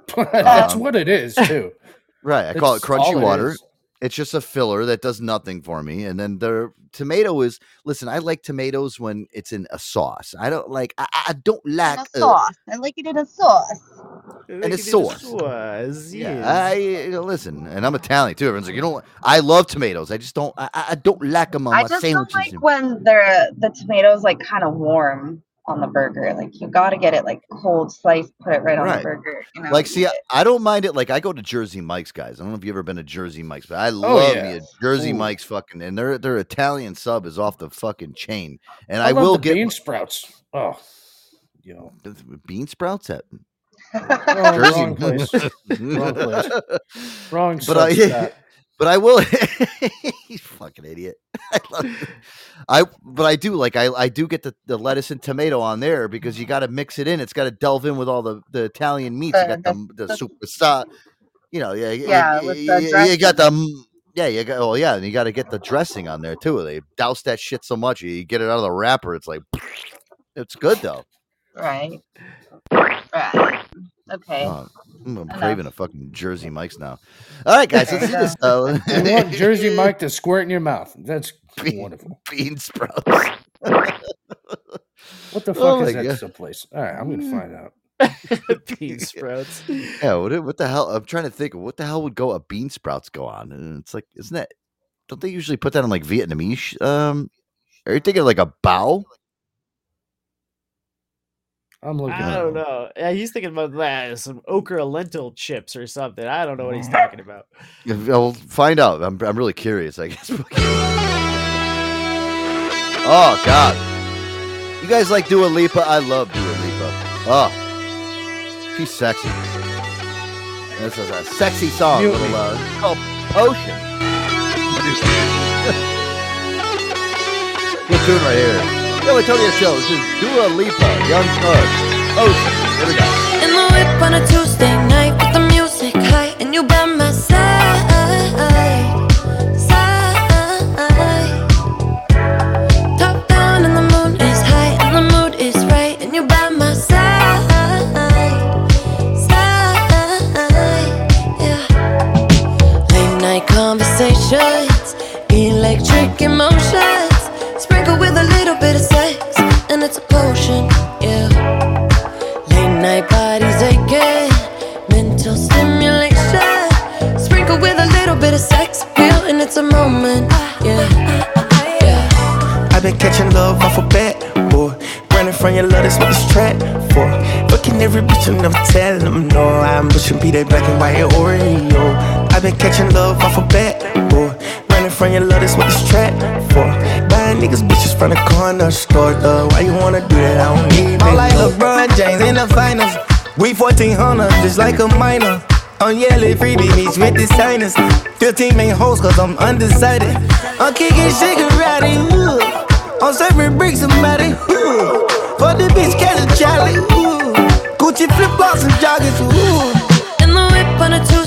that's Um, what it is too. Right. I call it crunchy it water. is. It's just a filler that does nothing for me. And then the tomato is listen, I like tomatoes when it's in a sauce. I don't like I, I don't like In a uh, sauce. I like it in a sauce. and a sauce. Yeah, I uh, listen, and I'm Italian too. Everyone's like, you don't. I love tomatoes. I just don't. I, I I don't like them on I my just don't like when they're the tomatoes like kind of warm on the burger. Like you got to get it like cold sliced, put it right on the burger. You know, like, see, I. I don't mind it. Like, I go to Jersey Mike's, guys. I don't know if you've ever been to Jersey Mike's, but I oh, love me yeah. a Jersey Ooh. Mike's fucking, and their their Italian sub is off the fucking chain. And I, I, will the get bean sprouts. Oh, you know, bean sprouts at wrong, Jersey. wrong place, wrong place, wrong. but I, substat. but I will. he's fucking idiot. I, love. I, but I do like I, I do get the, the lettuce and tomato on there because you got to mix it in. It's got to delve in with all the, the Italian meats. You got the the super sa- you know, yeah, Yeah, you, you- you- got the. Yeah, you got. Oh, yeah, and you got to get the dressing on there too. They douse that shit so much, you get it out of the wrapper. It's like, it's good though. right. Right. Okay. Oh, I'm Enough. craving a fucking Jersey Mike's now. All right, guys, let's do this. Uh, You want Jersey Mike to squirt in your mouth. That's wonderful. bean sprouts. What the fuck Oh is that God. someplace? All right, I'm gonna find out. Bean sprouts. Yeah, what, what the hell? I'm trying to think. What the hell would go a bean sprouts go on? And it's like, isn't that? Don't they usually put that on like Vietnamese? Um, are you thinking like a bao? I'm looking. I don't know. Yeah, he's thinking about that some okra lentil chips or something. I don't know what he's talking about. Yeah, I'll find out. I'm, I'm really curious. I guess. oh God, you guys like Dua Lipa? I love Dua Lipa. Oh, she's sexy. This is a sexy song. Mute Little, me. uh, it's called Potion. Good tune right here. Yo, Antonio Show. This is Dua Lipa, Young Thug. Oh, Potion. Here we go. In the whip on a Tuesday night Fucking every bitch and never telling them no. I'm pushing be that black and white Oreo. I've been catching love off a bat, boy. Running from your love, that's what this track for. Buying niggas bitches from the corner store, though. Why you wanna do that? I don't need I'm like LeBron James in the finals. We 1400, just like a minor. I'm yelling free babies with the signers. 15 main hoes, cause I'm undecided. I'm kicking shigarati, ooh. I'm serving bricks somebody, ooh. For the bitch, Kelly Charlie, ooh. Gucci flip flops and joggers, ooh. In the whip on a Tuesday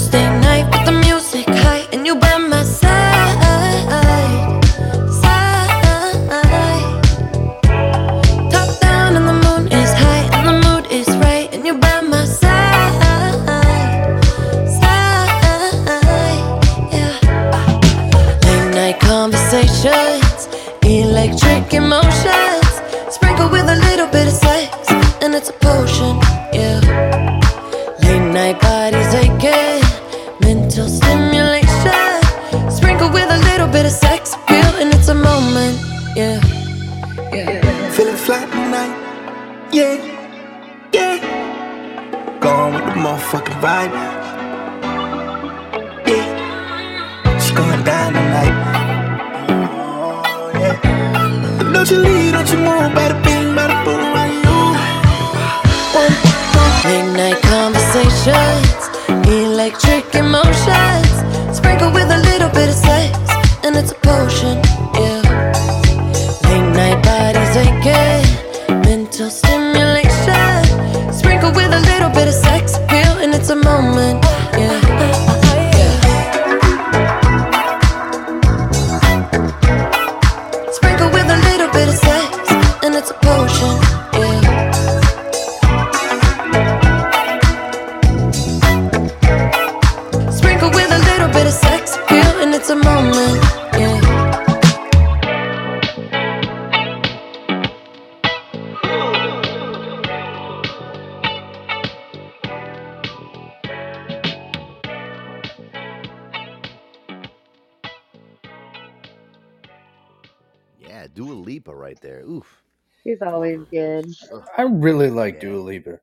really like Dua Lipa.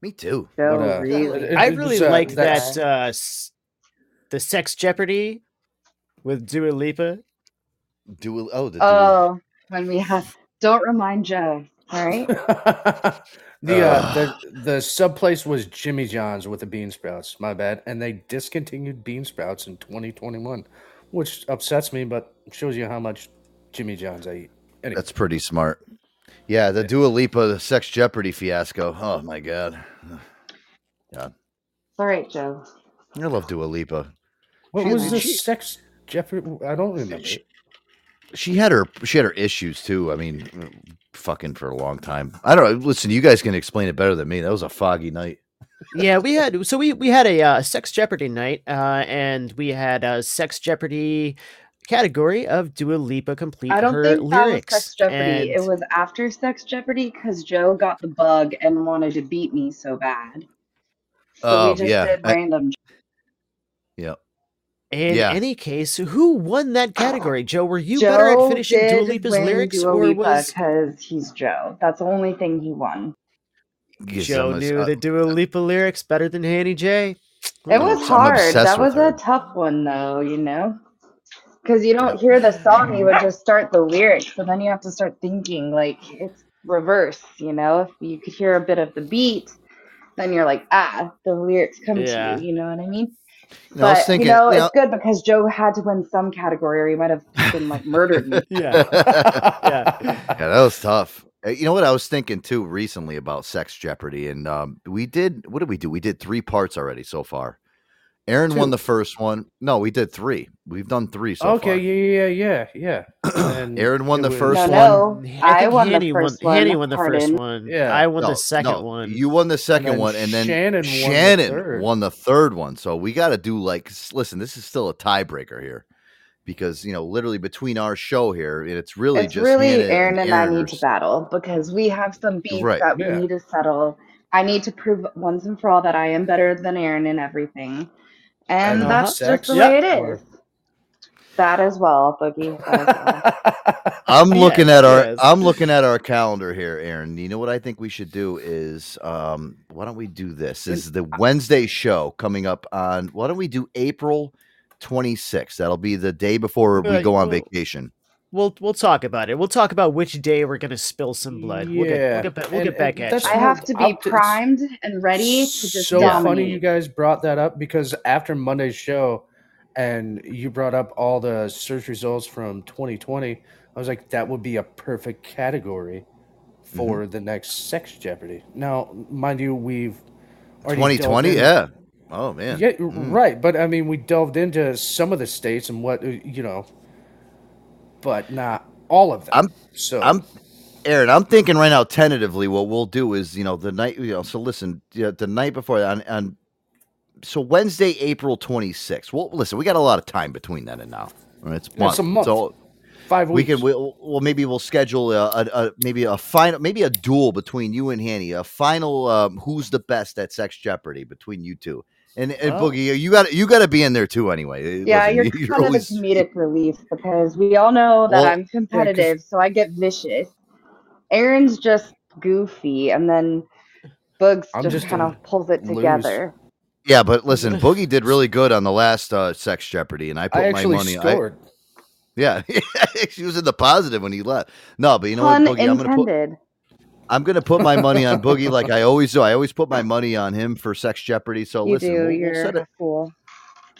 Me too. So But, uh, really. I really uh, like that uh, the Sex Jeopardy with Dua Lipa. Dua. Oh, the Dua. Oh, when we have. Don't remind Joe. All right. The uh, the the sub place was Jimmy John's with the bean sprouts. My bad, and they discontinued bean sprouts in 2021, which upsets me, but shows you how much Jimmy John's I eat. Anyway, That's pretty smart. Yeah, the Dua Lipa Sex Jeopardy fiasco. Oh my god. God. All right, Joe. I love Dua Lipa. what she- was the she- sex Jeopardy? I don't remember. She had her she had her issues too. I mean, fucking for a long time. I don't know. Listen, you guys can explain it better than me. That was a foggy night. yeah, we had so we we had a uh, Sex Jeopardy night, uh, and we had a Sex Jeopardy category of Dua Lipa complete I don't her think that was lyrics. Sex Jeopardy. and- It was after Sex Jeopardy because Joe got the bug and wanted to beat me so bad. So Oh, we just yeah, did I- random. Yeah. In Yeah. any case, who won that category? Joe, were you better at Joe finishing did Dua Lipa's lyrics, Dua or was because he's Joe. That's the only thing he won. Yes, Joe I'm knew uh, the Dua Lipa lyrics better than Hanny J? It was I'm hard. That with was a tough one, though. You know, because you don't hear the song, you would just start the lyrics, so then you have to start thinking like it's reverse. You know, if you could hear a bit of the beat, then you're like, ah, the lyrics come Yeah. to you. You know what I mean? No, I was But thinking- you know, you know- it's good because Joe had to win some category, or he might have been like murdered me. Yeah. yeah. yeah, that was tough. Uh, You know what I was thinking too recently about Sex Jeopardy, and um, we did. What did we do? We did three parts already so far. Aaron won the first one. No, we did three. We've done three so okay, yeah, yeah, yeah, yeah. And Aaron won the was- first No, one. no, I I think won the first won, one. Hanny won the first one. Yeah. I won No, the second no, one. You won the second then one, and then Shannon won the Shannon third. won the third one. So we got to do like, listen, this is still a tiebreaker here because you know, literally between our show here, it's really it's just really Hannah Aaron and I need to battle because we have some beef Right. that we Yeah. need to settle. I need to prove once and for all that I am better than Aaron in everything. And And that's sex? just the way it Or- That as well, Boogie. As well. I'm Yes, looking at our yes. I'm looking at our calendar here, Aaron. You know what I think we should do is um why don't we do this? This is the Wednesday show coming up on why don't we do April 26th? That'll be the day before we go on well, vacation. We'll we'll talk about it. We'll talk about which day we're gonna spill some blood. We'll get Yeah. we'll get, we'll And- get back at that's you. I have to be I'll primed and ready to just so dominate. funny you guys brought that up because after Monday's show and you brought up all the search results from 2020, I was like, that would be a perfect category for Mm-hmm. the next Sex Jeopardy. Now, mind you, we've 2020? Yeah. Oh man. yeah, Mm. right. But I mean, we delved into some of the states and what uh, you know, but not all of them. I'm so I'm Aaron, I'm thinking right now tentatively what we'll do is, you know, the night, you know, so listen, yeah, the night before on, on so Wednesday, April 26th. Well, listen, we got a lot of time between then and now. Right, It's, Yeah, it's a month. So Five weeks. we can. We'll, well, maybe we'll schedule a, a, a maybe a final, maybe a duel between you and Hanny. A final. Um, who's the best at Sex Jeopardy between you two? And, and Oh. Boogie, you got you got to be in there too. Anyway, Yeah, Listen, you're, kind always- of a comedic relief because we all know that Well- I'm competitive, so I get vicious. Aaron's just goofy, and then Bugs I'm just, just kind of pulls it loose. together. Yeah, but listen, Boogie did really good on the last uh, Sex Jeopardy, and I put I my actually money. I- scored. yeah, she was in the positive when he left. No, but you know Pun what, Boogie, I'm gonna put intended. I'm gonna put my money on Boogie like I always do. I always put my money on him for Sex Jeopardy. So you listen, do. we'll- we'll You're set a it- fool.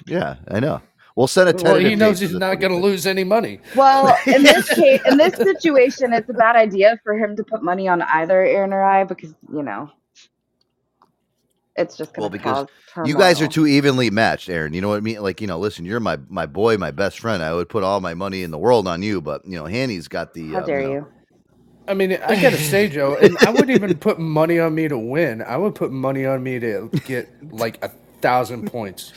Yeah, I know. We'll send a Well, tentative. he knows he's not going to lose any money. Well, in this case, in this situation, it's a bad idea for him to put money on either Aaron or I because you know it's just Well, going to because cause you guys are too evenly matched, Aaron. You know what I mean? Like, you know, listen, you're my my boy, my best friend. I would put all my money in the world on you, but you know, Hanny's got the. How uh, dare know- you? I mean, I gotta say, Joe, and I wouldn't even put money on me to win. I would put money on me to get like a thousand points.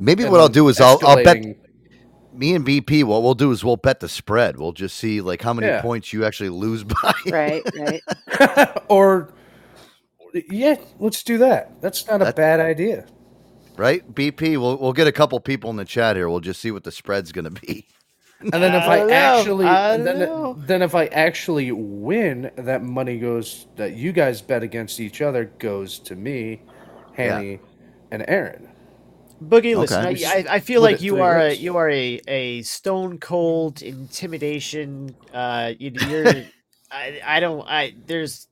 Maybe And what I'll do is I'll I'll bet. Me and BP, what we'll do is we'll bet the spread. We'll just see like how many Yeah. points you actually lose by. Right, right. or yeah, let's do that. That's not a bad idea. right? BP, we'll we'll get a couple people in the chat here. We'll just see what the spread's gonna be. And then if I I, actually, I then, then if I actually win, that money goes that you guys bet against each other goes to me, Hanny, and Aaron. Boogie, listen, Okay. I, I, I feel Split like you are a, you are a, a stone cold intimidation. Uh, you, you're, I, I don't, I there's,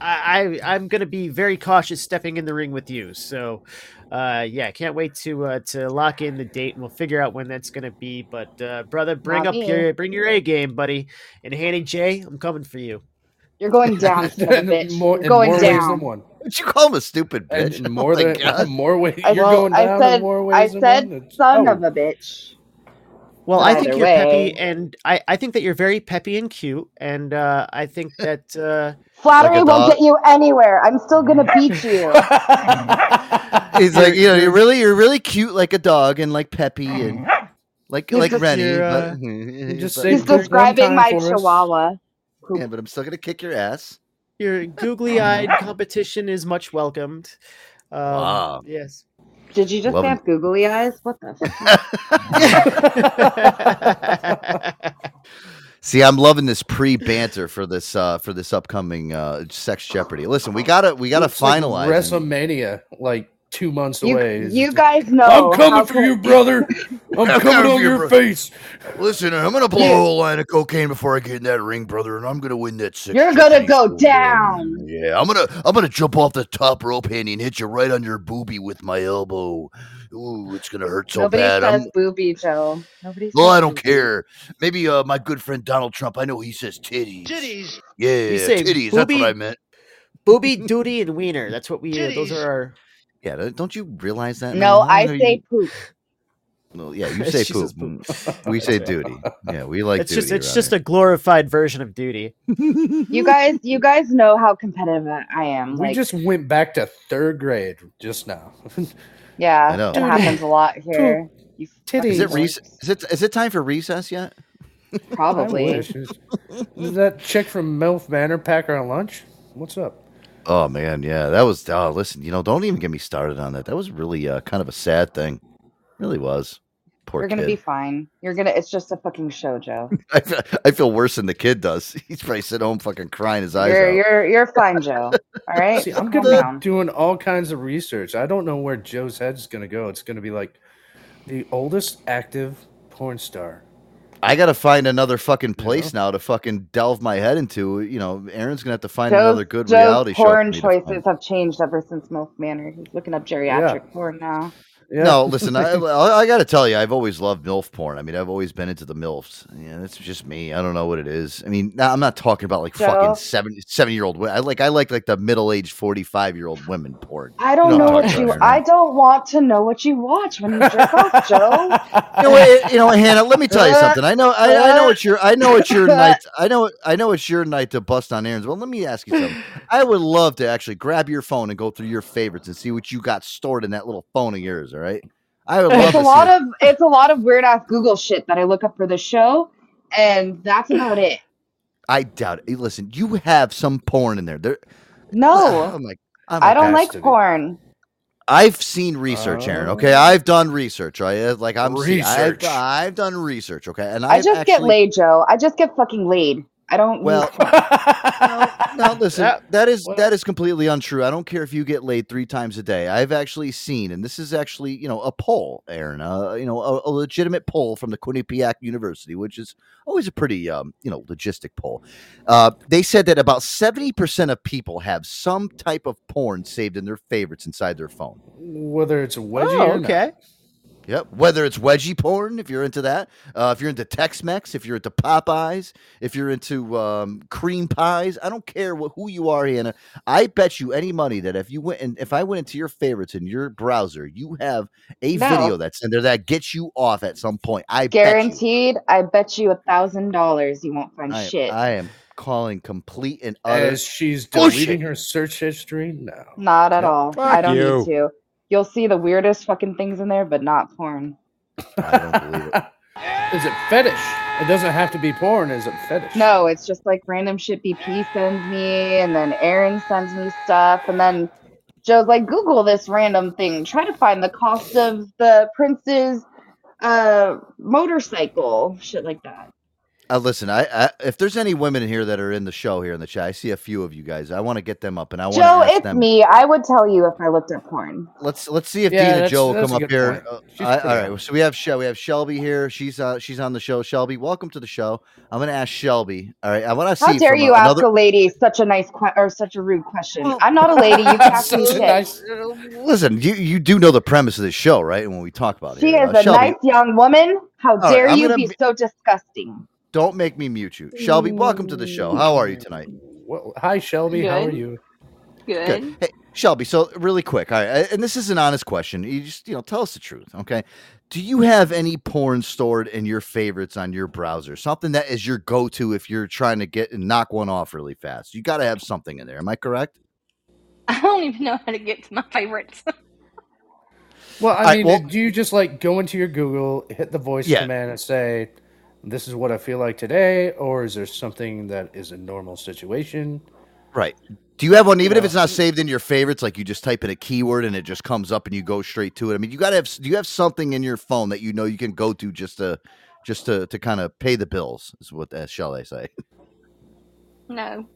I, I I'm gonna be very cautious stepping in the ring with you. So, uh, yeah, can't wait to uh, to lock in the date, and we'll figure out when that's gonna be. But uh, brother, bring Not up me. your bring your A game, buddy. And Hanny J, I'm coming for you. You're going down, son of a bitch. More, You're going more down. ways one. Would you call him a stupid bitch? Oh more my than God. more ways. You're well, going I down said, more ways I said, one. Son oh. of a bitch. Well, I think you're way. peppy, and I, I think that you're very peppy and cute, and uh, I think that uh, Flattery Like won't get you anywhere. I'm still gonna beat you. He's like, you know, you're really you're really cute like a dog and like Peppy and like He's like just Rennie. your, but- uh, just but- He's describing my for us. chihuahua. yeah, but I'm still gonna kick your ass. your googly-eyed competition is much welcomed. Um, Wow. Yes. Did you just Love have him. googly eyes? What the? Fuck? See, I'm loving this pre-banter for this uh for this upcoming uh sex Jeopardy. Listen, we gotta we gotta It's finalize. and- WrestleMania, like two months You, away. you guys know. I'm coming for you, brother. I'm I'm coming coming on your bro. face. Listen, I'm gonna blow a whole line of cocaine before I get in that ring, brother, and I'm gonna win that sex. You're gonna go so down. bad. Yeah, I'm gonna I'm gonna jump off the top rope, Hanny, and hit you right on your boobie with my elbow. Ooh, it's gonna hurt so Nobody bad. says I'm, booby, Joe. Nobody. well, says I don't boobie. care. Maybe uh, my good friend Donald Trump. I know he says titties. Titties. Yeah, You say titties. That's what I meant. Booby, duty, and wiener. That's what we. Uh, those are our. Yeah, don't- don't you realize that? No, man? I How say you- poop. Well, yeah, you say She poop. poop. We say duty. Yeah, we like it's duty. just it's around just here. a glorified version of duty. You guys, you guys know how competitive I I am. We Like, just went back to third grade just now. yeah, I know. it happens a lot here. You Titties. Is it fucking? Is it is it time for recess yet? Probably. Is, is that chick from MILF Manor pack our lunch? What's up? Oh man, yeah, that was. Oh, listen, you know, don't even get me started on that. That was really uh, kind of a sad thing. Really was. Poor You're gonna kid. be fine. You're gonna. It's just a fucking show, Joe. I, feel, I feel worse than the kid does. He's probably sitting home fucking crying his eyes You're out. you're you're fine, Joe. All right. See, I'm Calm gonna down. be doing all kinds of research. I don't know where Joe's head's gonna go. It's gonna be like the oldest active porn star. I gotta find another fucking place now to fucking delve my head into. You know, Aaron's gonna have to find Joe's, another good Joe's reality show. for porn me to find. choices have changed ever since MILF Manor. He's looking up geriatric porn now. No, listen, I, I, got to tell you, I've always loved MILF porn. I mean, I've always been into the MILFs. Yeah, that's just me. I don't know what it is. I mean, I'm not talking about like Joe? fucking seven, seven year old women. I like, I like like the middle aged 45 year old women porn. I don't You know I'm what you. I don't want to know what you watch when you jerk off, Joe. You know eh, you know Hannah? Let me tell you something. I know, I, I know it's your, I know it's your night. I know, I know it's your night to bust on Aaron's. Well, let me ask you something. I would love to actually grab your phone and go through your favorites and see what you got stored in that little phone of yours. All right. I would love It's to a see lot it. of it's a lot of weird ass Google shit that I look up for the show, and that's about it. I doubt it. Listen, you have some porn in there. There. No, oh I'm like, I my don't like dude. porn. I've seen research, Aaron. Oh. Okay, I've done research. Right, like I'm. see- I've, Research. I've done research. Okay, and I I've just get laid, Joe. I just get fucking laid. I don't. Well, need no, listen, that is that is completely untrue. I don't care if you get laid three times a day. I've actually seen, and this is actually you know a poll, Aaron, uh, you know a, a legitimate poll from the Quinnipiac University, which is always a pretty um, you know logistic poll. Uh, they said that about seventy percent of people have some type of porn saved in their favorites inside their phone. Whether it's a wedgie Oh, or not. Okay. Yep. Whether it's wedgie porn, if you're into that, uh, if you're into Tex-Mex, if you're into Popeyes, if you're into um, cream pies, I don't care what who you are, Hannah. I bet you any money that if you went and if I went into your favorites in your browser, you have a No. video that's in there that gets you off at some point. I bet guaranteed. I bet you a thousand dollars you won't find I am, shit. I am calling complete and utter. As she's bullshit. deleting her search history, no. Not at Yep. all. Fuck I don't you. need to. You'll see the weirdest fucking things in there, but not porn. I don't believe it. Is it fetish? It doesn't have to be porn. Is it fetish? No, it's just like random shit BP sends me, and then Aaron sends me stuff, and then Joe's like, Google this random thing. Try to find the cost of the prince's uh motorcycle, shit like that. Uh, listen, I, I if there's any women in here that are in the show here in the chat, I see a few of you guys. I want to get them up, and I want to Joe, ask it's them. me. I would tell you if I looked at porn. Let's let's see if Yeah, Dean and Joe will come up here. point. Uh, She's I- all so we have Shel- we have Shelby here. She's uh she's on the show. Shelby, welcome to the show. I'm gonna ask Shelby. All right, I want to see. How dare you a- ask a lady such a nice que- or such a rude question? I'm not a lady. You can ask me Such nice- Listen, you you do know the premise of this show, right? And When we talk about it, She here. is Uh, a Shelby, nice young woman. How right, dare I'm you be be- so disgusting? Don't make me mute you. Shelby, welcome to the show. How are you tonight? Well, hi, Shelby. How are Good. you? Good. Hey, Shelby. So really quick, all right, and this is an honest question. You just you know tell us the truth, okay? Do you have any porn stored in your favorites on your browser? Something that is your go-to if you're trying to get and knock one off really fast. You got to have something in there. Am I correct? I don't even know how to get to my favorites. Well, I I- mean, well- do you just like go into your Google, hit the voice Yeah. command, and say, "This is what I feel like today," or is there something that is a normal situation? Right. Do you have one, even if it's not saved in your favorites? Like you just type in a keyword and it just comes up and you go straight to it. I mean, you got to have. Do you have something in your phone that you know you can go to just to, just to, to kind of pay the bills? Is what uh, shall I say? No.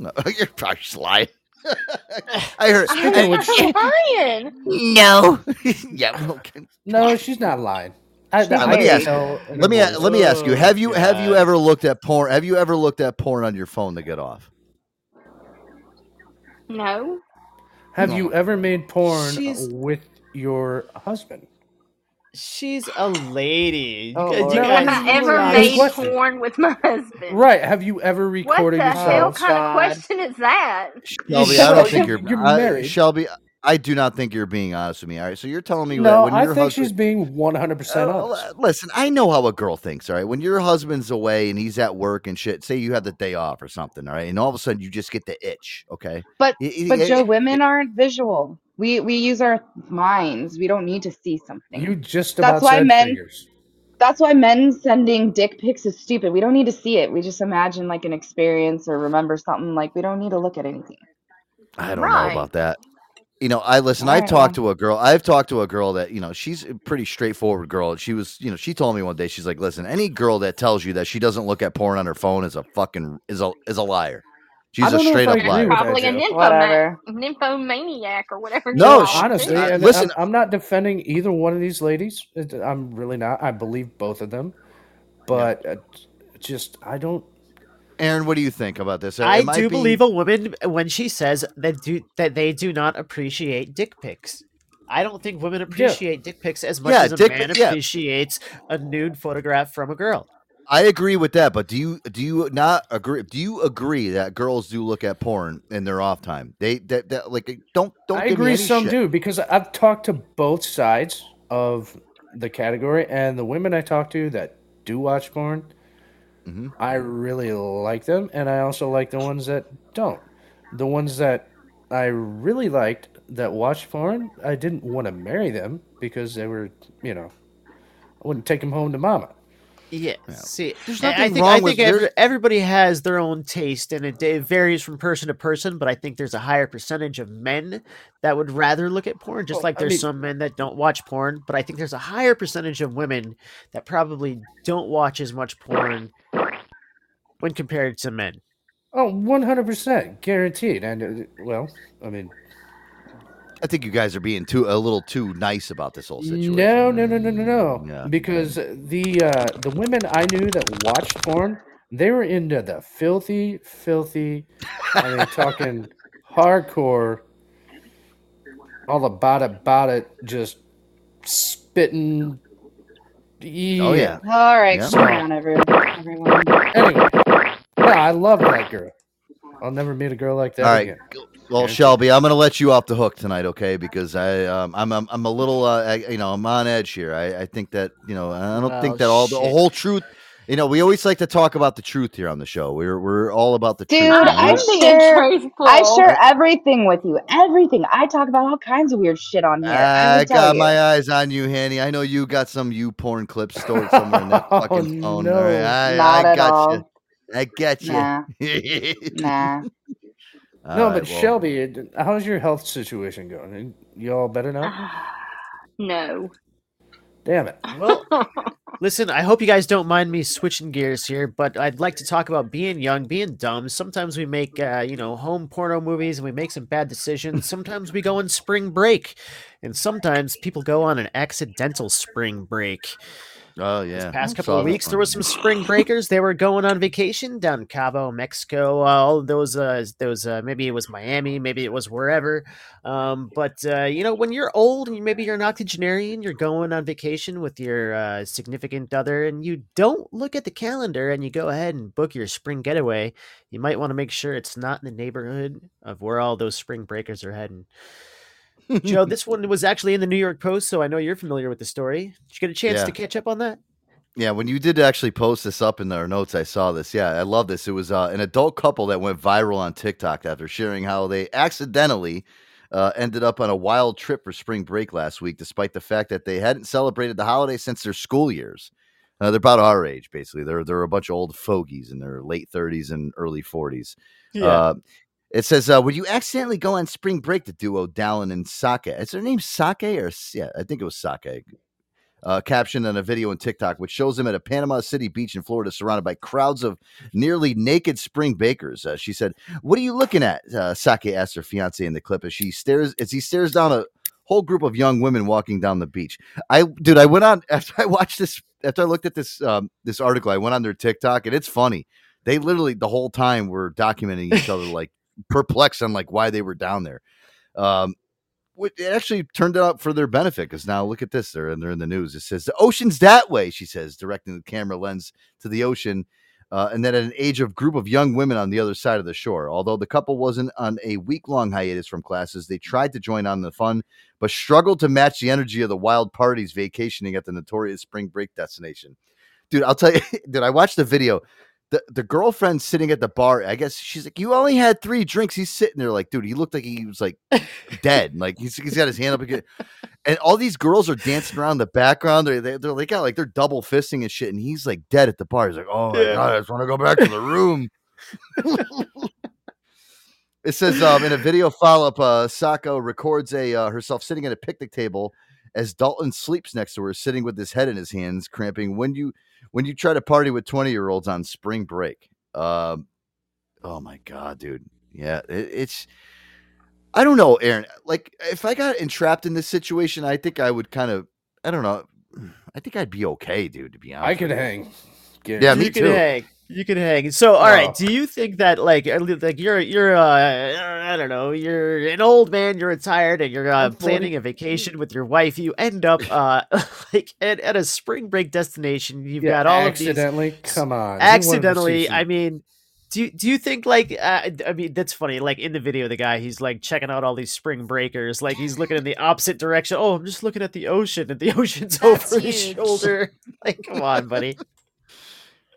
No, you're probably just lying. I heard. I'm Hey, not lying. no. yeah. Okay. No, she's not lying. I, Uh, let me ask. tell Let me let me ask you. Have you have you ever looked at porn? Have you ever looked at porn on your phone to get off? No. Have you ever made porn She's- with your husband? She's a lady. Oh, You No, guys- have I ever made question. porn with my husband? Right. Have you ever What recorded the hell yourself? kind of question is that? Shelby, I don't think you're- you're, you're I- married. Shelby, I do not think you're being honest with me. All right, so you're telling me that No, when I your think husband, she's being one hundred percent Uh, honest. listen, I know how a girl thinks. All right, when your husband's away and he's at work and shit, say you have the day off or something. All right, and all of a sudden you just get the itch. Okay, But Y- y- but y- Joe, women aren't visual. We we use our minds. We don't need to see something. You just That's why said men- fingers. That's why men sending dick pics is stupid. We don't need to see it. We just imagine like an experience or remember something. Like we don't need to look at anything. I don't know about that. You know, I listen. All I've talked to a girl. I've talked to a girl that you know she's a pretty straightforward girl. She was, you know, she told me one day she's like, "Listen, any girl that tells you that she doesn't look at porn on her phone is a fucking is a is a liar. She's a don't know if straight up liar." with that, Probably a Joe. nymphoman- Whatever. nymphomaniac or whatever. No, she- Honestly, Uh, and listen- I'm, I'm not defending either one of these ladies. I'm really not. I believe both of them, but uh, just I don't. Aaron, what do you think about this? Uh, I Am do being- believe a woman when she says that do that they do not appreciate dick pics. I don't think women appreciate dick pics as much Yeah, as a dick man pic- yeah. appreciates a nude photograph from a girl. I agree with that, but do you do you not agree? Do you agree that girls do look at porn in their off time? They that, that like don't don't. I give me agree. any Some shit. do because I've talked to both sides of the category, and the women I talk to that do watch porn, Mm-hmm. I really like them, and I also like the ones that don't. The ones that I really liked that watched porn, I didn't want to marry them because they were, you know, I wouldn't take them home to mama. Yeah, see, There's I- I nothing think, wrong I with- think every, there's- everybody has their own taste, and it, it varies from person to person. But I think there's a higher percentage of men that would rather look at porn, just Well, like I there's mean- some men that don't watch porn. But I think there's a higher percentage of women that probably don't watch as much porn when compared to men. Oh, 100% guaranteed. And, uh, well, I mean, I think you guys are being too a little too nice about this whole situation. no, no, no, no, no, no. Yeah. Because the uh, the women I knew that watched porn, they were into the filthy, filthy, I mean, talking hardcore, all about it, about it, just spitting. Oh, yeah. All right, Yeah. come on, everyone. everyone. Anyway, no, I love that girl. I'll never meet a girl like that All right. Again. Well, Shelby, I'm going to let you off the hook tonight, okay? Because I, um, I'm, I'm, I'm a little, uh, I, you know, I'm on edge here. I, I think that, you know, I don't think that all the whole truth. You know, we always like to talk about the truth here on the show. We're, we're all about the Dude, truth. Dude. I being share, truthful. I share everything with you. Everything. I talk about all kinds of weird shit on here. I Let got you. my eyes on you, Hanny. I know you got some you porn clips stored somewhere in that Oh, fucking phone. no. All right, I, Not I at got all. you. I get you. Nah. Nah. No, but Shelby, how's your health situation going? You all better now? no. Damn it. Well, listen, I hope you guys don't mind me switching gears here, but I'd like to talk about being young, being dumb. Sometimes we make, uh, you know, home porno movies and we make some bad decisions. Sometimes we go on spring break, and sometimes people go on an accidental spring break. Oh yeah. Past I couple of weeks, there was some spring breakers. They were going on vacation down Cabo, Mexico. Uh, all those, uh, those, uh, maybe it was Miami, maybe it was wherever. Um, but uh, you know, when you're old and maybe you're an octogenarian, you're going on vacation with your uh, significant other, and you don't look at the calendar and you go ahead and book your spring getaway. You might want to make sure it's not in the neighborhood of where all those spring breakers are heading. Joe, this one was actually in the New York Post, so I know you're familiar with the story. Did you get a chance Yeah. to catch up on that? Yeah, when you did actually post this up in our notes, I saw this. Yeah, I love this. It was uh, an adult couple that went viral on TikTok after sharing how they accidentally uh, ended up on a wild trip for spring break last week, despite the fact that they hadn't celebrated the holiday since their school years. Uh, they're about our age, basically. They're they're a bunch of old fogies in their late thirties and early forties. Yeah. It says, uh, "Would you accidentally go on spring break?" The duo Dallin and Sake. Is their name Sake or yeah? I think it was Sake uh, caption on a video on TikTok, which shows them at a Panama City beach in Florida, surrounded by crowds of nearly naked spring bakers. Uh, she said, "What are you looking at?" Uh, Sake asked her fiance in the clip as she stares as he stares down a whole group of young women walking down the beach. I, dude, I went on after I watched this. After I looked at this um, this article, I went on their TikTok, and it's funny. They literally the whole time were documenting each other, like perplexed on like why they were down there. Um, it actually turned out for their benefit because now look at this they're, they're in the news. It says the ocean's that way she says directing the camera lens to the ocean uh, and then at an age of group of young women on the other side of the shore. Although the couple wasn't on a week-long hiatus from classes they tried to join on the fun but struggled to match the energy of the wild parties vacationing at the notorious spring break destination. Dude i'll tell you did i watch the video the, the girlfriend sitting at the bar, I guess she's like, You only had three drinks. He's sitting there like, dude, he looked like he was like dead. Like he's, he's got his hand up again. And all these girls are dancing around the background. They're, they're, they're like, like they're double fisting and shit. And he's like dead at the bar. He's like, Oh my Yeah. God, I just want to go back to the room. it says um, in a video follow up, uh, Sako records a uh, herself sitting at a picnic table as Dalton sleeps next to her, sitting with his head in his hands, cramping. When you when you try to party with twenty year olds on spring break, um, oh my god, dude, yeah, it, it's. I don't know, Aaron. Like, if I got entrapped in this situation, I think I would kind of. I don't know. I think I'd be okay, dude. To be honest, I could with you. hang. Yeah, me you too. Can hang. You can hang. So, all right. Oh. Do you think that like like you're you're uh I don't know you're an old man, you're retired, and you're uh, planning a vacation with your wife. You end up uh like at, at a spring break destination. You've Yeah, got all of these accidentally. Come on. Who wanted to see accidentally. I mean. Do you, do you think like uh, I mean that's funny like in the video the guy he's like checking out all these spring breakers like he's looking in the opposite direction oh I'm just looking at the ocean and the ocean's over his shoulder like come on buddy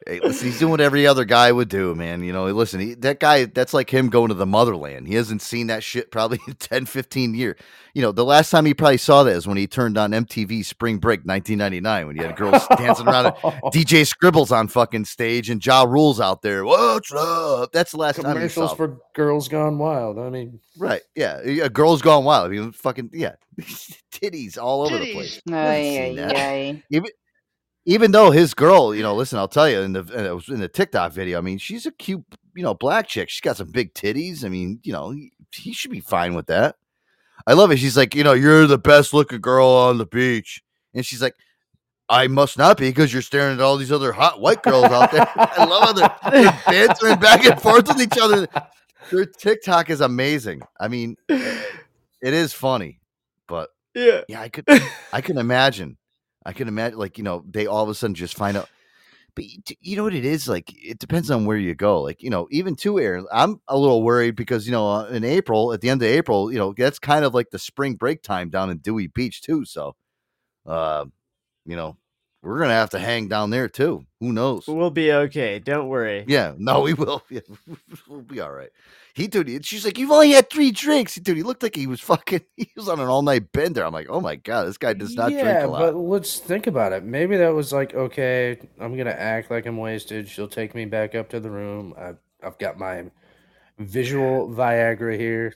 Hey, listen, he's doing what every other guy would do, man. You know, listen, he, that guy, that's like him going to the motherland. He hasn't seen that shit probably in 10, 15 years. You know, the last time he probably saw that is when he turned on MTV Spring Break 1999 when you had girls dancing around. it. DJ Skribble's on fucking stage and Ja Rule's out there. What's up? That's the last time he Commercials saw. for Girls Gone Wild. I mean, Right. Yeah. A girl's gone wild. I mean, fucking, yeah. Titties all over the place. Ay, I've seen ay, that. ay. Even, even though his girl, you know, listen, I'll tell you in the uh, in the- TikTok video. I mean, she's a cute, you know, black chick. She's got some big titties. I mean, you know, he, he should be fine with that. I love it. She's like, you know, you're the best looking girl on the beach, and she's like, I must not be because you're staring at all these other hot white girls out there. I love how they're, they're dancing back and forth with each other. Their TikTok is amazing. I mean, it is funny, but yeah, yeah, I could, I can imagine, I can imagine, like you know, they all of a sudden just find out. But you know what it is like. It depends on where you go. Like you know, even to air. I'm a little worried because you know, uh, in April, at the end of April, you know, that's kind of like the spring break time down in Dewey Beach too. So, uh, you know, we're gonna have to hang down there too. Who knows? We'll be okay. Don't worry. Yeah, no, we will. Yeah, we'll be all right. He dude, she's like, you've only had three drinks, dude. He looked like he was fucking. He was on an all night bender. I'm like, oh my god, this guy does not drink yeah, a lot. but let's think about it. Maybe that was like, okay, I'm gonna act like I'm wasted. She'll take me back up to the room. I've I've got my visual Viagra here.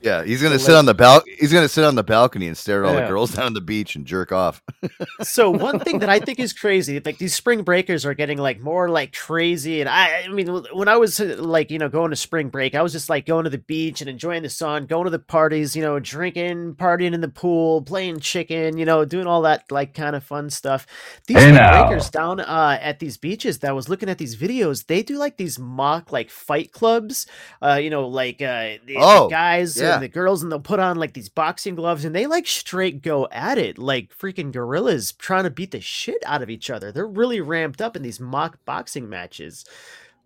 Yeah, he's gonna So sit let- on the bal- He's gonna sit on the balcony and stare at all the girls down on the beach and jerk off. so one thing that I think is crazy, like these spring breakers are getting like more like crazy, and I, I mean, when I was uh, like, you know, going to spring break, I was just like going to the beach and enjoying the sun, going to the parties, you know, drinking, partying in the pool, playing chicken, you know, doing all that like kind of fun stuff. These Hey spring now. breakers down uh, at these beaches that I was looking at these videos, they do like these mock like fight clubs, uh, you know, like uh, the, the Oh, guys yeah. And the girls, and they'll put on like these boxing gloves, and they like straight go at it, like freaking gorillas trying to beat the shit out of each other. They're really ramped up in these mock boxing matches.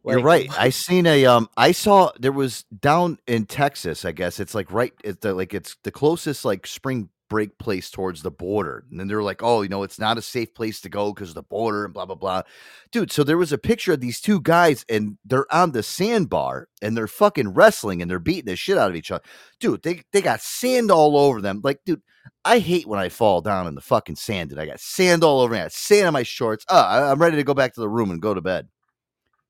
You're right. I seen a um. I saw there was down in Texas. I guess it's like right. It's the, like it's the closest like spring break place towards the border. And then they're like, oh, you know, it's not a safe place to go because the border and blah blah blah. Dude, so there was a picture of these two guys and they're on the sandbar and they're fucking wrestling and they're beating the shit out of each other. Dude, they they got sand all over them. Like, dude. I hate when I fall down in the fucking sand, dude. I got sand all over me. I got sand on my shorts. Uh, I'm ready to go back to the room and go to bed.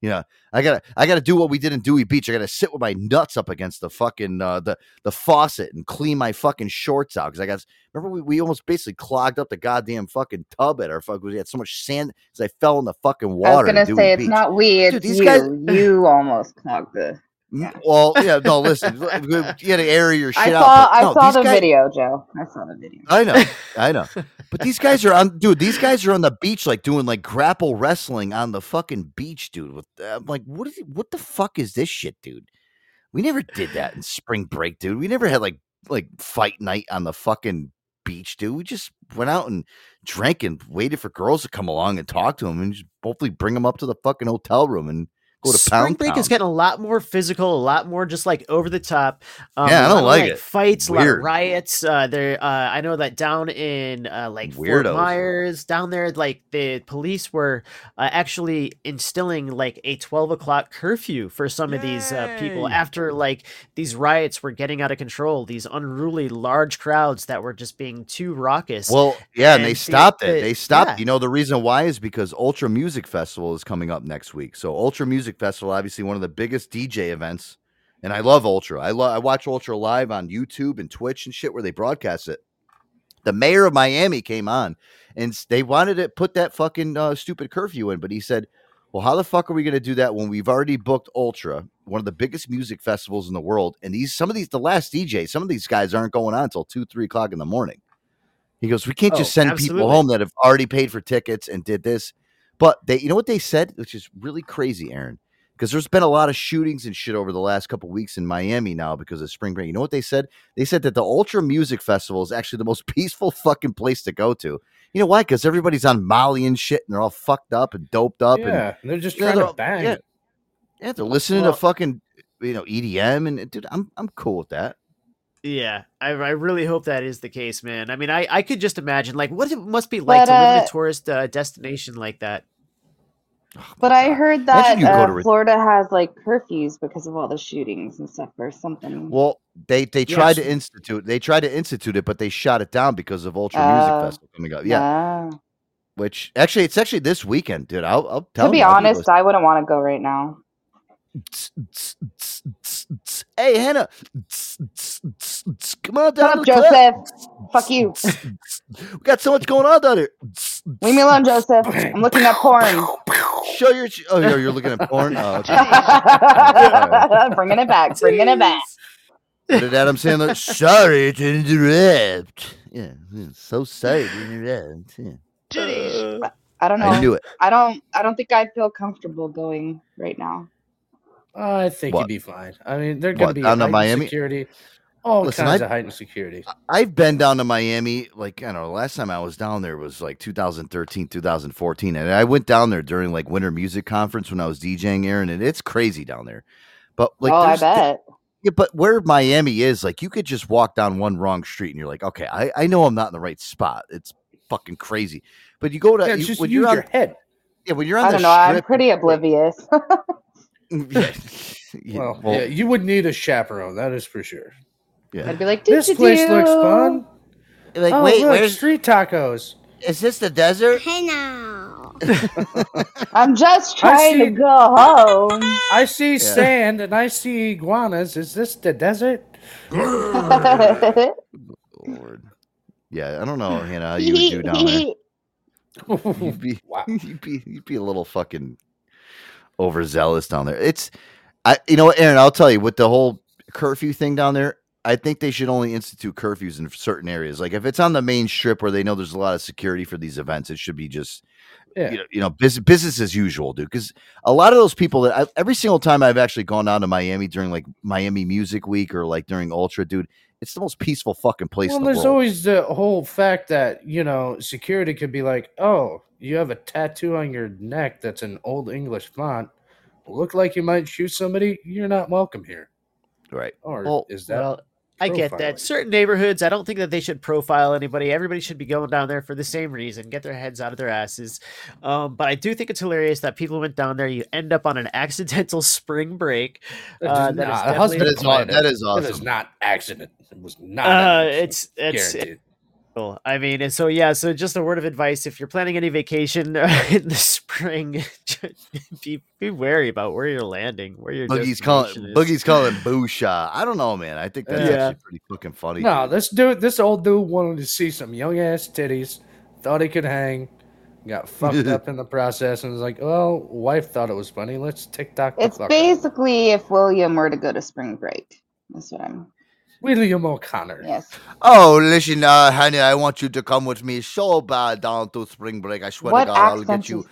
You know, I gotta I gotta do what we did in Dewey Beach. I gotta sit with my nuts up against the fucking uh, the the faucet and clean my fucking shorts out because I got remember we, we almost basically clogged up the goddamn fucking tub at our fuck we had so much sand because I fell in the fucking water. I was gonna say it's not we, it's Dude, these you. guys- You almost clogged the. Mm, Well, yeah, no, listen, you gotta air your shit I out. saw. but I no, saw these the guys- video, Joe. I saw the video. I know, I know. But these guys are on, dude. These guys are on the beach, like doing like grapple wrestling on the fucking beach, dude. With I'm like, what is, what the fuck is this shit, dude? We never did that in spring break, dude. We never had like like fight night on the fucking beach, dude. We just went out and drank and waited for girls to come along and talk to them, and just hopefully bring them up to the fucking hotel room and go to Spring Pound Break Town. is getting a lot more physical, a lot more just like over the top. Um, Yeah, I don't lot of, like it. Fights, a lot of riots. Uh, there, uh, I know that down in uh, like Fort Weirdos. Myers, down there, like the police were uh, actually instilling like a twelve o'clock curfew for some of these uh, people after like these riots were getting out of control. These unruly large crowds that were just being too raucous. Well, yeah, and, they the- stopped it. They stopped. yeah. You know, the reason why is because Ultra Music Festival is coming up next week. So Ultra Music Festival, obviously one of the biggest DJ events, and I love Ultra. I love. I watch Ultra live on YouTube and Twitch and shit where they broadcast it. The mayor of Miami came on, and they wanted to put that fucking uh, stupid curfew in, but he said, "Well, how the fuck are we going to do that when we've already booked Ultra, one of the biggest music festivals in the world, and these some of these the last DJs, some of these guys aren't going on until two, three o'clock in the morning." He goes, "We can't just Oh, send absolutely. people home that have already paid for tickets and did this." But they, you know what they said, which is really crazy, Aaron, because there's been a lot of shootings and shit over the last couple weeks in Miami now because of spring break. You know what they said? They said that the Ultra Music Festival is actually the most peaceful fucking place to go to. You know why? Because everybody's on Molly and shit, and they're all fucked up and doped up. Yeah, and they're just you know, trying to bang. Yeah, yeah, they're listening Well- to fucking you know EDM, and dude, I'm I'm cool with that. Yeah, I, I really hope that is the case, man. I mean, I, I could just imagine like what it must be like But, to live in uh, a tourist uh, destination like that. But I heard that Imagine you go uh, to re- Florida has like curfews because of all the shootings and stuff or something. Well, they they tried Yes. to institute they tried to institute it, but they shot it down because of Ultra Oh. Music Festival coming up. Yeah, Ah. which actually it's actually this weekend, dude. I'll I'll tell to be you. I'll honest, I wouldn't want to go right now. Hey Hannah, come on down up. Joseph. Fuck you. We got so much going on down here. Leave me alone, Joseph. I'm looking at porn. Show your oh, you're, you're looking at porn. Oh, okay. bringing it back. Bringing it back. What did Adam Sandler? Sorry to interrupt. Yeah, yeah, so sorry to interrupt. Yeah. I don't know. I knew it. I don't. I don't think I'd feel comfortable going right now. I think What? you'd be fine. I mean, they're going to be down to heightened Miami? security, all Listen, kinds I- of heightened security. I've been down to Miami. Like I don't know. Last time I was down there was like 2013, 2014, and I went down there during like Winter Music Conference when I was DJing, Aaron, and it's crazy down there. But like, oh, I there's- bet. Yeah, but where Miami is, like, you could just walk down one wrong street and you're like, okay, I, I know I'm not in the right spot. It's fucking crazy. But you go to Yeah, you- just when use you're on, your head. Yeah, when you're on I don't know, I'm pretty oblivious. yeah, yeah, Well, well, yeah, you would need a chaperone. That is for sure. yeah. I'd be like, This place looks fun. Like, oh, wait, look, where's street tacos? is this the desert? Hey now. I'm just I trying to go home. I see sand and I see iguanas. Is this the desert? Lord. Yeah, I don't know, Hannah, how you would do down there. You'd be, you'd be, you'd be a little fucking overzealous down there. It's, I, you know, what, Aaron, I'll tell you with the whole curfew thing down there. I think they should only institute curfews in certain areas. Like if it's on the main strip where they know there's a lot of security for these events, it should be just, Yeah. you know, you know business, business as usual, dude. Because a lot of those people that I, every single time I've actually gone down to Miami during like Miami Music Week or like during Ultra, dude, it's the most peaceful fucking place Well, in the there's world. always the whole fact that you know security could be like, "Oh, you have a tattoo on your neck that's an old English font. Look like you might shoot somebody. You're not welcome here." right. Or Well, is that? Well, I get that. Certain neighborhoods, I don't think that they should profile anybody. Everybody should be going down there for the same reason, get their heads out of their asses. Um, but I do think it's hilarious that people went down there. You end up on an accidental spring break. Uh, does that is not- definitely- husband That is aw- planned that it. is That is awesome. not accident. It was not. Uh, it's it's Guaranteed. Cool. I mean, and so yeah, so just a word of advice: if you're planning any vacation in the spring, be be wary about where you're landing, where your Boogie's calling destination is. Boogie's calling Boosha. I don't know, man. I think that's Yeah. actually pretty fucking funny. No, dude. this dude, this old dude wanted to see some young ass titties. Thought he could hang. Got fucked up in the process, and was like, "Well, wife thought it was funny. Let's TikTok the It's fuck out." basically if William were to go to spring break. That's what I'm. William O'Connor. Yes. Oh, listen, uh, honey, I want you to come with me so bad down to spring break. I swear What to God, I'll get you.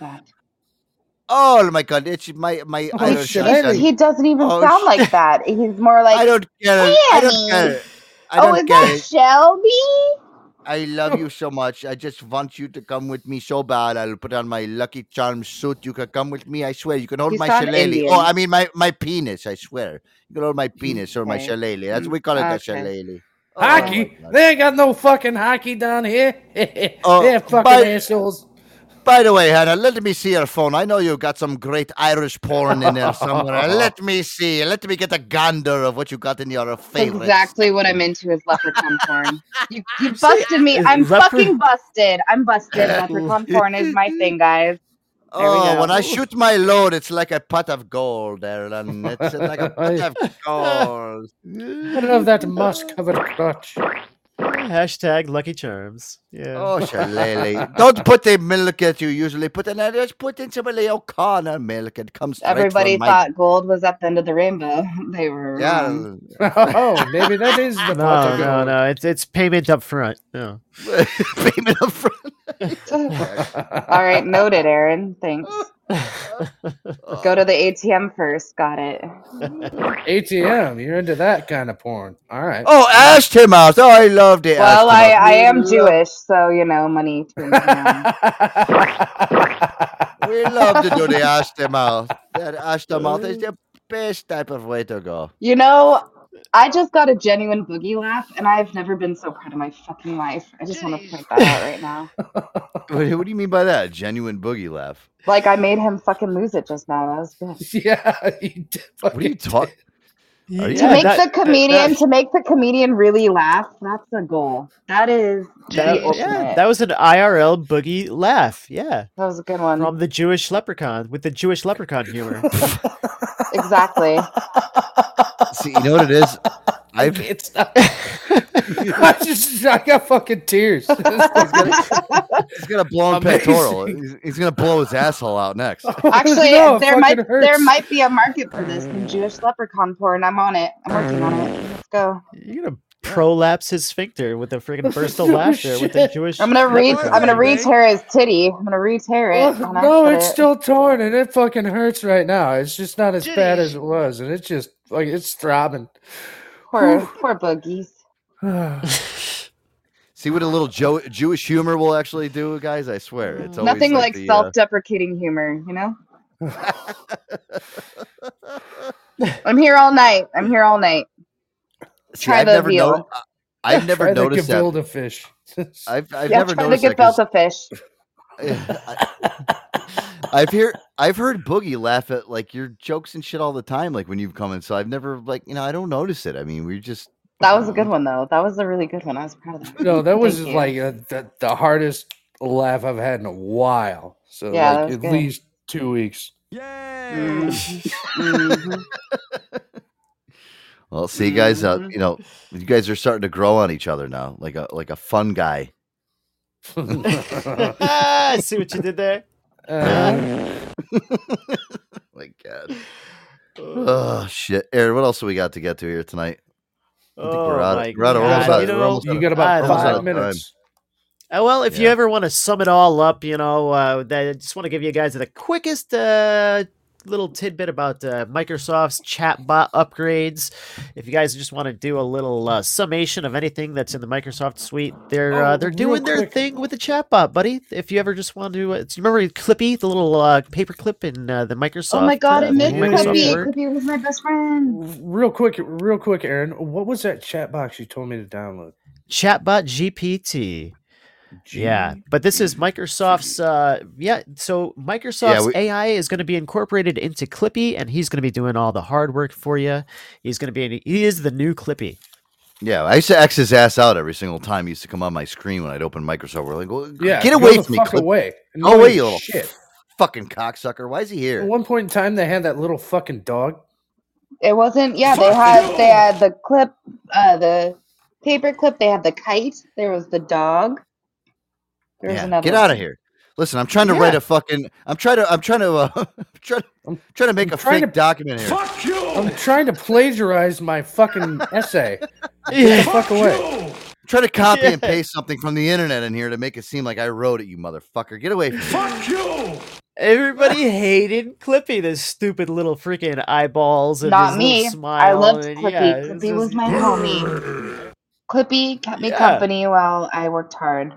Oh my God, it's my my He, Irish he- he doesn't even Oh, sound sh- like that. He's more like. I don't get it. I don't Annie. get it. I oh, don't is get that it. Shelby? I love you so much. I just want you to come with me so bad. I'll put on my Lucky Charms suit. You can come with me. I swear. You can hold You my shillelagh. Indian. Oh, I mean my my penis. I swear. You can hold my penis or my Okay. shillelagh. That's we call it a Okay. shillelagh. Hockey? Oh, they ain't got no fucking hockey down here. Oh, They're fucking but- assholes. By the way, Hannah, let me see your phone. I know you've got some great Irish porn in there somewhere. let me see. Let me get a gander of what you got in your That's favorites. exactly what I'm into is leprechaun porn. You, you busted me. Uh, I'm lepre- fucking busted. I'm busted. Leprechaun porn is my thing, guys. There Oh, when I shoot my load, it's like a pot of gold, Aaron. It's like a pot of gold. I love that moss covered crotch. Hashtag Lucky Charms. Yeah. Oh, shillelagh. Don't put the milk that you usually put in there. Just put in some of the O'Connor milk. It comes Everybody from my... thought gold was at the end of the rainbow. They were Yeah. wrong. oh, maybe that is the no, no, no. It's it's payment up front. No. Payment up front. All right, noted, Aaron. Thanks. Go to the ATM first. Got it. ATM, you're into that kind of porn. All right. Oh, asked him. Oh, I loved it. Well, I, I am Jewish, so you know, money. turns me. We love to do the ask them out. That ask them is the best type of way to go. You know, I just got a genuine boogie laugh, and I've never been so proud of my fucking life. I just want to point that out right now. What, what do you mean by that? Genuine boogie laugh. Like I made him fucking lose it just now. That was good. Yeah, he did What are you talking? to make the comedian to make the comedian really laugh, that's the goal. That is That, yeah, that was an IRL boogie laugh. Yeah, that was a good one from the Jewish leprechaun with the Jewish leprechaun humor. exactly. See, you know what it is? I've It's not. I just I got fucking tears. he's gonna blow him pectoral. He's, he's gonna blow his asshole out next. Actually, No, there might hurts. there might be a market for this in Jewish leprechaun porn. And I'm on it. I'm working on it. Let's go. You're gonna prolapse his sphincter with a freaking burst of laughter with the Jewish. I'm gonna re I'm gonna re-tear his titty. I'm gonna re-tear it. Oh, no, it's accident. still torn and it fucking hurts right now. It's just not as bad as it was, and it's just like it's throbbing. Poor poor boogies. See what a little jo- Jewish humor will actually do, guys. I swear, it's Nothing like, the, uh, self-deprecating humor, you know. I'm here all night. I'm here all night. see, Try I've the never veal. know- I've never Try the noticed that. gefilte fish. I've, I've yeah, never try to noticed get that 'cause felt fish. I've heard I've heard Boogie laugh at like your jokes and shit all the time, like when you've come in. So I've never like you know I don't notice it. I mean, we're just That was a good one though. That was a really good one. I was proud of that. No, that was Thank you. like uh the, the hardest laugh I've had in a while. So Yeah, like at good. least two weeks. Mhm. well see guys. Uh, Mhm. you know, you guys are starting to grow on each other now, like a like a fun guy. Ah, I see what you did there. Uh, My God. Oh shit, Aaron. What else do we got to get to here tonight? I think we're Oh out. my We're out. We're almost God, out. you we're know, almost you out- got about don't almost out five minutes. Uh, well, if you ever want to sum it all up, you know, uh, I just want to give you guys the quickest uh, little tidbit about uh, Microsoft's chatbot upgrades. If you guys just want to do a little uh, summation of anything that's in the Microsoft suite, they're Oh, uh, they're real doing their thing with the chatbot, buddy. If you ever just want to, uh, do you remember Clippy, the little uh, paperclip in uh, the Microsoft? Oh my god, I uh, miss Microsoft Clippy. Word? Clippy was my best friend. Real quick, real quick, Aaron. What was that chat box you told me to download? Chatbot GPT. Yeah, but this is Microsoft's. Uh, yeah, so Microsoft's we- AI is going to be incorporated into Clippy, and he's going to be doing all the hard work for you. He's going to be. He is the new Clippy. Yeah, I used to X his ass out every single time. He used to come on my screen when I'd open Microsoft. We're like, well, Yeah, get go away the from me, fuck Clip. away. Go away, Annoying you little shit. fucking cocksucker. Why is he here? At one point in time, they had that little fucking dog. It wasn't. Yeah, they had they had the clip, uh, the paper clip. They had the kite. There was the dog. There was Yeah, another. get out of here. Listen, I'm trying to write a fucking. I'm trying to. I'm trying to. Uh, I'm trying. I'm trying to make a fake to- document here. Fuck you! I'm trying to plagiarize my fucking essay. Yeah. Get the fuck away. Try to copy and paste something from the internet in here to make it seem like I wrote it. You motherfucker, get away from me. Fuck you! Everybody hated Clippy, this stupid little freaking eyeballs and Not his me. little smile. I loved and Clippy. yeah, Clippy was just- my homie. Clippy kept me Yeah. company while I worked hard.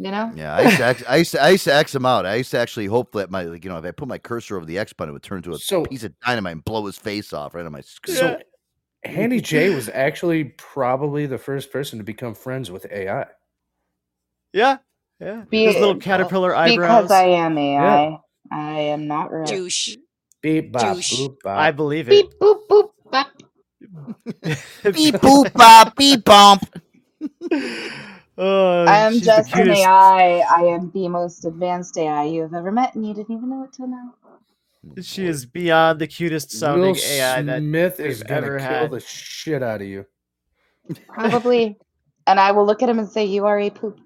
You know. Yeah, I used, to, X- I used to. I used to X him out. I used to actually hope that my, like, you know, if I put my cursor over the X button, it would turn to a So- piece of dynamite and blow his face off right on my screen. So, Hanny J was actually probably the first person to become friends with AI. Yeah, yeah. Be- His little caterpillar eyebrows. Because I am AI. I am not real. Douche. Beep bop Douche. boop bop. I believe it. Beep boop boop bop. beep boop bop beep bump. Oh, I am just an AI. I am the most advanced AI you have ever met, and you didn't even know it till now. She is beyond the cutest sounding Will AI that Smith we've is gonna ever kill had. the shit out of you. Probably. and I will look at him and say, "You are a poop."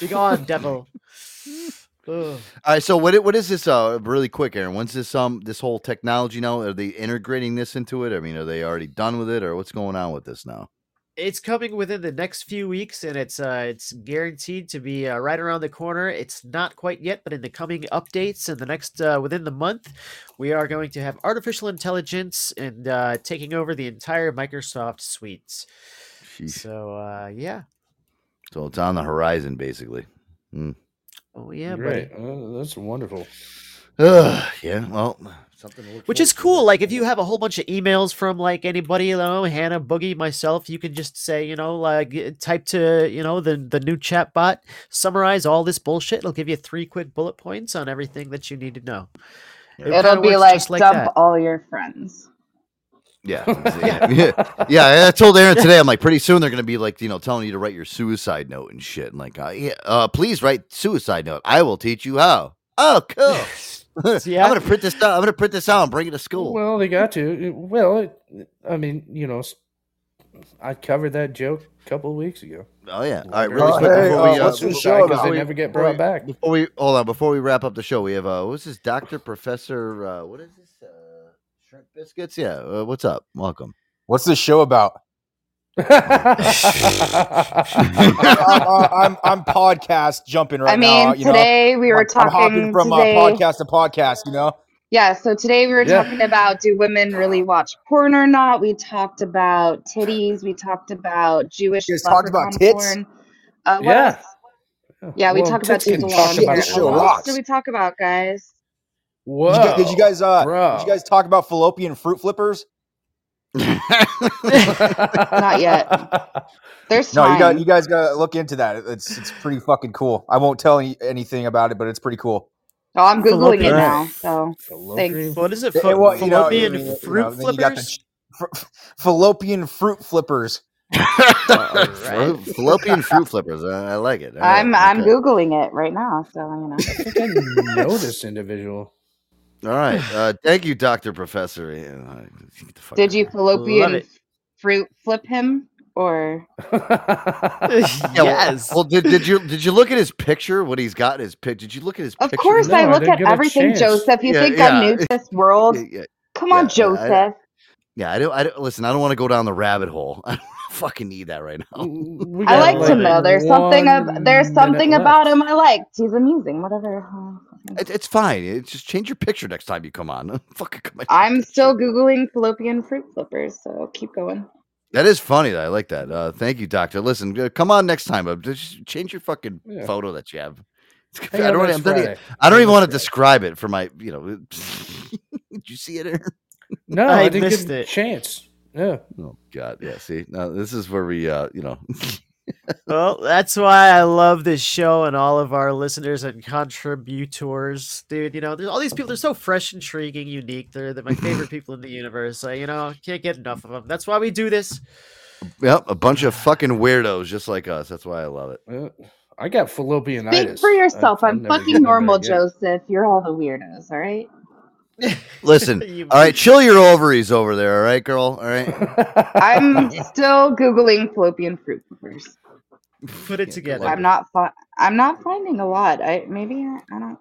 Be gone, devil. Ugh. All right, so what? What is this? Uh, really quick, Aaron. When's this? Um, this whole technology now? Are they integrating this into it? I mean, are they already done with it, or what's going on with this now? It's coming within the next few weeks, and it's uh, it's guaranteed to be uh, right around the corner. It's not quite yet, but in the coming updates in the next uh, within the month, we are going to have artificial intelligence and uh, taking over the entire Microsoft suite. Sheesh. So uh, yeah, So it's on the horizon, basically. Hmm. oh yeah, Great. Uh, that's wonderful. Ugh, yeah, well, something to look Which is cool. Like if you have a whole bunch of emails from like anybody, you know, Hannah, Boogie, myself, you can just say, you know, like type to, you know, the the new chat bot, summarize all this bullshit. It'll give you three quick bullet points on everything that you need to know. It It'll be like like dump that. all your friends. Yeah, yeah, yeah, yeah. I told Aaron today. I'm like, pretty soon they're gonna be like, you know, telling you to write your suicide note and shit. And like, uh, yeah, uh, please write suicide note. I will teach you how. Oh, cool. Yeah. I'm gonna print this out. I'm gonna print this out and bring it to school. Well, they got to. Well, it, I mean, you know, s- I covered that joke a couple of weeks ago. Oh yeah. All right, really if quick it's before we uh, what's the before- show before They we- never get before brought we- back. Before we hold on, before we wrap up the show, we have uh, what's this, Doctor Professor? Uh, what is this? Uh, shrimp biscuits? Yeah. Uh, what's up? Welcome. What's this show about? I'm, I'm, I'm, I'm podcast jumping right now. I mean, now. You know? today we were I'm- I'm hopping talking from today- uh, podcast to podcast. You know, Yeah, so today we were Yeah. talking about do women really watch porn or not? We talked about titties. We talked about Jewish You guys talked about leprechaun tits? porn. Uh, what Yeah. else? Yeah, we Well, talked about tits can talk about here. What else rocks. did we talk about, guys? Did you, guys- did you guys uh, bro. did you guys talk about fallopian fruit flippers? Not yet. There's No, time. you got you guys got to look into that. It's it's pretty fucking cool. I won't tell any, anything about it, but it's pretty cool. Oh, I'm googling it now. So thanks. What is it? Fa- well, you know, fallopian I mean, you fruit know, then you got the flippers? ch- f- fallopian fruit flippers. Oh, Flo- Fallopian fruit flippers. I, I like it. All right, I'm uh, I'm googling it right now. So you know. I think I know this individual. All right. Uh, thank you, Doctor Professor. Yeah, all right, get the fuck Did out you of fallopian fruit flip him or? Yeah, well- Well, did, did you did you look at his picture? What he's got in his pic? Did you look at his Of picture? course, I look at everything, Joseph. You Yeah, think yeah. I'm new to this world? Yeah, Come on, yeah, I- Joseph. Yeah, I don't. I don't listen. I don't want to go down the rabbit hole. I don't fucking need that right now. I like to know. There's something of there's something minute about him I liked. He's amusing. Whatever. It, it's fine. It's just change your picture next time you come on. fucking come on. I'm still googling fallopian fruit flippers, so keep going. That is funny. I like that. Uh, thank you, Doctor. Listen, uh, come on next time. Uh, just change your fucking Yeah. photo that you have. Hang I don't. next I'm even- I don't even want to describe it for my. You know. Did you see it? Aaron? No, I I, didn't missed get a it. chance. Yeah. Oh God. Yeah. See. Now this is where we. Uh. You know. Well, that's why I love this show and all of our listeners and contributors, dude. You know, there's all these people. They're so fresh, intriguing, unique. They're, they're my favorite people in the universe. I, you know, can't get enough of them. That's why we do this. Yep. A bunch of fucking weirdos just like us. That's why I love it. Uh, I got fallopian Speak for yourself. I'm fucking normal, Joseph. You're all the weirdos, all right? Listen. all right. Chill your ovaries over there. All right, girl. All right. I'm still googling fallopian fruit flippers. Put it together. I'm not. Fi- I'm not finding a lot. I maybe I, I don't.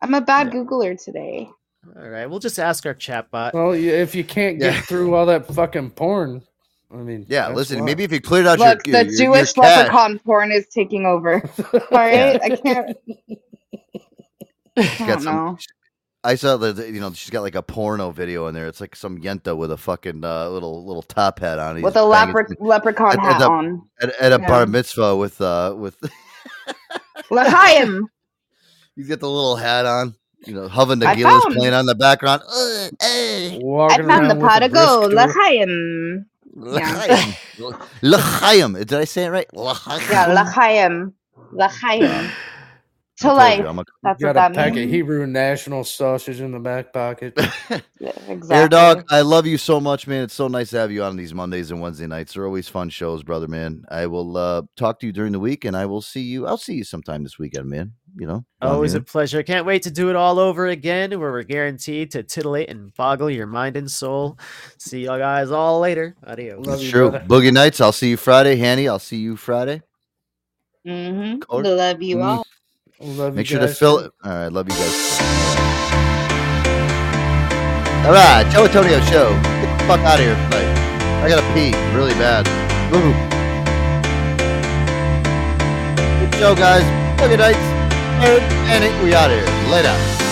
I'm a bad Googler today. All right, we'll just ask our chatbot. Well, if you can't get Yeah. through all that fucking porn, I mean, Yeah. Listen. why. Maybe if you cleared out Look, your, the your, Jewish your leprechaun porn is taking over. All right, I can't. I don't some. know. I saw the, the- you know she's got like a porno video in there. It's like some yenta with a fucking uh, little little top hat on. He's With a lepre- leprechaun at- at hat on. at, at a Yeah. bar mitzvah with uh with L'chaim. he's got the little hat on. You know, Huvan I Nagila's found- playing on the background. Uh, uh, I found the pot of gold. L'chaim. Yeah. L'chaim. L'chaim. Did I say it right? L'chaim. Yeah, l'chaim. L'chaim. To told life. you, I'm a- That's got what a that pack of. Hebrew national sausage in the back pocket. Exactly. Air dog, I love you so much, man. It's so nice to have you on these Mondays and Wednesday nights. They're always fun shows, brother, man. I will uh, talk to you during the week, and I will see you. I'll see you sometime this weekend, man. You know, down Always here. a pleasure. Can't wait to do it all over again, where we're guaranteed to titillate and boggle your mind and soul. See y'all guys all later. Adios. That's true. Boogie nights. I'll see you Friday. Hanny, I'll see you Friday. Mm-hmm. Cool. Love you Mm. all. Love Make sure to fill it. All right, love you guys. All right, Joe Antonio show. Get the fuck out of here tonight. I gotta pee really bad. Woo. Good show, guys. Nights. Aaron, Hanny, we out of here. Later.